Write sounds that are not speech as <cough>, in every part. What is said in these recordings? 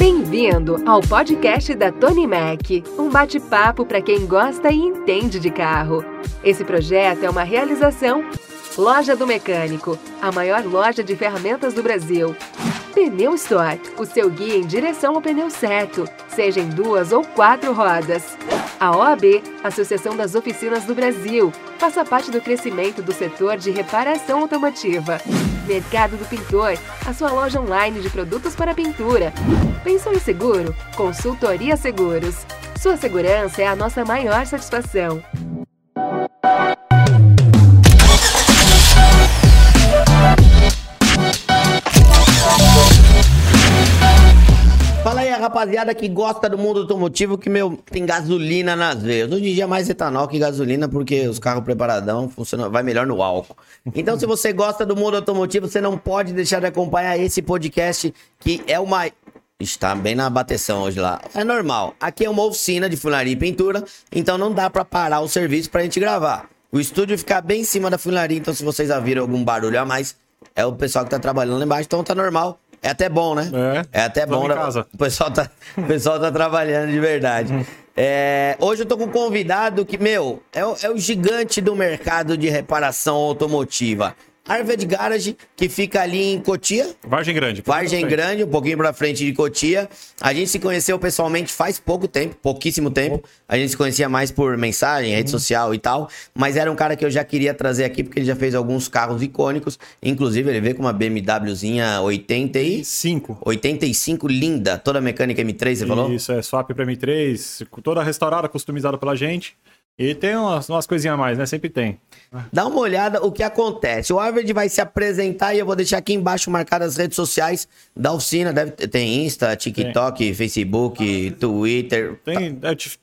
Bem-vindo ao podcast da Tony Mac, um bate-papo para quem gosta e entende de carro. Esse projeto é uma realização Loja do Mecânico, a maior loja de ferramentas do Brasil. Pneu Store, o seu guia em direção ao pneu certo, seja em duas ou quatro rodas. A OAB, Associação das Oficinas do Brasil, faça parte do crescimento do setor de reparação automotiva. Mercado do Pintor, a sua loja online de produtos para pintura. Pensou em seguro? Consultoria Seguros. Sua segurança é a nossa maior satisfação. Fala aí, rapaziada que gosta do mundo automotivo, que, meu, tem gasolina nas veias. Hoje em dia é mais etanol que gasolina, porque os carros preparadão funcionam, vai melhor no álcool. Então, se você gosta do mundo automotivo, você não pode deixar de acompanhar esse podcast, que é uma... Está bem na bateção hoje lá. É normal. Aqui é uma oficina de funilaria e pintura, então não dá pra parar o serviço pra gente gravar. O estúdio fica bem em cima da funilaria, então se vocês já viram algum barulho a mais, é o pessoal que tá trabalhando lá embaixo, então tá normal. É até bom, né? É. até Tamo bom. né? O pessoal tá, o pessoal tá trabalhando de verdade. É, hoje eu tô com um convidado que, meu, é, o- é o gigante do mercado de reparação automotiva. Arved Garage, que fica ali em Cotia, Vargem Grande. Vargem Grande, um pouquinho pra frente de Cotia. A gente se conheceu pessoalmente faz pouco tempo, pouquíssimo tempo. A gente se conhecia mais por mensagem, Uhum. rede social e tal. Mas era um cara que eu já queria trazer aqui, porque ele já fez alguns carros icônicos. Inclusive, ele veio com uma BMWzinha 80 e... 5. 85 linda, toda mecânica M3, você falou? Isso, é swap pra M3, toda restaurada, customizada pela gente. E tem umas, umas coisinhas a mais, né? Sempre tem. Dá uma olhada o que acontece. O Harvard vai se apresentar e eu vou deixar aqui embaixo marcado as redes sociais da oficina. Deve ter, tem Insta, TikTok, Facebook, Twitter. Tem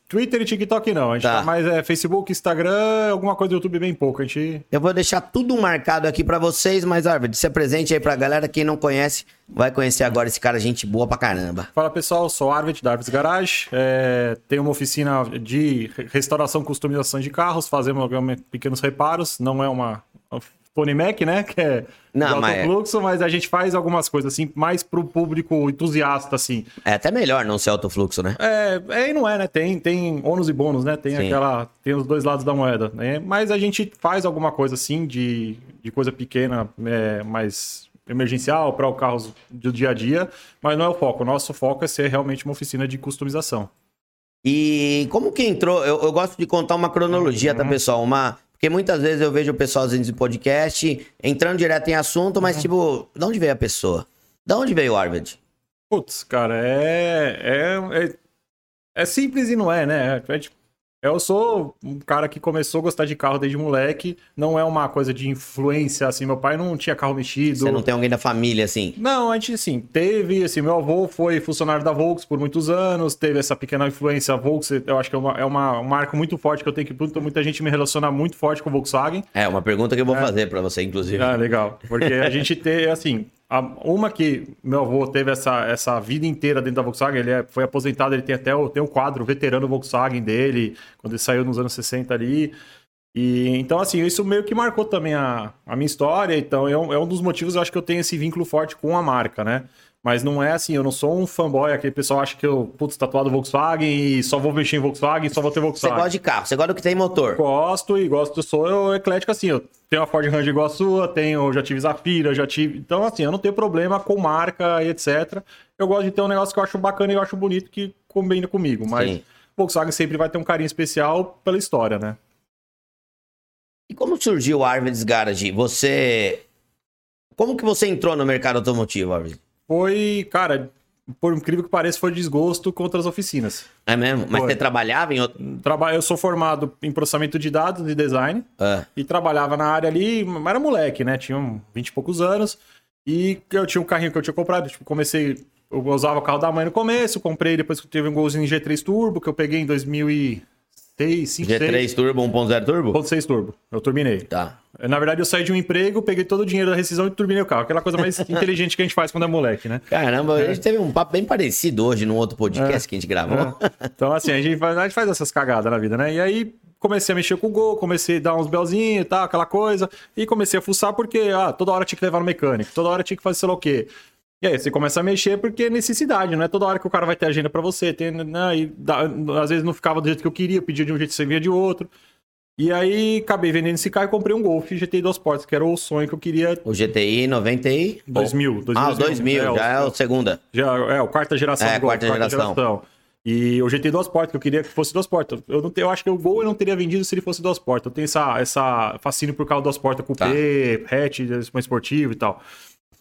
Twitter e TikTok não. A gente Tá. tá. mais é Facebook, Instagram, alguma coisa do YouTube bem pouco. A gente. Eu vou deixar tudo marcado aqui pra vocês, mas Harvard, se apresente aí pra galera. Quem não conhece, vai conhecer agora esse cara, gente boa pra caramba. Fala pessoal, sou Arvid da Arvids Garage. É, tenho uma oficina de re- restauração e customização de carros. Fazemos pequenos reparos. Não é uma. Tony Mac, né? Que é Não, mas é. autofluxo, mas a gente faz algumas coisas assim, mais pro público entusiasta, assim. É até melhor não ser autofluxo, né? É, é e não é, né? Tem, tem ônus e bônus, né? Tem Sim. aquela. Tem os dois lados da moeda. Né? Mas a gente faz alguma coisa assim de, de coisa pequena, é, mais emergencial para o carro do dia a dia, mas não é o foco. O nosso foco é ser realmente uma oficina de customização. E como que entrou? Eu, eu gosto de contar uma cronologia, tá, pessoal? Uma. Porque muitas vezes eu vejo o pessoal de podcast entrando direto em assunto, mas tipo, de onde veio a pessoa? De onde veio o Harvard? Putz, cara, é, é, é, é simples e não é, né? É, tipo, eu sou um cara que começou a gostar de carro desde moleque, não é uma coisa de influência, assim, meu pai não tinha carro mexido. Você não tem alguém da família assim? Não, a gente, assim, teve, assim, meu avô foi funcionário da Volks por muitos anos, teve essa pequena influência, a Volks, eu acho que é uma, é uma, um marco muito forte que eu tenho que, muita, muita gente me relaciona muito forte com o Volkswagen. É, uma pergunta que eu vou fazer pra você, inclusive. Ah, legal. Porque a <laughs> gente tem, assim, a- uma que meu avô teve essa, essa vida inteira dentro da Volkswagen, ele é- foi aposentado, ele tem até o, tem um quadro veterano Volkswagen dele, quando ele saiu nos anos 60 ali. E então, assim, isso meio que marcou também a, a minha história. Então, é um, é um dos motivos, eu acho que eu tenho esse vínculo forte com a marca, né? Mas não é assim, eu não sou um fanboy, aquele pessoal acha que eu, putz, tatuado Volkswagen e só vou mexer em Volkswagen, só vou ter Você Volkswagen. gosta de carro, você gosta do que tem motor. Gosto e gosto, sou eu eclético assim. Eu tenho uma Ford Ranger igual a sua, tenho, já tive Zafira, já tive. Então, assim, eu não tenho problema com marca e etc. Eu gosto de ter um negócio que eu acho bacana e eu acho bonito que combina comigo. Mas Sim. Volkswagen sempre vai ter um carinho especial pela história, né? E como surgiu o Harvard's Garage? Você. Como que você entrou no mercado automotivo, Harvard? Foi, cara, por incrível que pareça, foi desgosto contra as oficinas. É mesmo? Mas Foi. você trabalhava em outro. Traba... Eu sou formado em processamento de dados e design. Ah, e trabalhava na área ali, mas era moleque, né? Tinha um 20 e poucos anos. E eu tinha um carrinho que eu tinha comprado, tipo, comecei, eu usava o carro da mãe no começo, comprei depois que teve um golzinho G3 Turbo, que eu peguei em 2006, 5, G3 Turbo, 1.0 Turbo? 1.6 Turbo. Eu turbinei. Tá. Na verdade, eu saí de um emprego, peguei todo o dinheiro da rescisão e turbinei o carro. Aquela coisa mais <laughs> inteligente que a gente faz quando é moleque, né? Caramba, a gente teve um papo bem parecido hoje num outro podcast que a gente gravou. É. Então, assim, a gente, faz, a gente faz essas cagadas na vida, né? E aí, comecei a mexer com o Gol, comecei a dar uns belzinhos e tal, aquela coisa. E comecei a fuçar porque, ah, toda hora tinha que levar no mecânico, toda hora tinha que fazer sei lá o quê. E aí você começa a mexer porque é necessidade, não é toda hora que o cara vai ter agenda pra você. Tem, né, e dá- às vezes não ficava do jeito que eu queria, pedia de um jeito e você via de outro. E aí acabei vendendo esse carro e comprei um Golf GTI duas portas, que era o sonho que eu queria. O GTI 90 e... 2000, 2000. Ah, o 2000, É, já é o segunda. Já, é, o quarta geração. É, do Gol, quarta geração. E o GT duas portas, que eu queria que fosse duas portas. Eu, não, eu acho que o Gol eu não teria vendido se ele fosse duas portas. Eu tenho essa, essa fascínio por carro duas portas, coupé, hatch, mais esportivo e tal.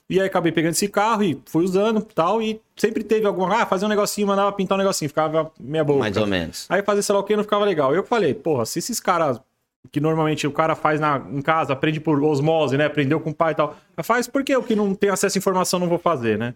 E aí acabei pegando esse carro e fui usando e tal. E sempre teve alguma. Ah, fazia um negocinho, mandava pintar um negocinho, ficava meia boca. Mais ou menos. Aí fazer sei lá o que não ficava legal. Eu falei, porra, se esses caras que normalmente o cara faz na, em casa, aprende por osmose, né? Aprendeu com o pai e tal. Faz porque eu que não tenho acesso à informação não vou fazer, né?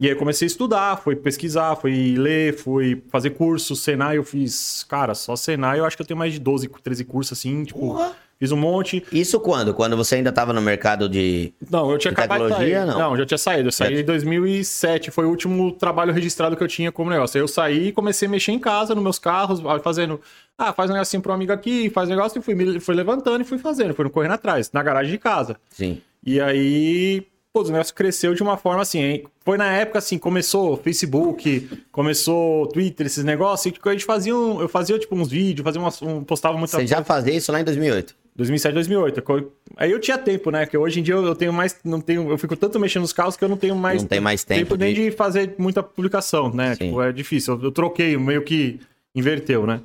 E aí comecei a estudar, fui pesquisar, fui ler, fui fazer curso. Senai eu fiz, cara, só Senai eu acho que eu tenho mais de 12, 13 cursos assim, tipo, Porra. Fiz um monte. Isso quando? Quando você ainda tava no mercado de... Não, eu tinha De acabado de sair. não? já tinha saído. Eu saí Já- em 2007, foi o último trabalho registrado que eu tinha como negócio. Aí eu saí e comecei a mexer em casa, nos meus carros, fazendo. Ah, faz um negocinho para um amigo aqui, faz um negócio e fui, fui levantando e fui fazendo, fui correndo atrás, na garagem de casa. Sim. E aí, pô, o negócio cresceu de uma forma assim. hein? Foi na época assim, começou Facebook, começou Twitter, esses negócios, e a gente fazia, um- eu fazia tipo uns vídeos, fazia umas, um, postava muita Você já fazia isso lá em 2008? 2007, 2008. Co- Aí eu tinha tempo, né? Que hoje em dia eu tenho mais. Não tenho, eu fico tanto mexendo nos carros que eu não tenho mais. Não tem mais tempo nem de- de fazer muita publicação, né? Sim. Tipo, é difícil. Eu, eu troquei, meio que inverteu, né?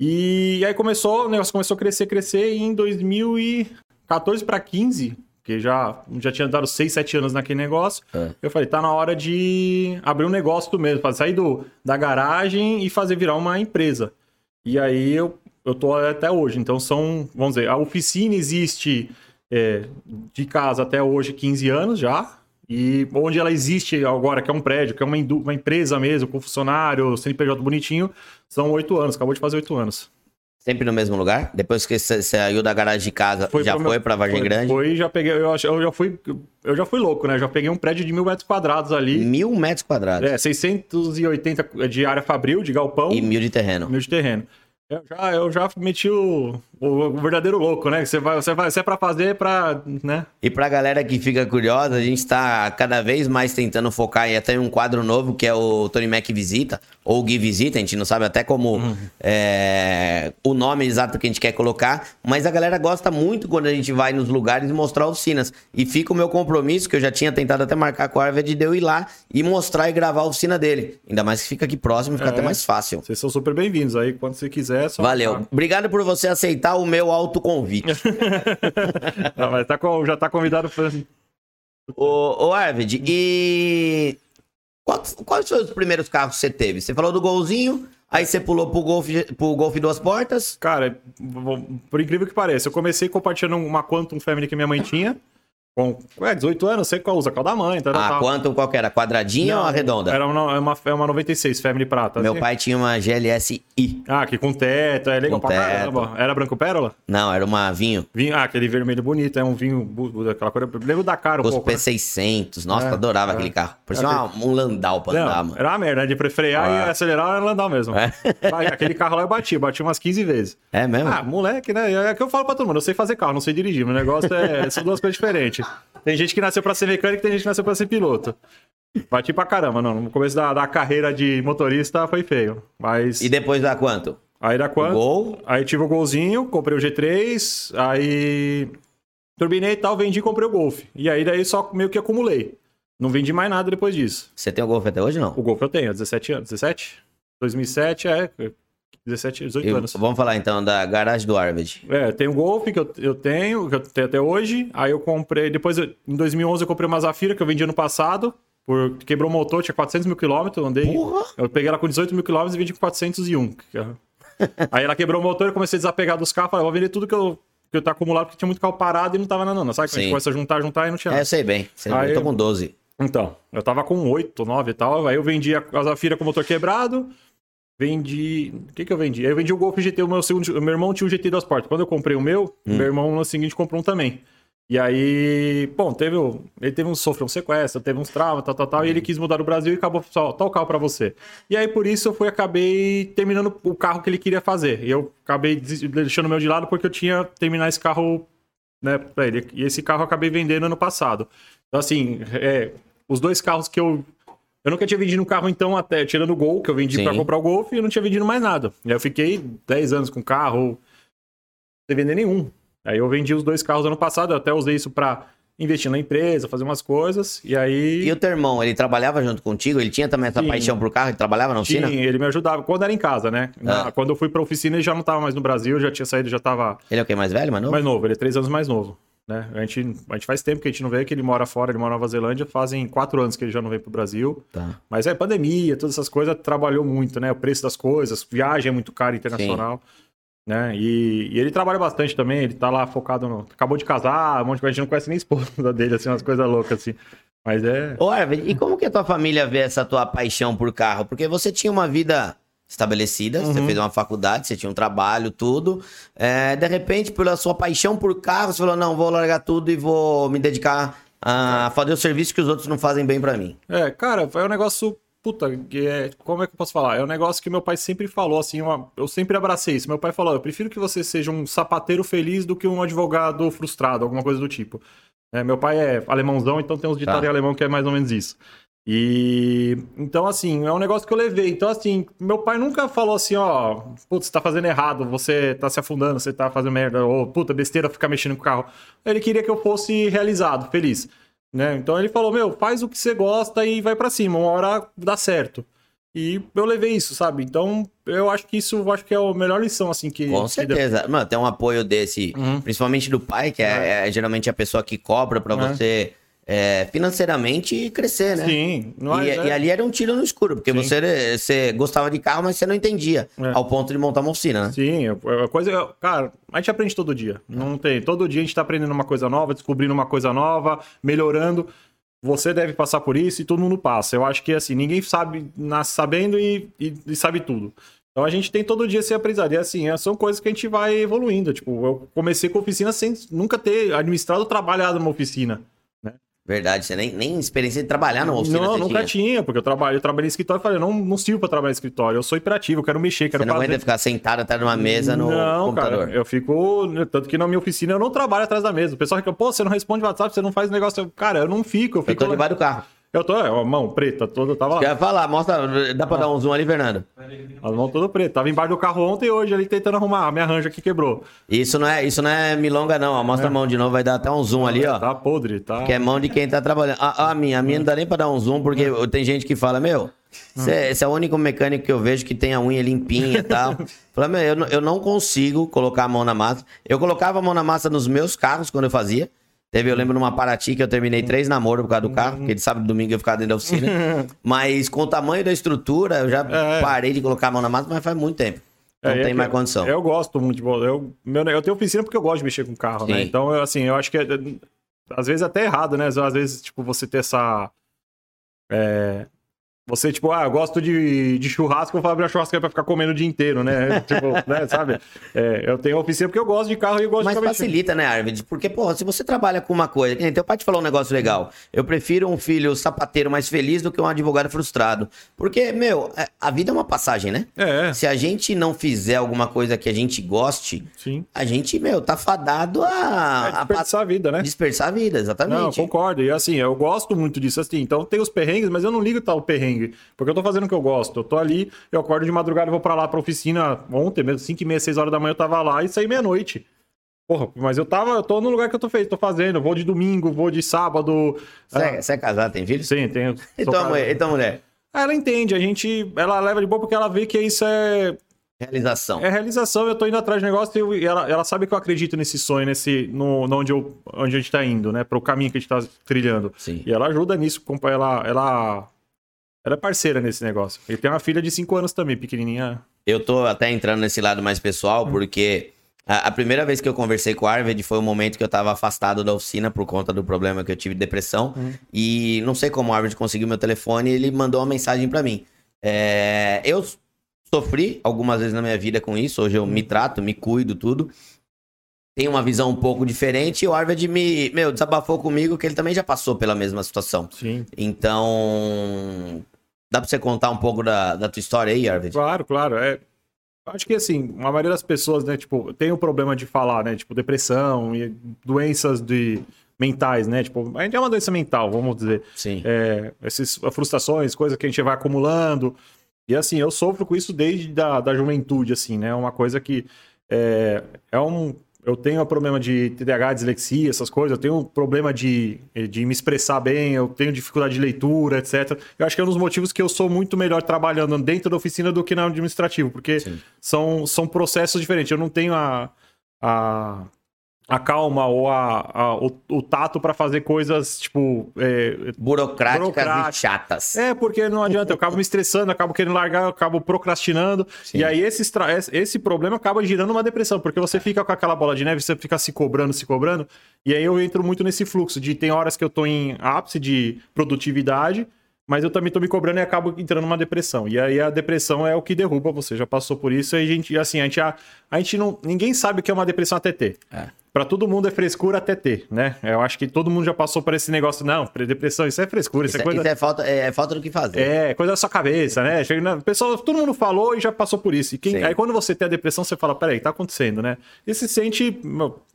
E aí começou, o negócio começou a crescer, crescer, e em 2014 para 15, que já, já tinha dado 6, 7 anos naquele negócio, É. eu falei, tá na hora de abrir um negócio do mesmo, fazer sair do, da garagem e fazer virar uma empresa. E aí eu, eu tô até hoje. Então são, vamos dizer, a oficina existe é, de casa até hoje 15 anos já. E onde ela existe agora, que é um prédio, que é uma, uma empresa mesmo, com funcionário, CNPJ bonitinho, são oito anos, acabou de fazer oito anos. Sempre no mesmo lugar? Depois que você saiu da garagem de casa, já pro foi pra Vargem foi- Grande? Foi, já peguei, eu, eu já fui, eu já fui louco, né? Já peguei um prédio de mil metros quadrados ali. Mil metros quadrados. É, 680 de área fabril, de galpão. E mil de terreno. Mil de terreno. Eu já, eu já meti o, o, verdadeiro louco, né? Você vai, você vai, você é pra fazer, é pra, né? E pra galera que fica curiosa, a gente tá cada vez mais tentando focar em até um quadro novo que é o Tony Mac Visita, ou o Gui Visita, a gente não sabe até como é, o nome exato que a gente quer colocar, mas a galera gosta muito quando a gente vai nos lugares mostrar oficinas. E fica o meu compromisso, que eu já tinha tentado até marcar com a Arved, de eu ir lá e mostrar e gravar a oficina dele. Ainda mais que fica aqui próximo, fica É. até mais fácil. Vocês são super bem-vindos aí. Quando você quiser, é. Valeu. Obrigado por você aceitar o meu autoconvite. <laughs> Não, mas tá já tá convidado pra. Ô, ô Arvid, e quais, quais foram os primeiros carros que você teve? Você falou do Golzinho, aí você pulou pro Golf, pro Golf duas portas. Cara, por incrível que pareça, eu comecei compartilhando uma Quantum Family que minha mãe tinha. Com ué, 18 anos, sei qual usa, qual da mãe. Tá, Ah, quanto, qual que era? Quadradinha ou a redonda? Era uma, é uma, é uma 96 Family Prata. Meu assim. pai tinha uma GLS I. Ah, que com teto, é legal Com pra teto. caramba. Era branco pérola? Não, era uma vinho. Vinho, ah, aquele vermelho bonito, é um vinho daquela cor. Lembro da cara um Os pouco. né? P600. Nossa, É, adorava é. aquele carro. Parecia É, uma- um Landau pra andar, Não, mano. era uma merda, né? De pre- frear Ah. e acelerar era andar mesmo. É. Vai, Aquele carro lá eu bati, bati umas 15 vezes. É mesmo? Ah, moleque, né? É que eu falo pra todo mundo, eu sei fazer carro, não sei dirigir. Meu negócio é. <laughs> São duas coisas diferentes. Tem gente que nasceu pra ser mecânico e tem gente que nasceu pra ser piloto. Bati pra caramba, não. No começo da, da carreira de motorista foi feio. Mas. E depois dá quanto? Aí da quando? Gol? Aí tive o golzinho, comprei o G3, aí. Turbinei e tal, vendi e comprei o Golf. E aí daí só meio que acumulei. Não vendi mais nada depois disso. Você tem o Golf até hoje, não? O Golf eu tenho, 17 anos. 17? 2007 é. 17, 18 E anos. vamos falar então da garagem do Arvid. É, tem o Golf que eu, eu tenho, que eu tenho até hoje. Aí eu comprei. Depois, eu- em 2011, eu comprei uma Zafira que eu vendi ano passado. Por, quebrou o motor, tinha 400 mil quilômetros. Andei. Porra! Eu peguei ela com 18 mil quilômetros e vendi com 401. que é- <laughs> Aí ela quebrou o motor, eu comecei a desapegar dos carros. Falei, vou vender tudo que eu, que eu tá acumulado, porque tinha muito carro parado e não tava nadando. Sabe? Quando a gente Sim. começa a juntar, juntar e não tinha É, nada. eu sei bem. Você Aí eu tô eu- com 12. Então, eu tava com 8, 9 e tal. Aí eu vendi a, a Zafira com o motor quebrado. Vendi. O que que eu vendi? Eu vendi o Golf GT, o meu segundo. o Meu irmão tinha um GT duas portas. Quando eu comprei o meu, Hum. meu irmão no seguinte comprou um também. E aí, bom, teve o, ele teve um sofreu um sequestro, teve uns traumas, tal, tal, tal, e ele quis mudar do Brasil e acabou só tal carro pra você. E aí por isso eu fui acabei terminando o carro que ele queria fazer. E eu acabei deixando o meu de lado porque eu tinha terminar esse carro, né, pra ele. E esse carro eu acabei vendendo ano passado. Então assim, é, os dois carros que eu. Eu nunca tinha vendido um carro, então, até tirando o Gol, que eu vendi pra comprar o Golf, e eu não tinha vendido mais nada. E aí eu fiquei 10 anos com carro, sem vender nenhum. Aí eu vendi os dois carros ano passado, eu até usei isso pra investir na empresa, fazer umas coisas, e aí. E o teu irmão, ele trabalhava junto contigo? Ele tinha também essa Sim. paixão por carro? Ele trabalhava na oficina? Sim, ele me ajudava quando era em casa, né? Ah. Quando eu fui pra oficina, ele já não tava mais no Brasil, já tinha saído, já tava Ele é o que, mais velho, mano? mais novo, ele é três anos mais novo. Né? A, gente, a gente faz tempo que a gente não vê que ele mora fora, ele mora na Nova Zelândia, fazem quatro anos que ele já não vem pro Brasil. Tá. Mas é pandemia, todas essas coisas, trabalhou muito, né? O preço das coisas, viagem é muito caro internacional. Né? E, e ele trabalha bastante também, ele tá lá focado no. Acabou de casar, um monte de coisa, a gente não conhece nem a esposa <laughs> dele, assim, umas coisas loucas, assim. Mas é. Ô, Arvid, e como que a tua família vê essa tua paixão por carro? Porque você tinha uma vida estabelecida, você Uhum. fez uma faculdade, você tinha um trabalho, tudo. É, de repente, pela sua paixão por carro, você falou, não, vou largar tudo e vou me dedicar a fazer o serviço que os outros não fazem bem pra mim. É, cara, é um negócio. Puta, é, como é que eu posso falar? É um negócio que meu pai sempre falou, assim, uma- eu sempre abracei isso. Meu pai falou: eu prefiro que você seja um sapateiro feliz do que um advogado frustrado, alguma coisa do tipo. É, meu pai é alemãozão, então tem uns ditados Tá. em alemão que é mais ou menos isso. E então, assim, é um negócio que eu levei. Então, assim, meu pai nunca falou assim, ó, putz, você tá fazendo errado, você tá se afundando, você tá fazendo merda, ou puta, besteira ficar mexendo com o carro. Ele queria que eu fosse realizado, feliz. Né? Então ele falou, meu, faz o que você gosta e vai pra cima, uma hora dá certo. E eu levei isso, sabe? Então, eu acho que isso eu acho que é a melhor lição, assim, que. Com que certeza. Mano, tem um apoio desse, Uhum. principalmente do pai, que é, é geralmente a pessoa que cobra pra É. você é, financeiramente crescer, né? Sim, E, é, e ali era um tiro no escuro, porque Sim. você, você gostava de carro, mas você não entendia, É. ao ponto de montar uma oficina, né? Sim, é é coisa. Cara, a gente aprende todo dia. Não tem. Todo dia a gente tá aprendendo uma coisa nova, descobrindo uma coisa nova, melhorando. Você deve passar por isso e todo mundo passa. Eu acho que assim, ninguém sabe, nasce sabendo e, e- e sabe tudo. Então a gente tem todo dia esse aprendizado. E assim, é- são coisas que a gente vai evoluindo. Tipo, eu comecei com oficina sem nunca ter administrado ou trabalhado numa oficina. Verdade, você nem, nem experiência de trabalhar na oficina não, nunca tinha. tinha, porque eu, trabalho, eu trabalhei em escritório e falei, não, não sirvo pra trabalhar em escritório. Eu sou hiperativo, eu quero mexer, quero Você não fazer. aguenta ficar sentado atrás de uma mesa no não, computador. Cara, eu fico. Tanto que na minha oficina eu não trabalho atrás da mesa. O pessoal reclama, pô, você não responde WhatsApp, você não faz negócio. Cara, eu não fico, eu Eu fico. tô debaixo do carro. Eu tô, é, a mão preta toda, tava lá. ia falar, mostra, dá pra dar um zoom ali, Fernando? As mãos todas pretas. Tava embaixo do carro ontem e hoje ali tentando arrumar. A minha ranja aqui quebrou. Isso não é, isso não é milonga, não. ó. Mostra a mão de novo, vai dar até um zoom ali, ó. Tá podre, tá. Que é mão de quem tá trabalhando. A, a minha, a minha não dá nem pra dar um zoom, porque tem gente que fala, meu, você é o único mecânico que eu vejo que tem a unha limpinha e tal. <laughs> Fala, meu, eu, eu não consigo colocar a mão na massa. Eu colocava a mão na massa nos meus carros quando eu fazia. Teve, eu lembro numa Paraty que eu terminei três namoros por causa do carro, porque de sábado e domingo eu ficava dentro da oficina. <laughs> mas com o tamanho da estrutura, eu já É. parei de colocar a mão na massa, mas faz muito tempo. Não É, é tem que mais condição. Eu gosto muito de bola. Eu, meu, eu tenho oficina porque eu gosto de mexer com carro, né? Sim. Então, eu, assim, eu acho que é, às vezes é até errado, né? Às vezes, tipo, você ter essa. é, você, tipo, ah, eu gosto de, de churrasco, eu vou abrir a churrasqueira pra ficar comendo o dia inteiro, né? <laughs> tipo, né, sabe? É, eu tenho oficina porque eu gosto de carro e eu gosto Mas de mexendo. facilita, né, Arvid? Porque, porra, se você trabalha com uma coisa, nem teu pai te falou um negócio legal. Eu prefiro um filho sapateiro mais feliz do que um advogado frustrado. Porque, meu, é- a vida é uma passagem, né? É, Se a gente não fizer alguma coisa que a gente goste, sim. a gente, meu, tá fadado a, É a pa- desperdiçar a vida, né? dispersar a vida, Não, exatamente. concordo. E assim, eu gosto muito disso. Assim, então tem os perrengues, mas eu não ligo tal perrengue. Porque eu tô fazendo o que eu gosto. Eu tô ali, eu acordo de madrugada, vou pra lá pra oficina ontem mesmo, 5 e meia, 6 horas da manhã eu tava lá e saí meia-noite. Porra, mas eu tava, eu tô no lugar que eu tô feito, tô fazendo. Vou de domingo, vou de sábado. Você, é, você é casado, tem filho? sim, tenho. <laughs> Então, casado. mulher, então, mulher, Ah, Ela entende, a gente. Ela leva de boa porque ela vê que isso é, realização. é realização, eu tô indo atrás do negócio e eu- e ela, ela sabe que eu acredito nesse sonho, nesse. No, no onde, eu, onde a gente tá indo, né? Pro caminho que a gente tá trilhando. Sim. E ela ajuda nisso, ela, ela, ela é parceira nesse negócio. Ele tem uma filha de 5 anos também, pequenininha. Eu tô até entrando nesse lado mais pessoal, porque a, a primeira vez que eu conversei com o Arvid foi o momento que eu tava afastado da oficina por conta do problema que eu tive de depressão. E não sei como o Arvid conseguiu meu telefone e ele mandou uma mensagem pra mim. É, eu sofri algumas vezes na minha vida com isso, hoje eu me trato, me cuido, tudo. Tenho uma visão um pouco diferente e o Arvid me, meu, desabafou comigo que ele também já passou pela mesma situação. Sim. Então, dá pra você contar um pouco da, da tua história aí, Arvid? Claro, claro. É, acho que assim, a maioria das pessoas, né, tipo, tem o problema de falar, né? Tipo, depressão e doenças de, mentais, né? Tipo, a gente é uma doença mental, vamos dizer. Sim. É, essas frustrações, coisas que a gente vai acumulando. E assim, eu sofro com isso desde da, da juventude, assim, né? Uma coisa que é, é um. Eu tenho um problema de TDAH, dislexia, essas coisas. Eu tenho um problema de, de me expressar bem, eu tenho dificuldade de leitura, etc. Eu acho que é um dos motivos que eu sou muito melhor trabalhando dentro da oficina do que na administrativo, porque são, são processos diferentes. Eu não tenho a, a a calma ou a, a o, o, tato para fazer coisas, tipo. É, burocráticas, e chatas. É, porque não adianta, eu acabo me estressando, acabo querendo largar, eu acabo procrastinando. Sim. E aí esse, esse problema acaba girando uma depressão, porque você fica com aquela bola de neve, você fica se cobrando, se cobrando. E aí eu entro muito nesse fluxo de tem horas que eu tô em ápice de produtividade. Mas eu também tô me cobrando e acabo entrando numa depressão. E aí a depressão é o que derruba você. Já passou por isso. E a gente, assim, a gente, a, a gente não. Ninguém sabe o que é uma depressão até ter. É para todo mundo é frescura até ter, né? Eu acho que todo mundo já passou por esse negócio, não, depressão, isso é frescura, isso, é isso é coisa... Isso é falta, é, é, falta do que fazer. É, coisa da sua cabeça, né? Chega, pessoal, todo mundo falou e já passou por isso. E quem... aí quando você tem a depressão, você fala, peraí, tá acontecendo, né? E se sente,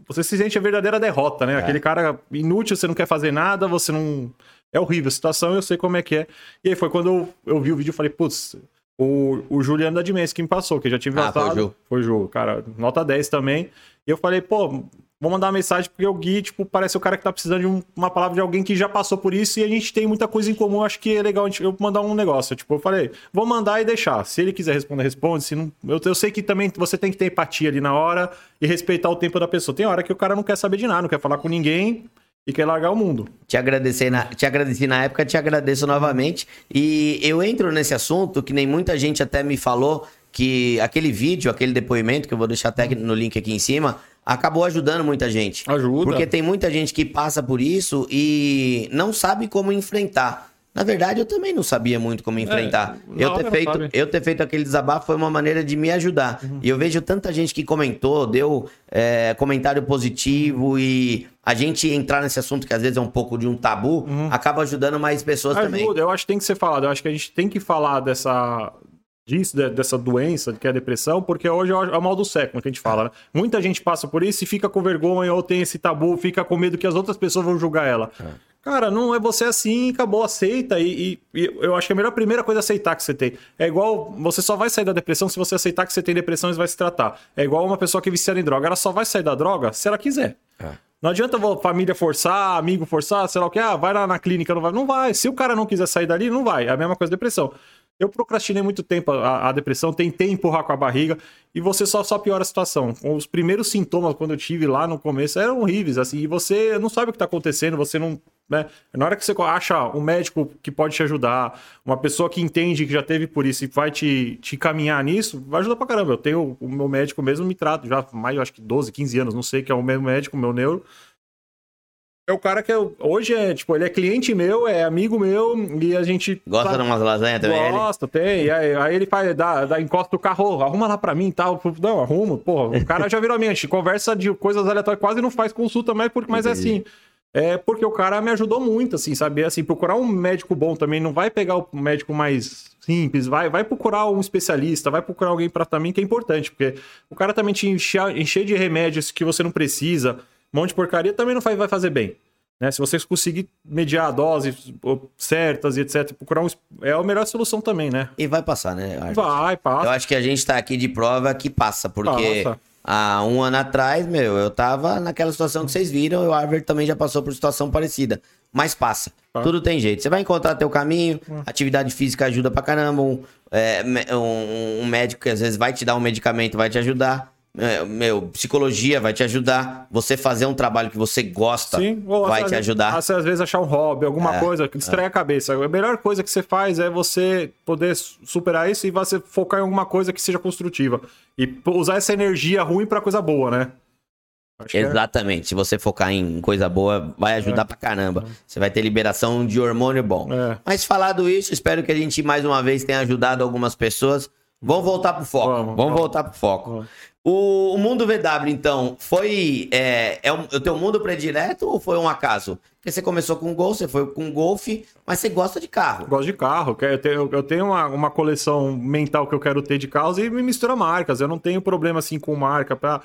você se sente a verdadeira derrota, né? É. Aquele cara inútil, você não quer fazer nada, você não... É horrível a situação, eu sei como é que é. E aí foi quando eu, eu vi o vídeo e falei, putz, o, o Juliano da Dimens que me passou, que já tive ah, Foi o Ju. Foi o Ju, cara, nota 10 também. E eu falei, pô, vou mandar uma mensagem porque o Gui, tipo, parece o cara que tá precisando de um, uma palavra de alguém que já passou por isso e a gente tem muita coisa em comum. Acho que é legal eu mandar um negócio. Tipo, eu falei, vou mandar e deixar. Se ele quiser responder, responde. Se não, eu, eu sei que também você tem que ter empatia ali na hora e respeitar o tempo da pessoa. Tem hora que o cara não quer saber de nada, não quer falar com ninguém e quer largar o mundo. Te na, te agradeci na época, te agradeço novamente. E eu entro nesse assunto que nem muita gente até me falou que aquele vídeo, aquele depoimento que eu vou deixar até no link aqui em cima, acabou ajudando muita gente. Ajuda. Porque tem muita gente que passa por isso e não sabe como enfrentar. Na verdade, eu também não sabia muito como enfrentar. É, eu, ter feito, eu ter feito aquele desabafo foi uma maneira de me ajudar. Uhum. E eu vejo tanta gente que comentou, deu é, comentário positivo e a gente entrar nesse assunto que às vezes é um pouco de um tabu, uhum. acaba ajudando mais pessoas Ajuda. também. Eu acho que tem que ser falado. Eu acho que a gente tem que falar dessa, disso, dessa doença que é a depressão, porque hoje é o mal do século que a gente fala, né? Muita gente passa por isso e fica com vergonha ou tem esse tabu, fica com medo que as outras pessoas vão julgar ela. É. Cara, não é você assim, acabou, aceita. E, e, e, eu acho que a melhor primeira coisa é aceitar que você tem. É igual, você só vai sair da depressão se você aceitar que você tem depressão e vai se tratar. É igual uma pessoa que é viciada em droga. Ela só vai sair da droga se ela quiser. É. Não adianta a família forçar, amigo forçar, sei lá o que, ah, vai lá na clínica, não vai. Não vai. Se o cara não quiser sair dali, não vai. É a mesma coisa depressão. Eu procrastinei muito tempo a, a, depressão, tentei empurrar com a barriga e você só, só piora a situação. Os primeiros sintomas, quando eu tive lá no começo, eram horríveis, assim, e você não sabe o que está acontecendo, você não. Né? Na hora que você acha um médico que pode te ajudar, uma pessoa que entende que já teve por isso e vai te, te caminhar nisso, vai ajudar pra caramba. Eu tenho o meu médico mesmo, me trato já mais, acho que 12, 15 anos, não sei, que é o mesmo médico, meu neuro é o cara que eu, hoje é, tipo, ele é cliente meu, é amigo meu e a gente. Gosta de umas lasanhas também? Gosta, ele? tem. Aí, aí, ele faz, dá, dá encosta do carro, arruma lá pra mim e tal. Não, arrumo, porra. O cara já virou a minha, a gente conversa de coisas aleatórias, quase não faz consulta mais, porque, mas é assim. É porque o cara me ajudou muito, assim, sabe? Assim, procurar um médico bom também, não vai pegar o médico mais simples, vai, vai procurar um especialista, vai procurar alguém para também que é importante, porque o cara também te encher, encher de remédios que você não precisa um monte de porcaria também não vai fazer bem. Né? Se vocês conseguir mediar doses certas e etc, procurar um, é a melhor solução também, né? E vai passar, né? Arthur? Vai, passa. Eu acho que a gente tá aqui de prova que passa, porque passa. há um ano atrás, meu, eu tava naquela situação que vocês viram, e o Harvard também já passou por situação parecida. Mas passa. Tudo tem jeito. Você vai encontrar teu caminho, hum. atividade física ajuda pra caramba, um, é, um, um médico que às vezes vai te dar um medicamento, vai te ajudar é, meu, psicologia vai te ajudar. Você fazer um trabalho que você gosta Sim, ou, vai te ajudar. Às vezes achar um hobby, alguma é, coisa que distrai é. a cabeça. A melhor coisa que você faz é você poder superar isso e você focar em alguma coisa que seja construtiva. E usar essa energia ruim para coisa boa, né? É. Exatamente. Se você focar em coisa boa, vai ajudar é. pra caramba. Você vai ter liberação de hormônio bom. É. Mas falado isso, espero que a gente mais uma vez tenha ajudado algumas pessoas. Vamos voltar pro foco. Vamos, vamos voltar pro foco. Vamos. O, o, mundo VW, então, foi. É, é o, o teu mundo predileto ou foi um acaso? Porque você começou com Gol, você foi com Golf, mas você gosta de carro. Gosto de carro. Eu tenho, eu tenho uma, uma coleção mental que eu quero ter de carros e me mistura marcas. Eu não tenho problema assim com marca. Pra...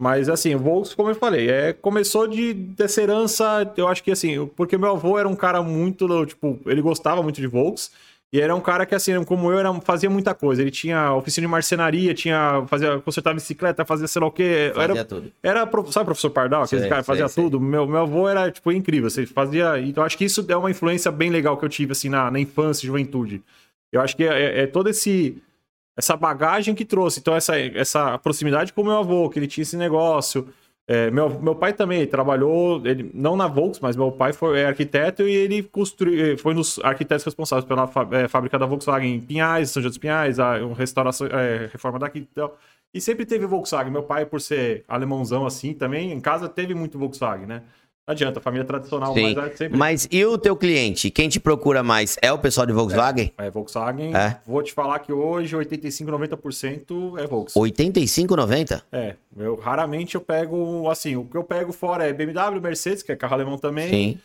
Mas assim, o Volks, como eu falei, é, começou de dessa herança, eu acho que assim, porque meu avô era um cara muito, tipo, ele gostava muito de Volks, e era um cara que, assim, como eu, era, fazia muita coisa. Ele tinha oficina de marcenaria, tinha, fazia, consertava bicicleta, fazia sei lá o quê. Fazia era, tudo. Era, sabe, professor Pardal? Aquele Sei, cara que fazia sei, sei. tudo. Meu, meu avô era, tipo, incrível. Você fazia. Então, acho que isso é uma influência bem legal que eu tive, assim, na, na infância e juventude. Eu acho que é, é, é todo esse. Essa bagagem que trouxe. Então, essa, essa proximidade com o meu avô, que ele tinha esse negócio. É, meu, meu pai também trabalhou, ele, não na Volks, mas meu pai foi é arquiteto e ele construiu, foi nos arquitetos responsáveis pela é, fábrica da Volkswagen em Pinhais, São José dos Pinhais, a um restauração, é, reforma daqui e tal. E sempre teve Volkswagen. Meu pai, por ser alemãozão assim, também em casa teve muito Volkswagen, né? Não adianta, família tradicional, Sim. mas é sempre. Mas e o teu cliente? Quem te procura mais? É o pessoal de Volkswagen? É, Volkswagen, É. vou te falar que hoje 85, 90% é Volkswagen. 85,90? É, eu raramente eu pego, assim, o que eu pego fora é BMW, Mercedes, que é carro alemão também. Sim.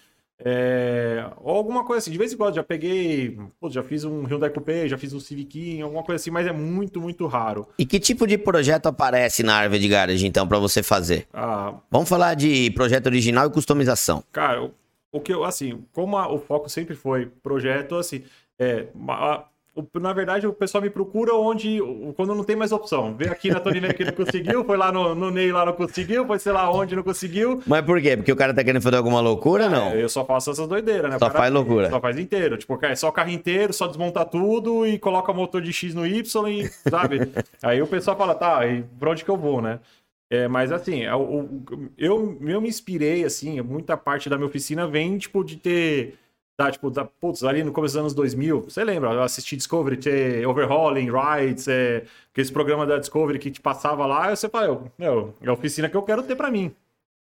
É, ou alguma coisa assim, de vez em quando já peguei, pô, já fiz um Hyundai Coupé, já fiz um Civic, alguma coisa assim, mas é muito, muito raro. E que tipo de projeto aparece na Arved Garage, então, pra você fazer? Ah, Vamos falar de projeto original e customização. cara, o, o que eu, assim, como a- o foco sempre foi projeto, assim, é, na verdade o pessoal me procura onde, o- quando não tem mais opção. Veio aqui na Tony Ney que não conseguiu, foi lá no, no Ney lá não conseguiu, foi sei lá onde não conseguiu. Mas por quê? Porque o cara tá querendo fazer alguma loucura, não? É, eu só faço essas doideiras, né? O Só faz loucura. Só faz inteiro. Tipo, é só carro inteiro, só desmonta tudo e coloca motor de X no Y e, sabe? <laughs> Aí o pessoal fala, tá, e pra onde que eu vou, né? É, mas assim, é, o- o- eu, eu me inspirei, assim, muita parte da minha oficina vem, tipo, de ter. Tá, tipo, da, putz, ali no começo dos anos 2000, você lembra? Eu assisti Discovery, ter Overhauling, Rides, é, aqueles programas da Discovery que te passava lá, você fala, eu, meu, é a oficina que eu quero ter pra mim.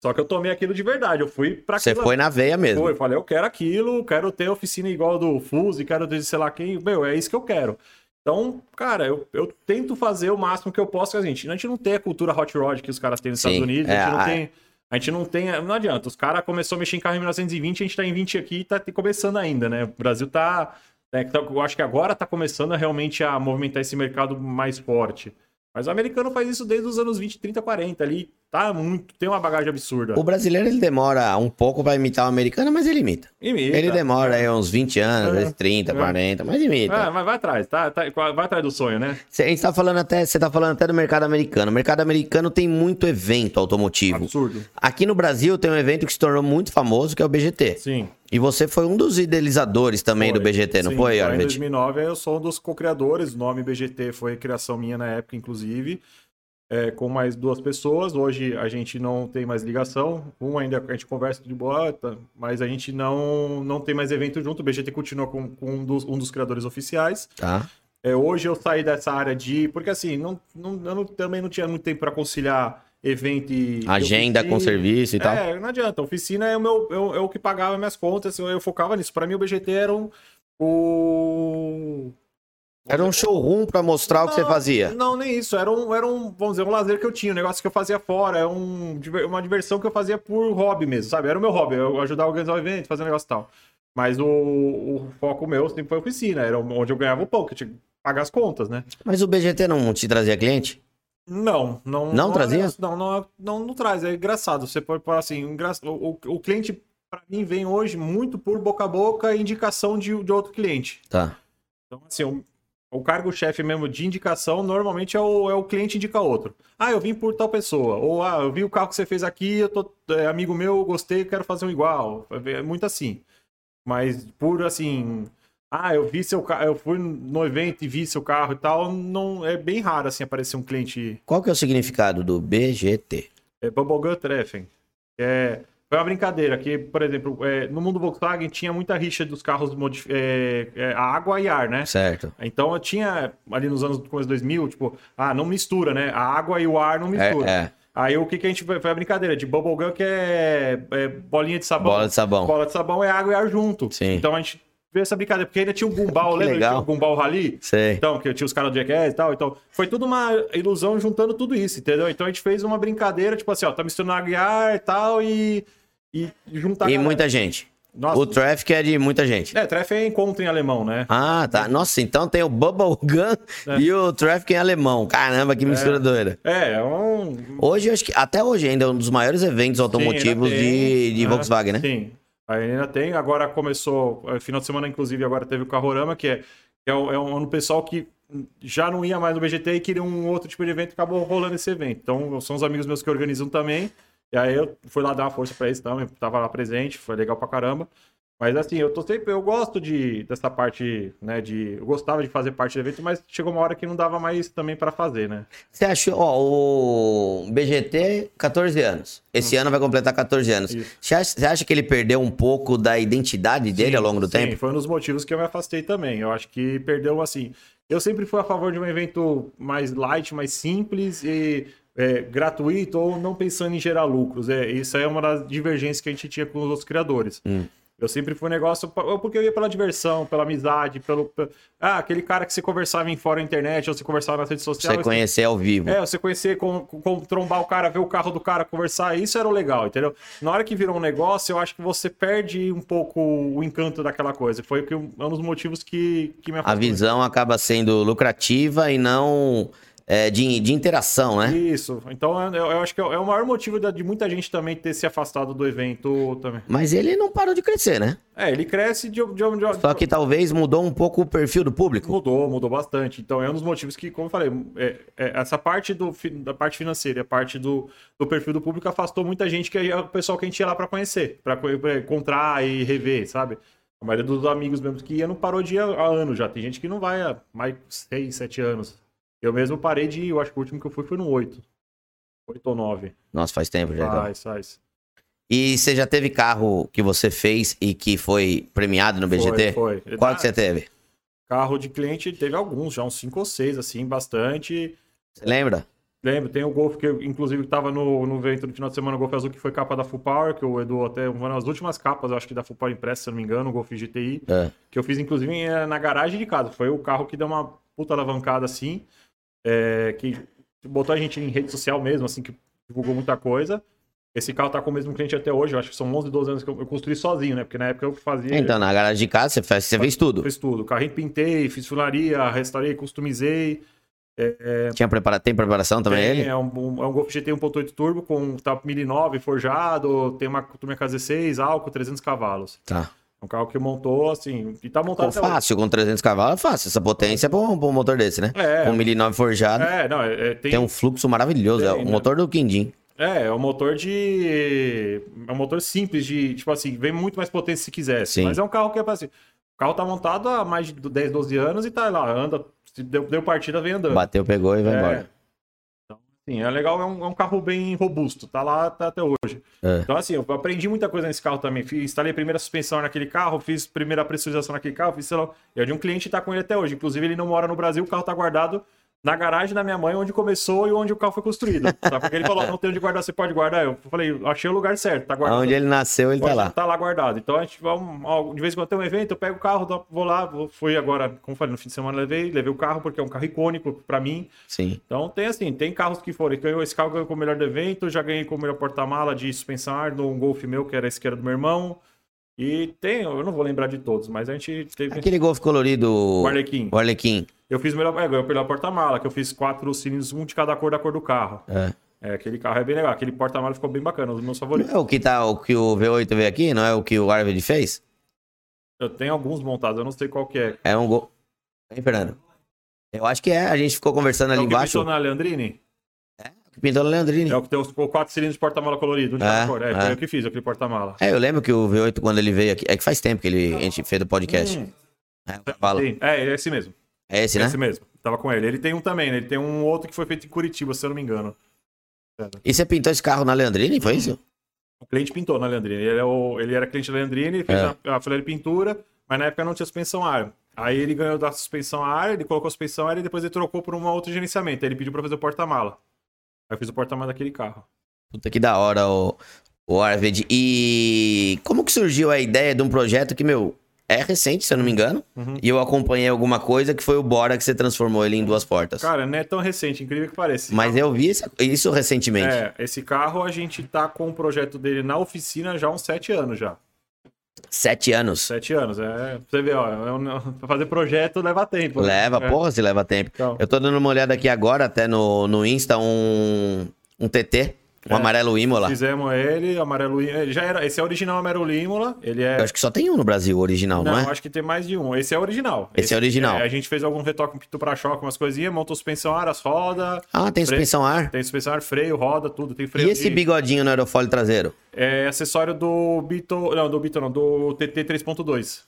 Só que eu tomei aquilo de verdade, eu fui pra Você foi na veia mesmo. foi, eu falei, eu quero aquilo, quero ter oficina igual do Fuse, quero ter sei lá quem, meu, é isso que eu quero. Então, cara, eu, eu tento fazer o máximo que eu posso, porque a gente, a gente não tem a cultura hot rod que os caras têm nos Sim, Estados Unidos, é, a gente não a- tem. A gente não tem. Não adianta. Os caras começaram a mexer em carro em 1920, a gente tá em 20 aqui e tá começando ainda, né? O Brasil tá. tá- eu acho que agora tá começando a realmente a movimentar esse mercado mais forte. Mas o americano faz isso desde os anos 20, 30, 40 ali. Tá muito. Tem uma bagagem absurda. O brasileiro ele demora um pouco pra imitar o americano, mas ele imita. Imita. Ele demora aí uns 20 anos, às É. vezes 30, É. 40, mas imita. Ah, mas vai atrás, tá, tá- vai atrás do sonho, né? Cê- A gente tá falando até, você tá falando até do mercado americano. O mercado americano tem muito evento automotivo. Absurdo. Aqui no Brasil tem um evento que se tornou muito famoso, que é o BGT. Sim. E você foi um dos idealizadores também do BGT, não Sim, foi, lá Em Arvid? 2009 eu sou um dos co-criadores, o nome BGT foi criação minha na época, inclusive, é, com mais duas pessoas. Hoje a gente não tem mais ligação, um ainda a gente conversa de boa, tá, mas a gente não, não tem mais evento junto. O BGT continua com, com um, dos, um dos criadores oficiais. Tá. É, hoje eu saí dessa área de. Porque assim, não, não, eu não- também não tinha muito tempo para conciliar evento e. Agenda oficina. com serviço e tal. É, não adianta. Oficina é o, meu, é, o- é que pagava minhas contas, eu, eu focava nisso. Para mim, o BGT era um. O. Era um showroom pra mostrar o que você Não, fazia. Não, nem isso. Era um, era um, vamos dizer, um lazer que eu tinha, um negócio que eu fazia fora, é um, uma diversão que eu fazia por hobby mesmo, sabe? Era o meu hobby, eu ajudar a organizar o evento, fazer um negócio e tal. Mas o, o foco meu sempre foi a oficina, era onde eu ganhava o pão, que eu tinha que pagar as contas, né? Mas o BGT não te trazia cliente? Não, não. Não trazia? Não, não, não, não traz. É engraçado. Você pode falar assim, engra... o, o, o cliente, para mim, vem hoje muito por boca a boca indicação de, de outro cliente. Tá. Então, assim, o, o cargo-chefe mesmo de indicação, normalmente é o, é o cliente indica outro. Ah, eu vim por tal pessoa. Ou, ah, eu vi o carro que você fez aqui, eu tô, é amigo meu, gostei, quero fazer um igual. É muito assim. Mas por, assim... Ah, eu vi seu carro, eu fui no evento e vi seu carro e tal, não é bem raro, assim, aparecer um cliente... Qual que é o significado do BGT? É Bubblegum Treffen. É, foi uma brincadeira que, por exemplo, é, no mundo Volkswagen tinha muita rixa dos carros modif- é, é, a água e ar, né? Certo. Então eu tinha ali nos anos começo de 2000, tipo, ah, não mistura, né? A água e o ar não mistura. É, é. Aí o que, que a gente foi, foi a brincadeira de bubblegum que é, é bolinha de sabão. Bola de sabão. Bola de sabão é água e ar junto. Sim. Então a gente fez essa brincadeira, porque ainda tinha um gumball, lembra? legal. Tinha o gumball rally? Sei. Então, que tinha os caras do Jackass e tal. Então, foi tudo uma ilusão juntando tudo isso, entendeu? Então a gente fez uma brincadeira, tipo assim, ó, tá misturando água e e tal, e, e juntar. E muita gente. Nossa. O Traffic é de muita gente. É, Treff é encontro em alemão, né? Ah, tá. Nossa, então tem o Bubble Gun e o Traffic em alemão. Caramba, que mistura doida. É, é um. Hoje, eu acho que até hoje ainda é um dos maiores eventos automotivos Sim, de, de né? Volkswagen, né? Sim. Ainda tem. Agora começou, eh, final de semana, inclusive, agora teve o Carrorama, que é, que é, um, é um pessoal que já não ia mais no BGT e queria um outro tipo de evento e acabou rolando esse evento. Então, são os amigos meus que organizam também. E aí eu fui lá dar uma força pra eles também, tava lá presente, foi legal pra caramba. Mas assim, eu tô sempre, eu gosto de dessa parte, né, de eu gostava de fazer parte do evento, mas chegou uma hora que não dava mais também pra fazer, né? Você achou, ó, o BGT, 14 anos. Esse ano vai completar 14 anos. Hum. Isso. Você acha, você acha que ele perdeu um pouco da identidade dele Sim, ao longo do sim, tempo? foi um dos motivos que eu me afastei também. Eu acho que perdeu assim. Eu sempre fui a favor de um evento mais light, mais simples e é, gratuito ou não pensando em gerar lucros. É, isso aí é uma das divergências que a gente tinha com os outros criadores. Hum. Eu sempre fui um negócio porque eu ia pela diversão, pela amizade, pelo. pe- Ah, aquele cara que você conversava em fora da internet ou você conversava nas redes sociais. Você conhecer ao vivo. É, você conhecer, com, com- trombar o cara, ver o carro do cara, conversar, isso era o legal, entendeu? Na hora que virou um negócio, eu acho que você perde um pouco o encanto daquela coisa. Foi que, um dos motivos que, que me A afastou. visão acaba sendo lucrativa e não é, de, de interação, né? Isso. Então, eu, eu acho que é o maior motivo da- de muita gente também ter se afastado do evento também. Mas ele não parou de crescer, né? É, ele cresce de... de, de Só que talvez mudou um pouco o perfil do público. Mudou, mudou bastante. Então é um dos motivos que, como eu falei, é- é essa parte do, da parte financeira, a parte do, do perfil do público afastou muita gente que é o pessoal que a gente ia lá pra conhecer, pra encontrar e rever, sabe? A maioria dos amigos mesmo que ia não parou de ir há, há anos já. Tem gente que não vai há mais 6, 7 anos. Eu mesmo parei de ir, eu acho que o último que eu fui foi no 8. 8 ou 9. Nossa, faz tempo já. então. Faz, faz. E você já teve carro que você fez e que foi premiado no BGT? Foi, foi. Qual que você teve? Carro de cliente teve alguns, já uns 5 ou 6, assim, bastante. Você lembra? Lembro, tem o Golf que, inclusive, estava no, no evento no final de semana, o Golf Azul, que foi capa da Full Power, que o Edu até, uma das últimas capas, acho que da Full Power impressa, se não me engano, o Golf GTI, É. que eu fiz, inclusive, eh, na garagem de casa. Foi o carro que deu uma puta alavancada, assim, é, que botou a gente em rede social mesmo, assim, que divulgou muita coisa. Esse carro tá com o mesmo cliente até hoje, eu acho que são 11, 12 anos que eu, eu construí sozinho, né? Porque na época eu fazia... Então, na garagem de casa, você fez, você fez tudo. Fiz tudo. Carrinho pintei, fiz funilaria, restaurei, customizei. Tinha prepara... Tem preparação também Tem, ele? É um, um- é um Golf GT 1.8 turbo com top 1009 forjado, tem uma turma KZ6, álcool, 300 cavalos. Tá. É um carro que montou, assim, e tá montado hoje. fácil, com 300 cavalos é fácil. Essa potência é pra um, pra um motor desse, né? É. Com 1009 forjado, É, não, é, é- tem, tem um fluxo maravilhoso. é Tem, o né? motor do Quindim. é, é um motor de... É um motor simples de, tipo assim, vem muito mais potência se quisesse. Sim. Mas é um carro que é assim, o carro tá montado há mais de 10, 12 anos e tá lá, anda, deu, deu partida, vem andando. Bateu, pegou e vai É. embora. Assim, é legal, é um, é um carro bem robusto, tá lá tá até hoje. É. Então, assim, eu aprendi muita coisa nesse carro também. Fiz, instalei a primeira suspensão naquele carro, fiz primeira pressurização naquele carro, fiz, sei lá. É de um cliente que tá com ele até hoje. Inclusive, ele não mora no Brasil, o carro tá guardado na garagem da minha mãe, onde começou e onde o carro foi construído. <laughs> Sabe? Porque ele falou, não tem onde guardar, você pode guardar. Eu falei, achei o lugar certo, tá guardado. Onde ele nasceu, ele tá Pode- lá. Tá lá guardado. Então a gente vai de vez em quando tem um evento, eu pego o carro, vou lá, fui agora, como falei, no fim de semana levei, levei o carro porque é um carro icônico pra mim. Sim. Então tem assim, tem carros que foram. Ganhou, esse carro ganhou como melhor do evento, já ganhei como melhor porta-mala de suspensão ar no Golf meu, que era esse que era do meu irmão. E tem, eu não vou lembrar de todos, mas a gente teve. Aquele Golf colorido. O Arlequim. O Arlequim. Eu fiz o melhor, é, ganhou o melhor porta-mala, que eu fiz quatro cilindros, um de cada cor da cor do carro. É. É, aquele carro é bem legal, aquele porta-mala ficou bem bacana, um dos meus favoritos. É o que, tá, o que o V8 veio aqui, não é o que o Arvid fez? Eu tenho alguns montados, eu não sei qual que é. É um Gol. Hein, Fernando? Eu acho que é. A gente ficou conversando É ali o que embaixo. na Leandrini? Que pintou no Leandrini. É o que tem os quatro cilindros de porta-mala colorido, de cada É, cor. É, é. foi eu que fiz, aquele porta-mala. É, eu lembro que o V8, quando ele veio aqui. É que faz tempo que ele, a gente fez o podcast. Hum, É, cavalo. sim. É, é esse mesmo. É esse, né? Esse mesmo. Tava com ele. Ele tem um também, né? Ele tem um outro que foi feito em Curitiba, se eu não me engano. E você pintou esse carro na Leandrini, foi isso? O cliente pintou na Leandrini. Ele, é o- ele era cliente da Leandrini, fez É. a, a de pintura, mas na época não tinha suspensão ar. Aí ele ganhou da suspensão ar, ele colocou a suspensão ar e depois ele trocou por um outro gerenciamento. Aí ele pediu pra fazer o porta-mala. Aí eu fiz o porta-mala daquele carro. Puta que da hora o, o Arvid. E como que surgiu a ideia de um projeto que, meu, é recente, se eu não me engano. Uhum. E eu acompanhei alguma coisa que foi o Bora que você transformou ele em duas portas. Cara, não é tão recente, incrível que pareça. Mas eu vi isso recentemente. É, esse carro a gente tá com o projeto dele na oficina já há uns sete anos já. Sete anos. Sete anos. É, você vê, ó, é um- pra fazer projeto leva tempo. né? Leva, É. porra, se leva tempo. Então. Eu tô dando uma olhada aqui agora, até no, no Insta, um, um TT, um É. amarelo Imola. Fizemos ele, amarelo Imola. Ele já era, esse é o original amarelo Imola. Ele é. Eu acho que só tem um no Brasil, original, não, Não, é? acho que tem mais de um. Esse é o original. Esse é original. a gente fez algum retoque pito pra choque, umas coisinhas, montou suspensão ar, as rodas. Ah, tem freio- suspensão ar? Tem suspensão ar, freio, roda, tudo. Tem freio E esse de- bigodinho no aerofólio traseiro? É acessório do Beetle. Não, do Beetle não, do TT 3.2.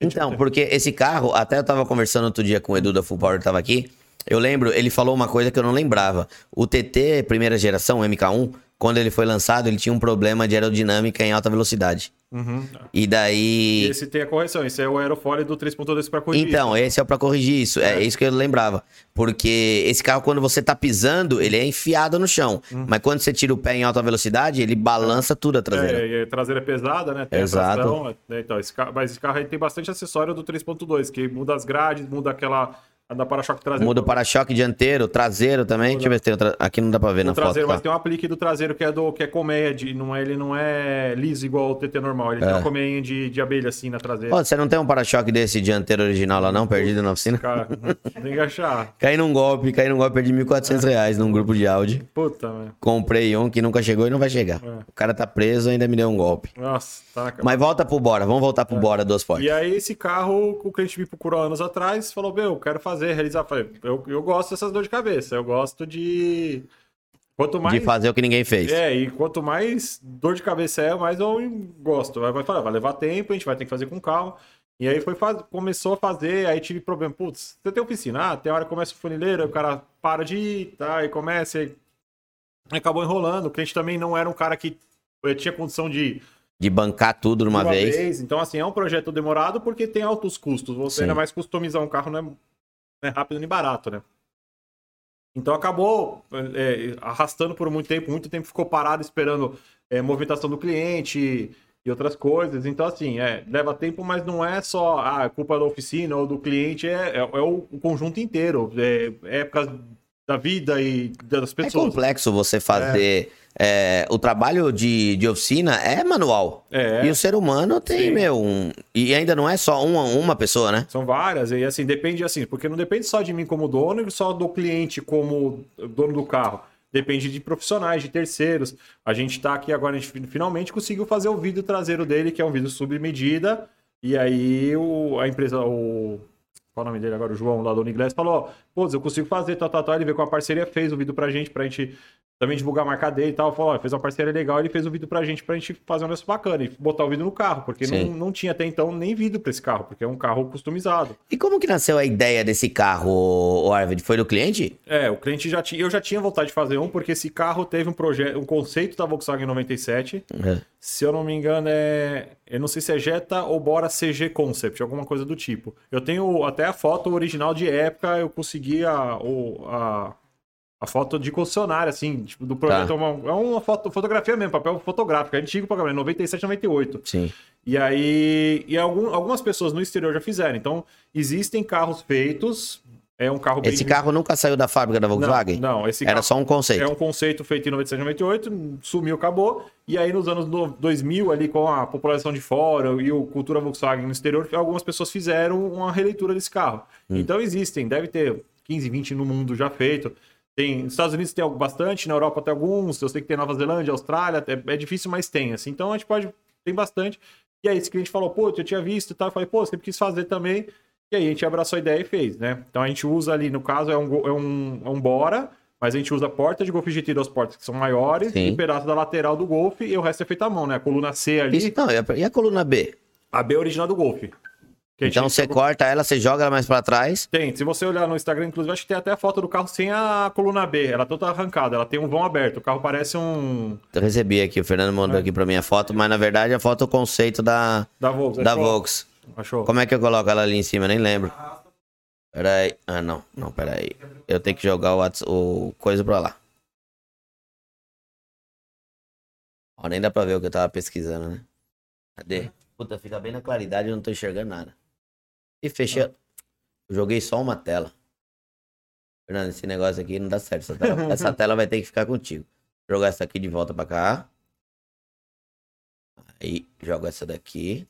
Então, porque esse carro, até eu tava conversando outro dia com o Edu da Full Power que tava aqui. Eu lembro, ele falou uma coisa que eu não lembrava. O TT primeira geração, o MK1, quando ele foi lançado, ele tinha um problema de aerodinâmica em alta velocidade. Uhum. E daí. esse tem a correção. Esse é o aerofólio do 3.2 pra corrigir. Então, esse é o pra corrigir isso. É, isso que eu lembrava. Porque esse carro, quando você tá pisando, ele é enfiado no chão. Mas quando você tira o pé em alta velocidade, ele balança tudo a traseira. É, e a traseira é pesada, né? Tem Exato. tração, né? Então, esse carro, mas esse carro aí tem bastante acessório do 3.2, que muda as grades, muda aquela. A da para-choque traseiro. Muda o para-choque dianteiro, traseiro também. Deixa eu ver se tem outra. Aqui não dá pra ver do na foto. traseiro, tá? mas tem um aplique do traseiro que é do que é colmeia, de, não é, ele não é liso igual o TT normal, ele tem uma colmeia de, de abelha assim na traseira. Ó, você não tem um para-choque desse dianteiro original lá não, perdido na oficina? Cara, <laughs> tem que achar. Caí num golpe, caí num golpe, perdi 1.400 reais num grupo de áudio. Puta, velho. Comprei um que nunca chegou e não vai chegar. É. O cara tá preso e ainda me deu um golpe. Nossa, tá na Mas volta pro Bora, vamos voltar pro Bora duas portas. E aí, esse carro, o cliente me procurou anos atrás, falou: Meu, eu quero fazer, realizar. Eu Falei, eu, gosto dessas dores de cabeça, eu gosto de. Quanto mais. De fazer o que ninguém fez. É, e quanto mais dor de cabeça é, mais eu gosto. Vai, vai vai levar tempo, a gente vai ter que fazer com calma. E aí foi faz... começou a fazer, aí tive problema. Putz, você tem oficina? Ah, tem hora que começa o funileiro, aí o cara para de ir, tá? E começa, e acabou enrolando. O cliente também não era um cara que eh, tinha condição de De bancar tudo de uma, vez. Então, assim, é um projeto demorado porque tem altos custos. Você Sim. ainda mais customizar um carro não é, é rápido nem barato, né? Então acabou é, arrastando por muito tempo, muito tempo ficou parado esperando é, movimentação do cliente e outras coisas. Então, assim, é, leva tempo, mas não é só a culpa da oficina ou do cliente, é, é, é o, o conjunto inteiro. É, épocas da vida e das É pessoas. complexo você fazer. é, o trabalho de, de oficina é manual. É. E o ser humano tem, Sim. meu. um- e ainda não é só uma, uma pessoa, né? São várias, e assim, depende assim, porque não depende só de mim como dono e só do cliente como dono do carro. Depende de profissionais, de terceiros. A gente tá aqui agora, a gente finalmente conseguiu fazer o vidro traseiro dele, que é um vidro sob medida. E aí o, a empresa, o. Qual o nome dele agora? O João, lá do Inglês, falou: Pô, eu consigo fazer, tal, tal, tal. Ele veio com a parceria, fez o vídeo pra gente, pra gente também divulgar a marca dele e tal. Falou: fez uma parceria legal, ele fez o vídeo pra gente, pra gente fazer um negócio bacana e botar o vídeo no carro, porque Sim. não, não tinha até então nem vídeo pra esse carro, porque é um carro customizado. E como que nasceu a ideia desse carro, o Arvid? Foi do cliente? É, o cliente já tinha. Eu já tinha vontade de fazer um, porque esse carro teve um projeto, um conceito da Volkswagen 97. É. Se eu não me engano, é. Eu não sei se é Jetta ou Bora CG Concept, alguma coisa do tipo. Eu tenho até a foto original de época, eu consegui a, a, a foto de concessionária, assim, tipo, do projeto. Tá. É uma, é uma foto, fotografia mesmo, papel fotográfico, é antigo pra caramba, 97, 98. Sim. E aí, e algum- algumas pessoas no exterior já fizeram. Então, existem carros feitos. É um carro bem Esse carro nunca saiu da fábrica da Volkswagen? Não, não, esse Era carro só um conceito. é um conceito feito em 97, 98, sumiu, acabou. E aí, nos anos no- 2000, ali com a popularização de fora e o cultura Volkswagen no exterior, algumas pessoas fizeram uma releitura desse carro. Hum. Então, existem, deve ter 15, 20 no mundo já feito. Tem, nos Estados Unidos tem algo bastante, na Europa tem alguns, eu sei que tem Nova Zelândia, Austrália, é, é difícil, mas tem, assim. Então, a gente pode, tem bastante. E aí, esse cliente falou, pô, eu tinha visto e tal. Eu falei, pô, você quis fazer também. E aí, a gente abraçou a ideia e fez, né? Então, a gente usa ali, no caso, é um, é um, é um Bora, mas a gente usa a porta de Golf GT das portas que são maiores Sim. e pedaço da lateral do Golf e o resto é feito à mão, né? A coluna C ali, Isso, não, e a- e a coluna B? a B é original do Golf. Que Então você corta ela, você joga ela mais pra trás. Tem, se você olhar no Instagram, inclusive, acho que tem até a foto do carro sem a coluna B. Ela toda arrancada, ela tem um vão aberto. O carro parece um. Eu recebi aqui, o Fernando mandou aqui pra mim a foto, mas na verdade a foto é o conceito da, Da Volks. da achou? Volks. Achou? Como é que eu coloco ela ali em cima? Eu nem lembro. Peraí. Ah, não. Não, peraí. Eu tenho que jogar o, Whats- o coisa pra lá. Ó, nem dá pra ver o que eu tava pesquisando, né? Cadê? Puta, fica bem na claridade, eu não tô enxergando nada. E fechei. Eu joguei só uma tela. Fernando, esse negócio aqui não dá certo. Essa tela, essa <laughs> tela vai ter que ficar contigo. Jogar essa aqui de volta pra cá. Aí, jogo essa daqui.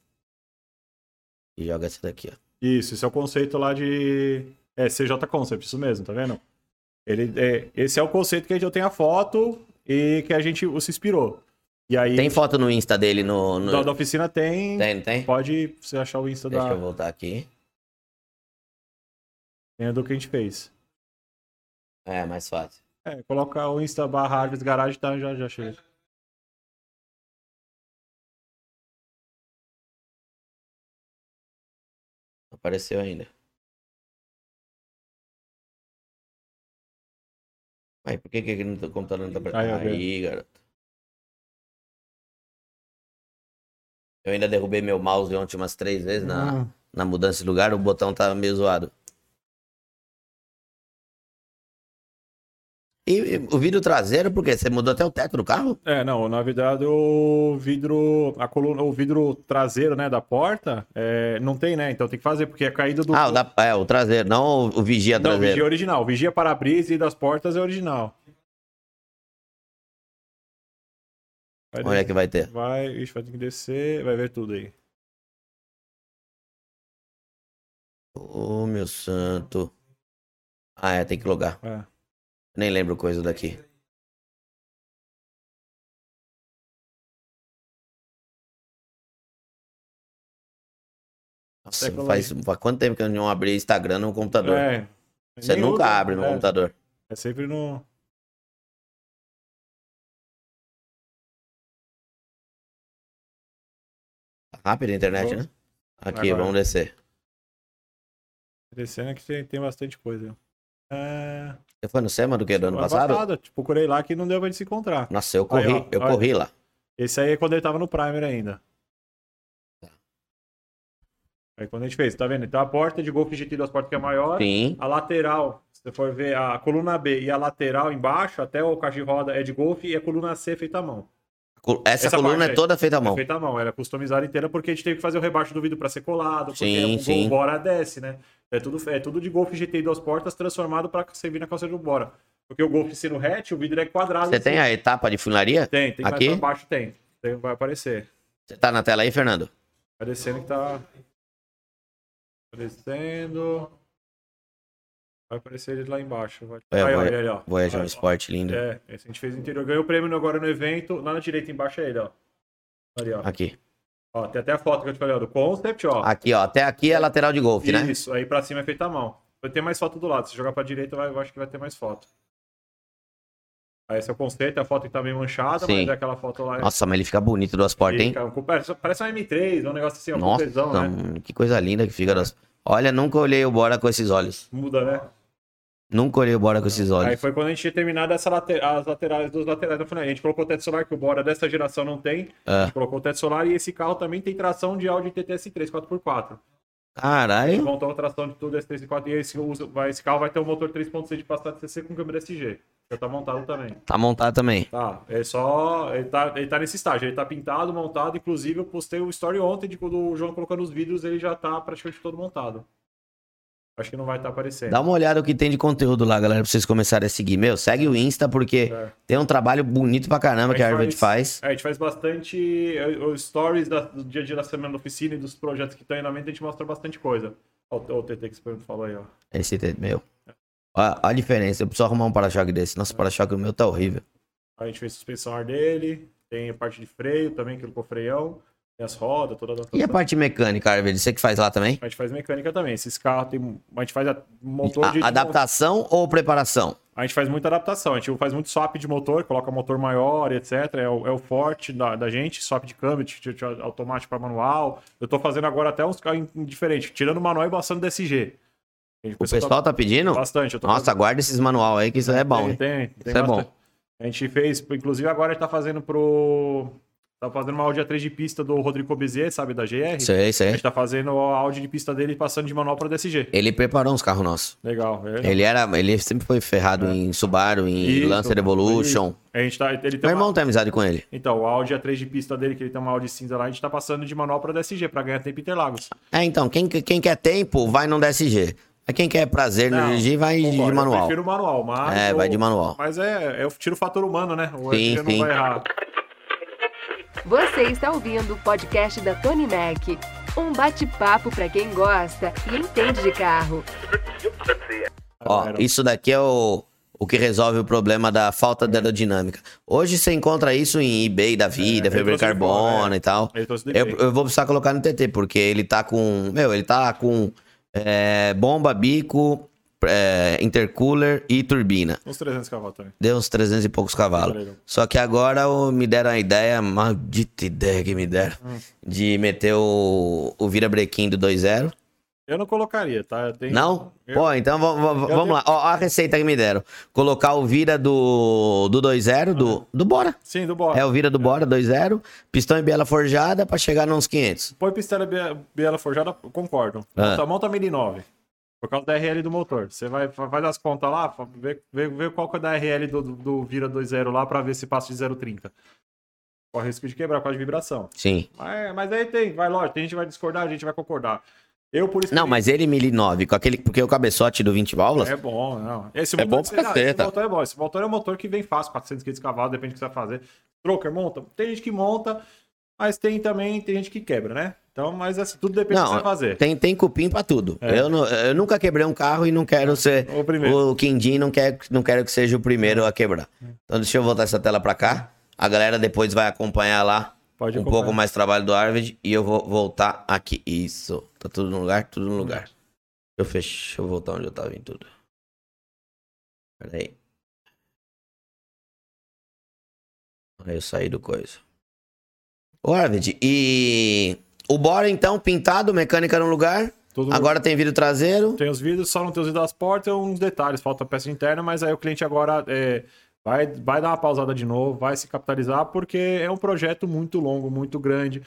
E joga essa daqui, ó. Isso, esse é o conceito lá de. É, CJ Concept, isso mesmo, tá vendo? Ele, é, esse é o conceito que a gente tem a foto e que a gente se inspirou. E aí. Tem foto no Insta dele no. no... Da, da oficina tem. Tem, tem? Pode você achar o Insta Deixa da. eu voltar aqui. Do que a gente fez. É, mais fácil. É, coloca o Insta barra Harvest Garage, tá? Já, já chega. Não apareceu ainda. Aí, por que, que aqui no teu computador não tá Aí, aparecendo? Aí, garoto. Eu ainda derrubei meu mouse ontem umas três vezes na, Ah. na mudança de lugar, o botão tava meio zoado. E, e o vidro traseiro, por quê? Você mudou até o teto do carro? É, não, na verdade o vidro, a coluna, o vidro traseiro, né, da porta, é, não tem, né? Então tem que fazer, porque a caída do. Ah, o, da, é, o traseiro, não o, o vigia Não, o traseiro. vigia é original. O vigia para-brisa e das portas é original. Vai Olha que vai ter. Vai, ixi, vai ter que descer, vai ver tudo aí. Ô, meu santo. Ah, é, tem que logar. É. Nem lembro coisa daqui. Nossa, faz, faz quanto tempo que eu não abri Instagram no computador? É. Você nunca usa, abre no é. computador. É sempre no. Rápido a internet, né? Aqui, Agora. vamos descer. Descendo que tem, tem bastante coisa. É. Você foi no SEMA do que? Do ano passado? passada, tipo, procurei lá que não deu pra gente se encontrar. Nossa, eu Aí, corri, ó, eu olha. corri lá. Esse aí é quando ele tava no Primer ainda. Tá. Aí quando a gente fez, tá vendo? Então a porta de Golf GT das portas que é maior. Sim. A lateral, se você for ver a coluna B e a lateral embaixo, até o caixa de roda é de Golf e a coluna C é feita à mão. Essa, Essa coluna é toda feita à É mão. feita à mão, ela é customizada inteira porque a gente teve que fazer o rebaixo do vidro para ser colado, porque Sim, o sim. Bora desce, né? É tudo, é tudo de Golf GT duas portas transformado para servir na calça do Bora. Porque o Golf sendo hatch, o vidro é quadrado. Você assim. tem a etapa de funilaria? Tem, tem Aqui? pra baixo tem. Tem- Vai aparecer. Você tá na tela aí, Fernando? Vai descendo que tá. Vai descendo. Vai aparecer ele lá embaixo. Vai... É, aí, ó, Voy- ele ali, ó. Voyager Aí, ó. Sport, lindo. É, esse a gente fez no interior. Ganhou o prêmio agora no evento. Lá na direita embaixo é ele, ó. Ali, ó. Aqui. ó. Tem até a foto que eu te falei, ó, do concept, ó. Aqui, ó. Até aqui é lateral de golfe, né? Isso, aí pra cima é feita à mão. Vai ter mais foto do lado. Se jogar pra direita, vai, eu acho que vai ter mais foto. Aí esse é o conceito, a foto que tá meio manchada, Sim. mas é aquela foto lá. Nossa, mas ele fica bonito duas portas, hein? parece, parece um M3, um negócio assim, um Nossa, coupezão, né? que coisa linda que fica. Das... Olha, nunca olhei o Bora com esses olhos. Muda, né? Nunca olhei o Bora com esses Aí olhos. foi quando a gente tinha terminado essa late- as laterais dos laterais da final. A gente colocou o teto solar, que o Bora dessa geração não tem. A Ah, gente colocou o teto solar e esse carro também tem tração de Audi TTS3 4x4. caralho. Montou a tração de tudo S3 e 4 e esse, vai- esse carro vai ter um motor 3.6 de Passat CC com câmera SG. Já tá montado também. Tá montado também. Tá, é só. Ele tá, ele tá nesse estágio, ele tá pintado, montado. Inclusive, eu postei o story ontem de quando o João colocando os vídeos, ele já tá praticamente todo montado. Acho que não vai estar aparecendo. Dá uma olhada o que tem de conteúdo lá, galera, pra vocês começarem a seguir. Meu, segue o Insta, porque É. tem um trabalho bonito pra caramba A que a Harvard faz. É, a gente faz bastante eh, os stories da- do dia a dia da semana da oficina e dos projetos que estão em mente, a gente mostra bastante coisa. Ó, o TT que você falou aí, ó. Esse, te- meu. Ó, a diferença, eu preciso arrumar um para-choque desse. Nossa, o para-choque meu tá horrível. A gente fez suspensão ar dele, tem a parte de freio também, que colocou freião, tem as rodas, toda E a parte mecânica, Harvard? Você que faz lá também? A gente faz mecânica também. Esses carros tem. A gente faz a- motor de. A- adaptação ou preparação? A gente faz muita adaptação, a gente faz muito swap de motor, coloca motor maior, etc. É o, é o forte da, da gente, swap de câmbio, de, de- automático para manual. Eu tô fazendo agora até uns carros diferentes, tirando o manual e passando DSG. O pessoal tá pedindo? Bastante. Eu tô Nossa, guarda esses manual aí que isso é bom, tem, tem, tem Isso é bom. bastante. A gente fez, inclusive agora a gente tá fazendo pro. Tá fazendo uma Audi A3 de pista do Rodrigo Bezier, sabe, da GR. Sei, A sei. gente tá fazendo a Audi de pista dele passando de manual para DSG. Ele preparou uns carros nossos. Legal. é. Ele era, ele sempre foi ferrado em Subaru, em Isso, Lancer Evolution. isso. A gente tá, ele tem Meu uma- irmão tem amizade com ele. Então, o Audi A3 de pista dele, que ele tem uma Audi cinza lá, a gente tá passando de manual para DSG, para ganhar tempo em Interlagos. É, então, quem, quem quer tempo, vai no DSG. Quem quer prazer no dirigir, vai de concordo, Eu manual. prefiro manual, mas... É, eu- vai de manual. Mas é, eu tiro o fator humano, né? O Sim, sim. não vai errar. Você está ouvindo o podcast da Tony Mac. Um bate-papo para quem gosta e entende de carro. Ó, isso daqui é o, o que resolve o problema da falta de aerodinâmica. Hoje você encontra isso em eBay da vida, É, Febre é. e tal. Eu, eu vou precisar colocar no TT, porque ele tá com. Meu, ele tá com é, bomba, bico, é, intercooler e turbina. Uns 300 cavalos também. Deu uns 300 e poucos cavalos. Só que agora o- me deram a ideia, maldita ideia que me deram, Hum. de meter o, o virabrequim do 2.0. Eu não colocaria, tá? Eu tenho- Não? Eu- Pô, então va- va- vamos tenho- lá. Ó, a receita que me deram. Colocar o vira do, do 2.0, do, do Bora. Sim, do Bora. É o vira do Bora 2.0, pistão e biela forjada pra chegar nos 500. Põe pistela bie- biela forjada, concordo. Ah. Monta, monta 1009. Por causa da RL do motor. Você vai, fa- faz as contas lá, vê, vê, vê qual que é da RL do, do, do Vira 2.0 lá pra ver se passa de 0,30. Corre risco de quebrar causa de vibração. Sim. Mas, mas aí tem, vai lógico, tem gente que vai discordar, a gente vai concordar. Eu, por isso. Não, mas ele 1009, com aquele, porque o cabeçote do 20 válvulas. É bom, não. Esse É bom motor, pra caceta. esse motor é bom. Esse motor é um motor que vem fácil, 400, 500 cavalos, depende do que você vai fazer. Troker monta. Tem gente que monta, mas tem também, tem gente que quebra, né? Então, mas assim, tudo depende do que você Não, vai fazer. tem, tem cupim pra tudo. É. Eu, não- eu nunca quebrei um carro e não quero ser. O primeiro. O Quindim não, quer, não quero que seja o primeiro a quebrar. Então deixa eu voltar essa tela pra cá. A galera depois vai acompanhar lá Pode um acompanhar. pouco mais trabalho do Arvid e eu vou voltar aqui. Isso. Tá tudo no lugar? Tudo no lugar. Eu fecho. Deixa eu voltar onde eu tava em tudo. Pera aí. Aí eu saí do coisa. Ô, Arvid, e o Bora então pintado, mecânica no lugar. Tudo Agora tem vidro traseiro. Tem os vidros, só não tem os vidros das portas e uns detalhes, falta peça interna, mas aí o cliente agora é, vai, vai dar uma pausada de novo, vai se capitalizar, porque é um projeto muito longo, muito grande.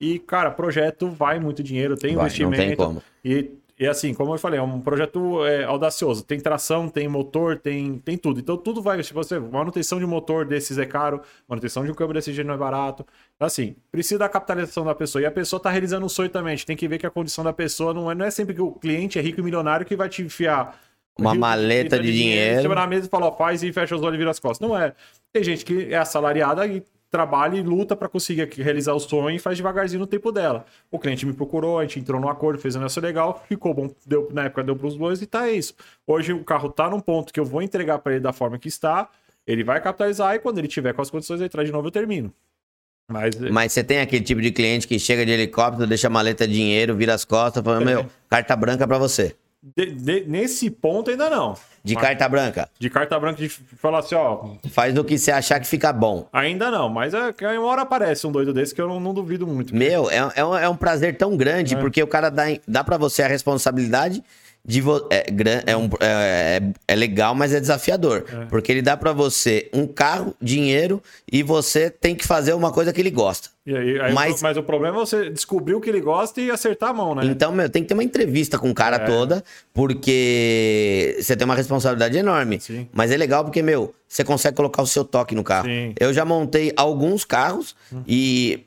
E, cara, projeto vai muito dinheiro, tem Vai, investimento. não tem como. E, e assim, como eu falei, é um projeto é, audacioso. Tem tração, tem motor, tem, tem tudo. Então tudo vai. Se você. Manutenção de motor desses é caro, manutenção de um câmbio desse jeito não é barato. Então, assim, precisa da capitalização da pessoa. E a pessoa tá realizando um sonho também. A gente tem que ver que a condição da pessoa não é, não é sempre que o cliente é rico e milionário que vai te enfiar. Uma maleta de dinheiro. Chama na mesa e fala, ó, faz e fecha os olhos e vira as costas. Não é. Tem gente que é assalariada e trabalha e luta para conseguir realizar o sonho e faz devagarzinho no tempo dela. O cliente me procurou, a gente entrou num acordo, fez um negócio legal, ficou bom, deu, na época deu pros dois e tá isso. Hoje o carro tá num ponto que eu vou entregar para ele da forma que está, ele vai capitalizar e quando ele tiver com as condições, ele traz de novo eu termino. Mas, Mas você tem aquele tipo de cliente que chega de helicóptero, deixa a maleta de dinheiro, vira as costas, fala, meu, carta branca pra você. De- de- nesse ponto ainda não. De Mas- carta branca. De carta branca de falar assim, ó, Faz o que você achar que fica bom. ainda não, mas é que uma hora aparece um doido desse que eu não, não duvido muito. Meu, é, é, um, é um prazer tão grande, porque o cara dá, dá para você a responsabilidade de é, é, um, é, é- é legal, mas é desafiador. Porque ele dá pra você um carro, dinheiro, e você tem que fazer uma coisa que ele gosta. Aí, aí Mas- o, mas o problema é você descobrir o que ele gosta e acertar a mão, né? Então, meu, tem que ter uma entrevista com o cara É. toda, porque você tem uma responsabilidade enorme. Sim. Mas é legal porque, meu, você consegue colocar o seu toque no carro. Sim. Eu já montei alguns carros e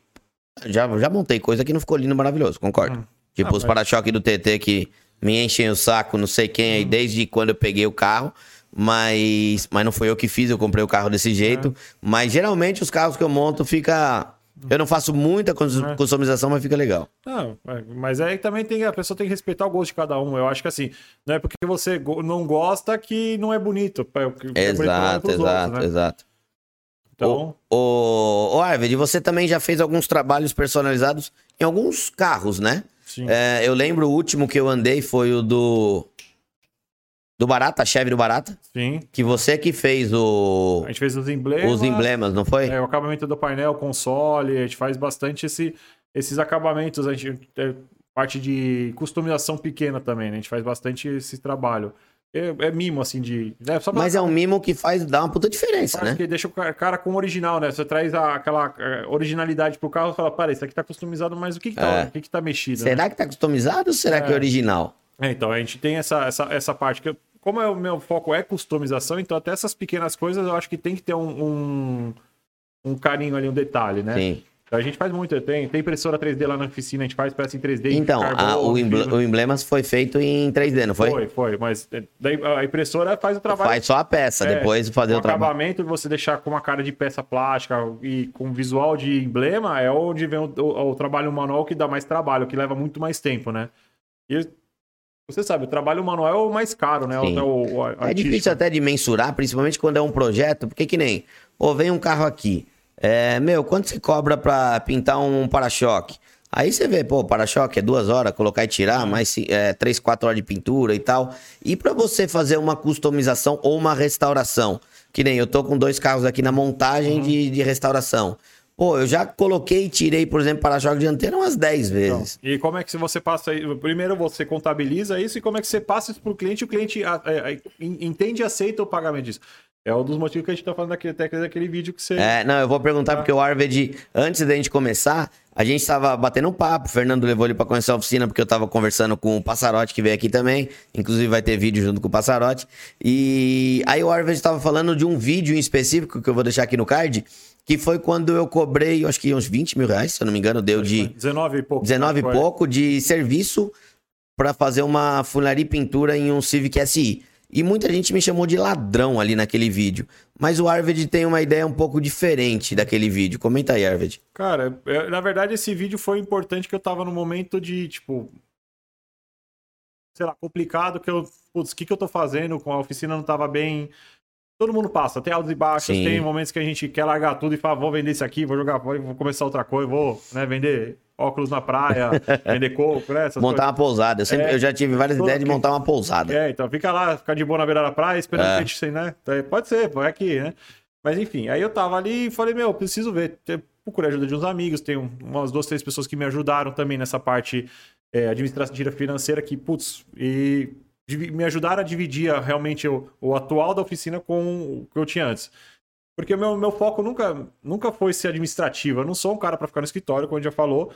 já, já montei coisa que não ficou lindo, maravilhoso, concordo. Tipo, Ah, os mas- para-choque do TT que me enchem o saco, não sei quem Hum. aí, desde quando eu peguei o carro. Mas, mas não foi eu que fiz, eu comprei o carro desse jeito. É. Mas geralmente os carros que eu monto fica. Eu não faço muita É. customização, mas fica legal. Não, é, mas aí também tem, a pessoa tem que respeitar o gosto de cada um. Eu acho que assim, não é porque você não gosta que não é bonito. É, o bonito Exato, exato, outros, né? exato. Então, Ô, ô Arvid, você também já fez alguns trabalhos personalizados em alguns carros, né? É, eu lembro o último que eu andei foi o do. Do Barata, Chevy do Barata. Sim. Que você que fez o, A gente fez os emblemas. os emblemas, não foi? é, o acabamento do painel, console, a gente faz bastante esse, esses acabamentos, a gente é, parte de customização pequena também, né? A gente faz bastante esse trabalho. É, é mimo, assim, de. É, só pra- Mas é um mimo que faz dá uma puta diferença, Acho né? que deixa o ca- cara com o original, né? Você traz a- aquela eh, originalidade pro carro e fala, para, isso aqui tá customizado, mas o que que tá, É. o que que tá mexido? né? Será que tá customizado ou será que é original? É, então, a gente tem essa, essa, essa parte que, eu- como é o meu foco é customização, então até essas pequenas coisas eu acho que tem que ter um, um, um carinho ali, um detalhe, né? Sim. A gente faz muito, tem, tem impressora 3D lá na oficina, a gente faz peça em 3D. em Então, carbono, a- o, fibra. o Emblemas foi feito em 3D, não foi? Foi, foi, mas é, daí a impressora faz o trabalho. Faz só a peça, É, depois fazer o o trabalho. acabamento, você deixar com uma cara de peça plástica e com visual de emblema, é onde vem o, o- o trabalho manual que dá mais trabalho, que leva muito mais tempo, né? E você sabe, o trabalho manual é o mais caro, né? Sim. O, o, É difícil até de mensurar, principalmente quando é um projeto, porque que nem, pô, vem um carro aqui, é, meu, quanto você cobra pra pintar um para-choque? Aí você vê, pô, para-choque é duas horas, colocar e tirar, mais ci- é, três, quatro horas de pintura e tal. E pra você fazer uma customização ou uma restauração, que nem eu tô com dois carros aqui na montagem Uhum. de, de restauração. Pô, eu já coloquei e tirei, por exemplo, para-choque dianteiro umas 10 Então, vezes. e como é que você passa isso? Primeiro você contabiliza isso e como é que você passa isso pro cliente e o cliente é, é, en- entende e aceita o pagamento disso. É um dos motivos que a gente tá falando daquele, até daquele vídeo que você. É, não, eu vou perguntar porque o Arved, antes da gente começar, a gente tava batendo um papo, o Fernando levou ele pra conhecer a oficina, porque eu tava conversando com o Passarote, que veio aqui também, inclusive vai ter vídeo junto com o Passarote, e aí o Arved tava falando de um vídeo em específico, que eu vou deixar aqui no card, que foi quando eu cobrei, acho que uns 20 mil reais, se eu não me engano, deu de 19 e pouco. 19 e Foi. pouco de serviço pra fazer uma funilaria e pintura em um Civic SI. E muita gente me chamou de ladrão ali naquele vídeo. Mas o Arved tem uma ideia um pouco diferente daquele vídeo. Comenta aí, Arved. Cara, é- na verdade esse vídeo foi importante que eu tava no momento de, tipo. Sei lá, complicado que eu. Putz, o que, que eu tô fazendo? Com a oficina não tava bem. Todo mundo passa, tem altos e baixos, Sim. tem momentos que a gente quer largar tudo e fala, vou vender isso aqui, vou jogar, vou vou começar outra coisa, vou né, vender óculos na praia, <laughs> vender coco, né? Montar uma pousada. Eu, sempre, É. eu já tive várias ideias de montar uma pousada. É, então fica lá, fica de boa na beira da praia, esperando É. que a gente, né? Então, Pode ser, vai aqui, né? Mas enfim, aí eu tava ali e falei, meu, preciso ver. Procurei ajuda de uns amigos, tem um- umas duas, três pessoas que me ajudaram também nessa parte é, administrativa financeira que, putz, e me ajudaram a dividir a- realmente o, o atual da oficina com o que eu tinha antes. Porque o meu, meu foco nunca, nunca foi ser administrativo. Eu não sou um cara pra ficar no escritório, como a gente já falou.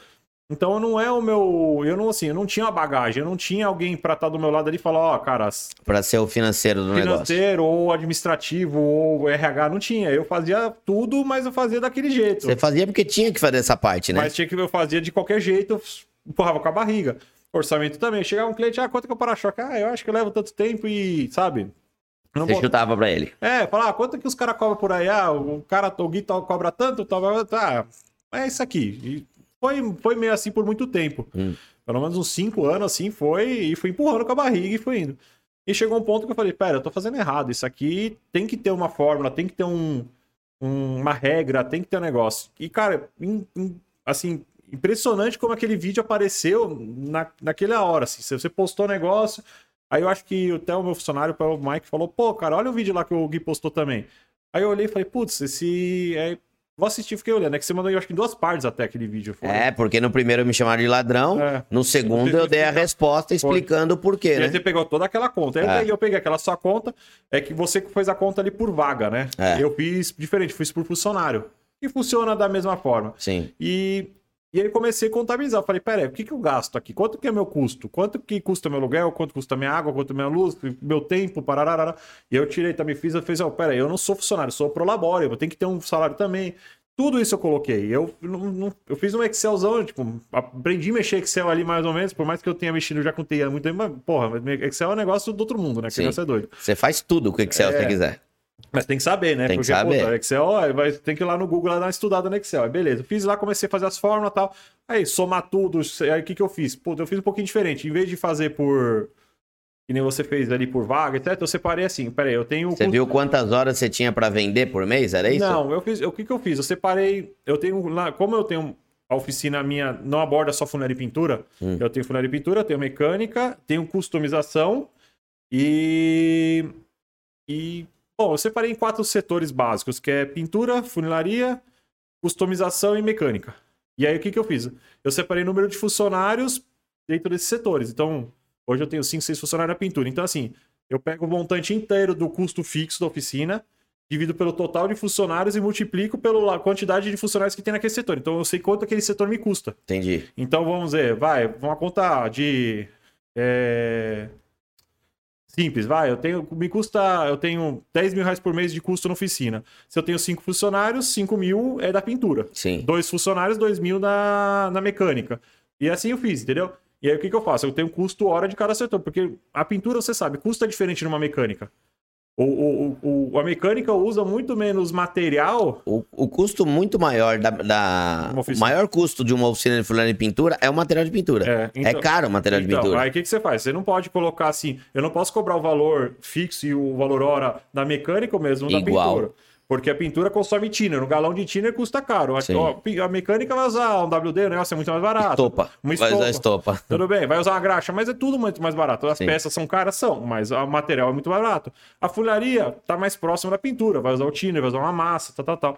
Então não é o meu. Eu não assim, eu não tinha uma bagagem, eu não tinha alguém pra estar do meu lado ali e falar, ó, cara, Pra ser o financeiro do negócio. financeiro ou administrativo ou RH, não tinha. Eu fazia tudo, mas eu fazia daquele jeito. Você fazia porque tinha que fazer essa parte, né? Mas tinha que eu fazia de qualquer jeito, eu empurrava com a barriga. Orçamento também. Chegava um cliente, ah, quanto que eu para-choque? Ah, eu acho que eu levo tanto tempo e, sabe? Não Você vou- chutava pra ele. É, falar, ah, quanto que os caras cobram por aí? Ah, o cara, o Gui cobra tanto, tal, tá, é isso aqui. E foi, foi meio assim por muito tempo. Hum. Pelo menos uns cinco anos, assim, foi, e fui empurrando com a barriga e fui indo. E chegou um ponto que eu falei, pera, eu tô fazendo errado, isso aqui tem que ter uma fórmula, tem que ter um, um- uma regra, tem que ter um negócio. E, cara, im- im- assim, impressionante como aquele vídeo apareceu na, naquela hora, assim, se você postou o negócio, aí eu acho que até o meu funcionário, o Mike, falou, pô, cara, olha o vídeo lá que o Gui postou também. Aí eu olhei e falei, putz, esse... É... Vou assistir, fiquei olhando. É que você mandou, eu acho que em duas partes até aquele vídeo. Foi. É, porque no primeiro me chamaram de ladrão, É. no segundo eu dei a resposta explicando o porquê, E né? você pegou toda aquela conta. É. peguei, eu peguei aquela sua conta, é que você fez a conta ali por vaga, né? É. Eu fiz diferente, fiz por funcionário. E funciona da mesma forma. Sim. E, e aí comecei a contabilizar. Eu falei, peraí, o que, que eu gasto aqui? Quanto que é meu custo? Quanto que custa meu aluguel? Quanto custa minha água? Quanto minha luz? Meu tempo? Pararara. E eu tirei também, fiz, eu fiz, ó, peraí, eu não sou funcionário, sou prolabore, eu tenho que ter um salário também. Tudo isso eu coloquei. Eu, não- eu fiz um Excelzão, tipo, aprendi a mexer Excel ali mais ou menos, por mais que eu tenha mexido já com TI há muito tempo, mas, porra, Excel é um negócio do outro mundo, né? Sim. Criança é doido. Você faz tudo com Excel se É. você quiser. Mas tem que saber, né? Tem que saber. puta, Excel, ó, vai, tem que ir lá no Google lá dar uma estudada no Excel. Aí, beleza. Fiz lá, comecei a fazer as fórmulas e tal. Aí, somar tudo. Aí, o que, que eu fiz? Pô, eu fiz um pouquinho diferente. Em vez de fazer por. Que nem você fez ali por vaga, etc. Eu separei assim. Peraí, eu tenho. Você viu quantas horas você tinha pra vender por mês? Era isso? Não, eu fiz. O que, que eu fiz? Eu separei. Eu tenho. lá- Como eu tenho. A oficina minha não aborda só funilaria e pintura. Hum. Eu tenho funilaria e pintura, tenho mecânica, tenho customização e. E. Bom, eu separei em quatro setores básicos, que é pintura, funilaria, customização e mecânica. E aí o que, que eu fiz? Eu separei o número de funcionários dentro desses setores. Então, hoje eu tenho 5, 6 funcionários na pintura. Então, assim, eu pego o montante inteiro do custo fixo da oficina, divido pelo total de funcionários e multiplico pela quantidade de funcionários que tem naquele setor. Então, eu sei quanto aquele setor me custa. Entendi. Então vamos ver, vai, vamos contar de é, Simples, vai. Eu tenho. Me custa. Eu tenho 10 mil reais por mês de custo na oficina. Se eu tenho cinco funcionários, 5 mil é da pintura. Sim. Dois funcionários, 2 mil na, na mecânica. E assim eu fiz, entendeu? E aí o que, que eu faço? Eu tenho custo hora de cada setor, porque a pintura, você sabe, custa diferente numa mecânica. O, o, o, a mecânica usa muito menos material. O, o custo muito maior da. da o maior custo de uma oficina de fulano de pintura é o material de pintura. É, É, então- caro o material de Então, pintura. aí o que, que você faz? Você não pode colocar assim. Eu não posso cobrar o valor fixo e o valor hora da mecânica ou mesmo da Igual. pintura. Porque a pintura consome thinner. Um galão de thinner custa caro. A, a mecânica vai usar um WD, o negócio é muito mais barato. Estopa. Uma Vai usar estopa. Tudo bem, vai usar uma graxa, mas é tudo muito mais barato. As Sim. peças são caras, são, mas o material é muito barato. A funilaria tá mais próximo da pintura, vai usar o thinner, vai usar uma massa, tal, tal, tal.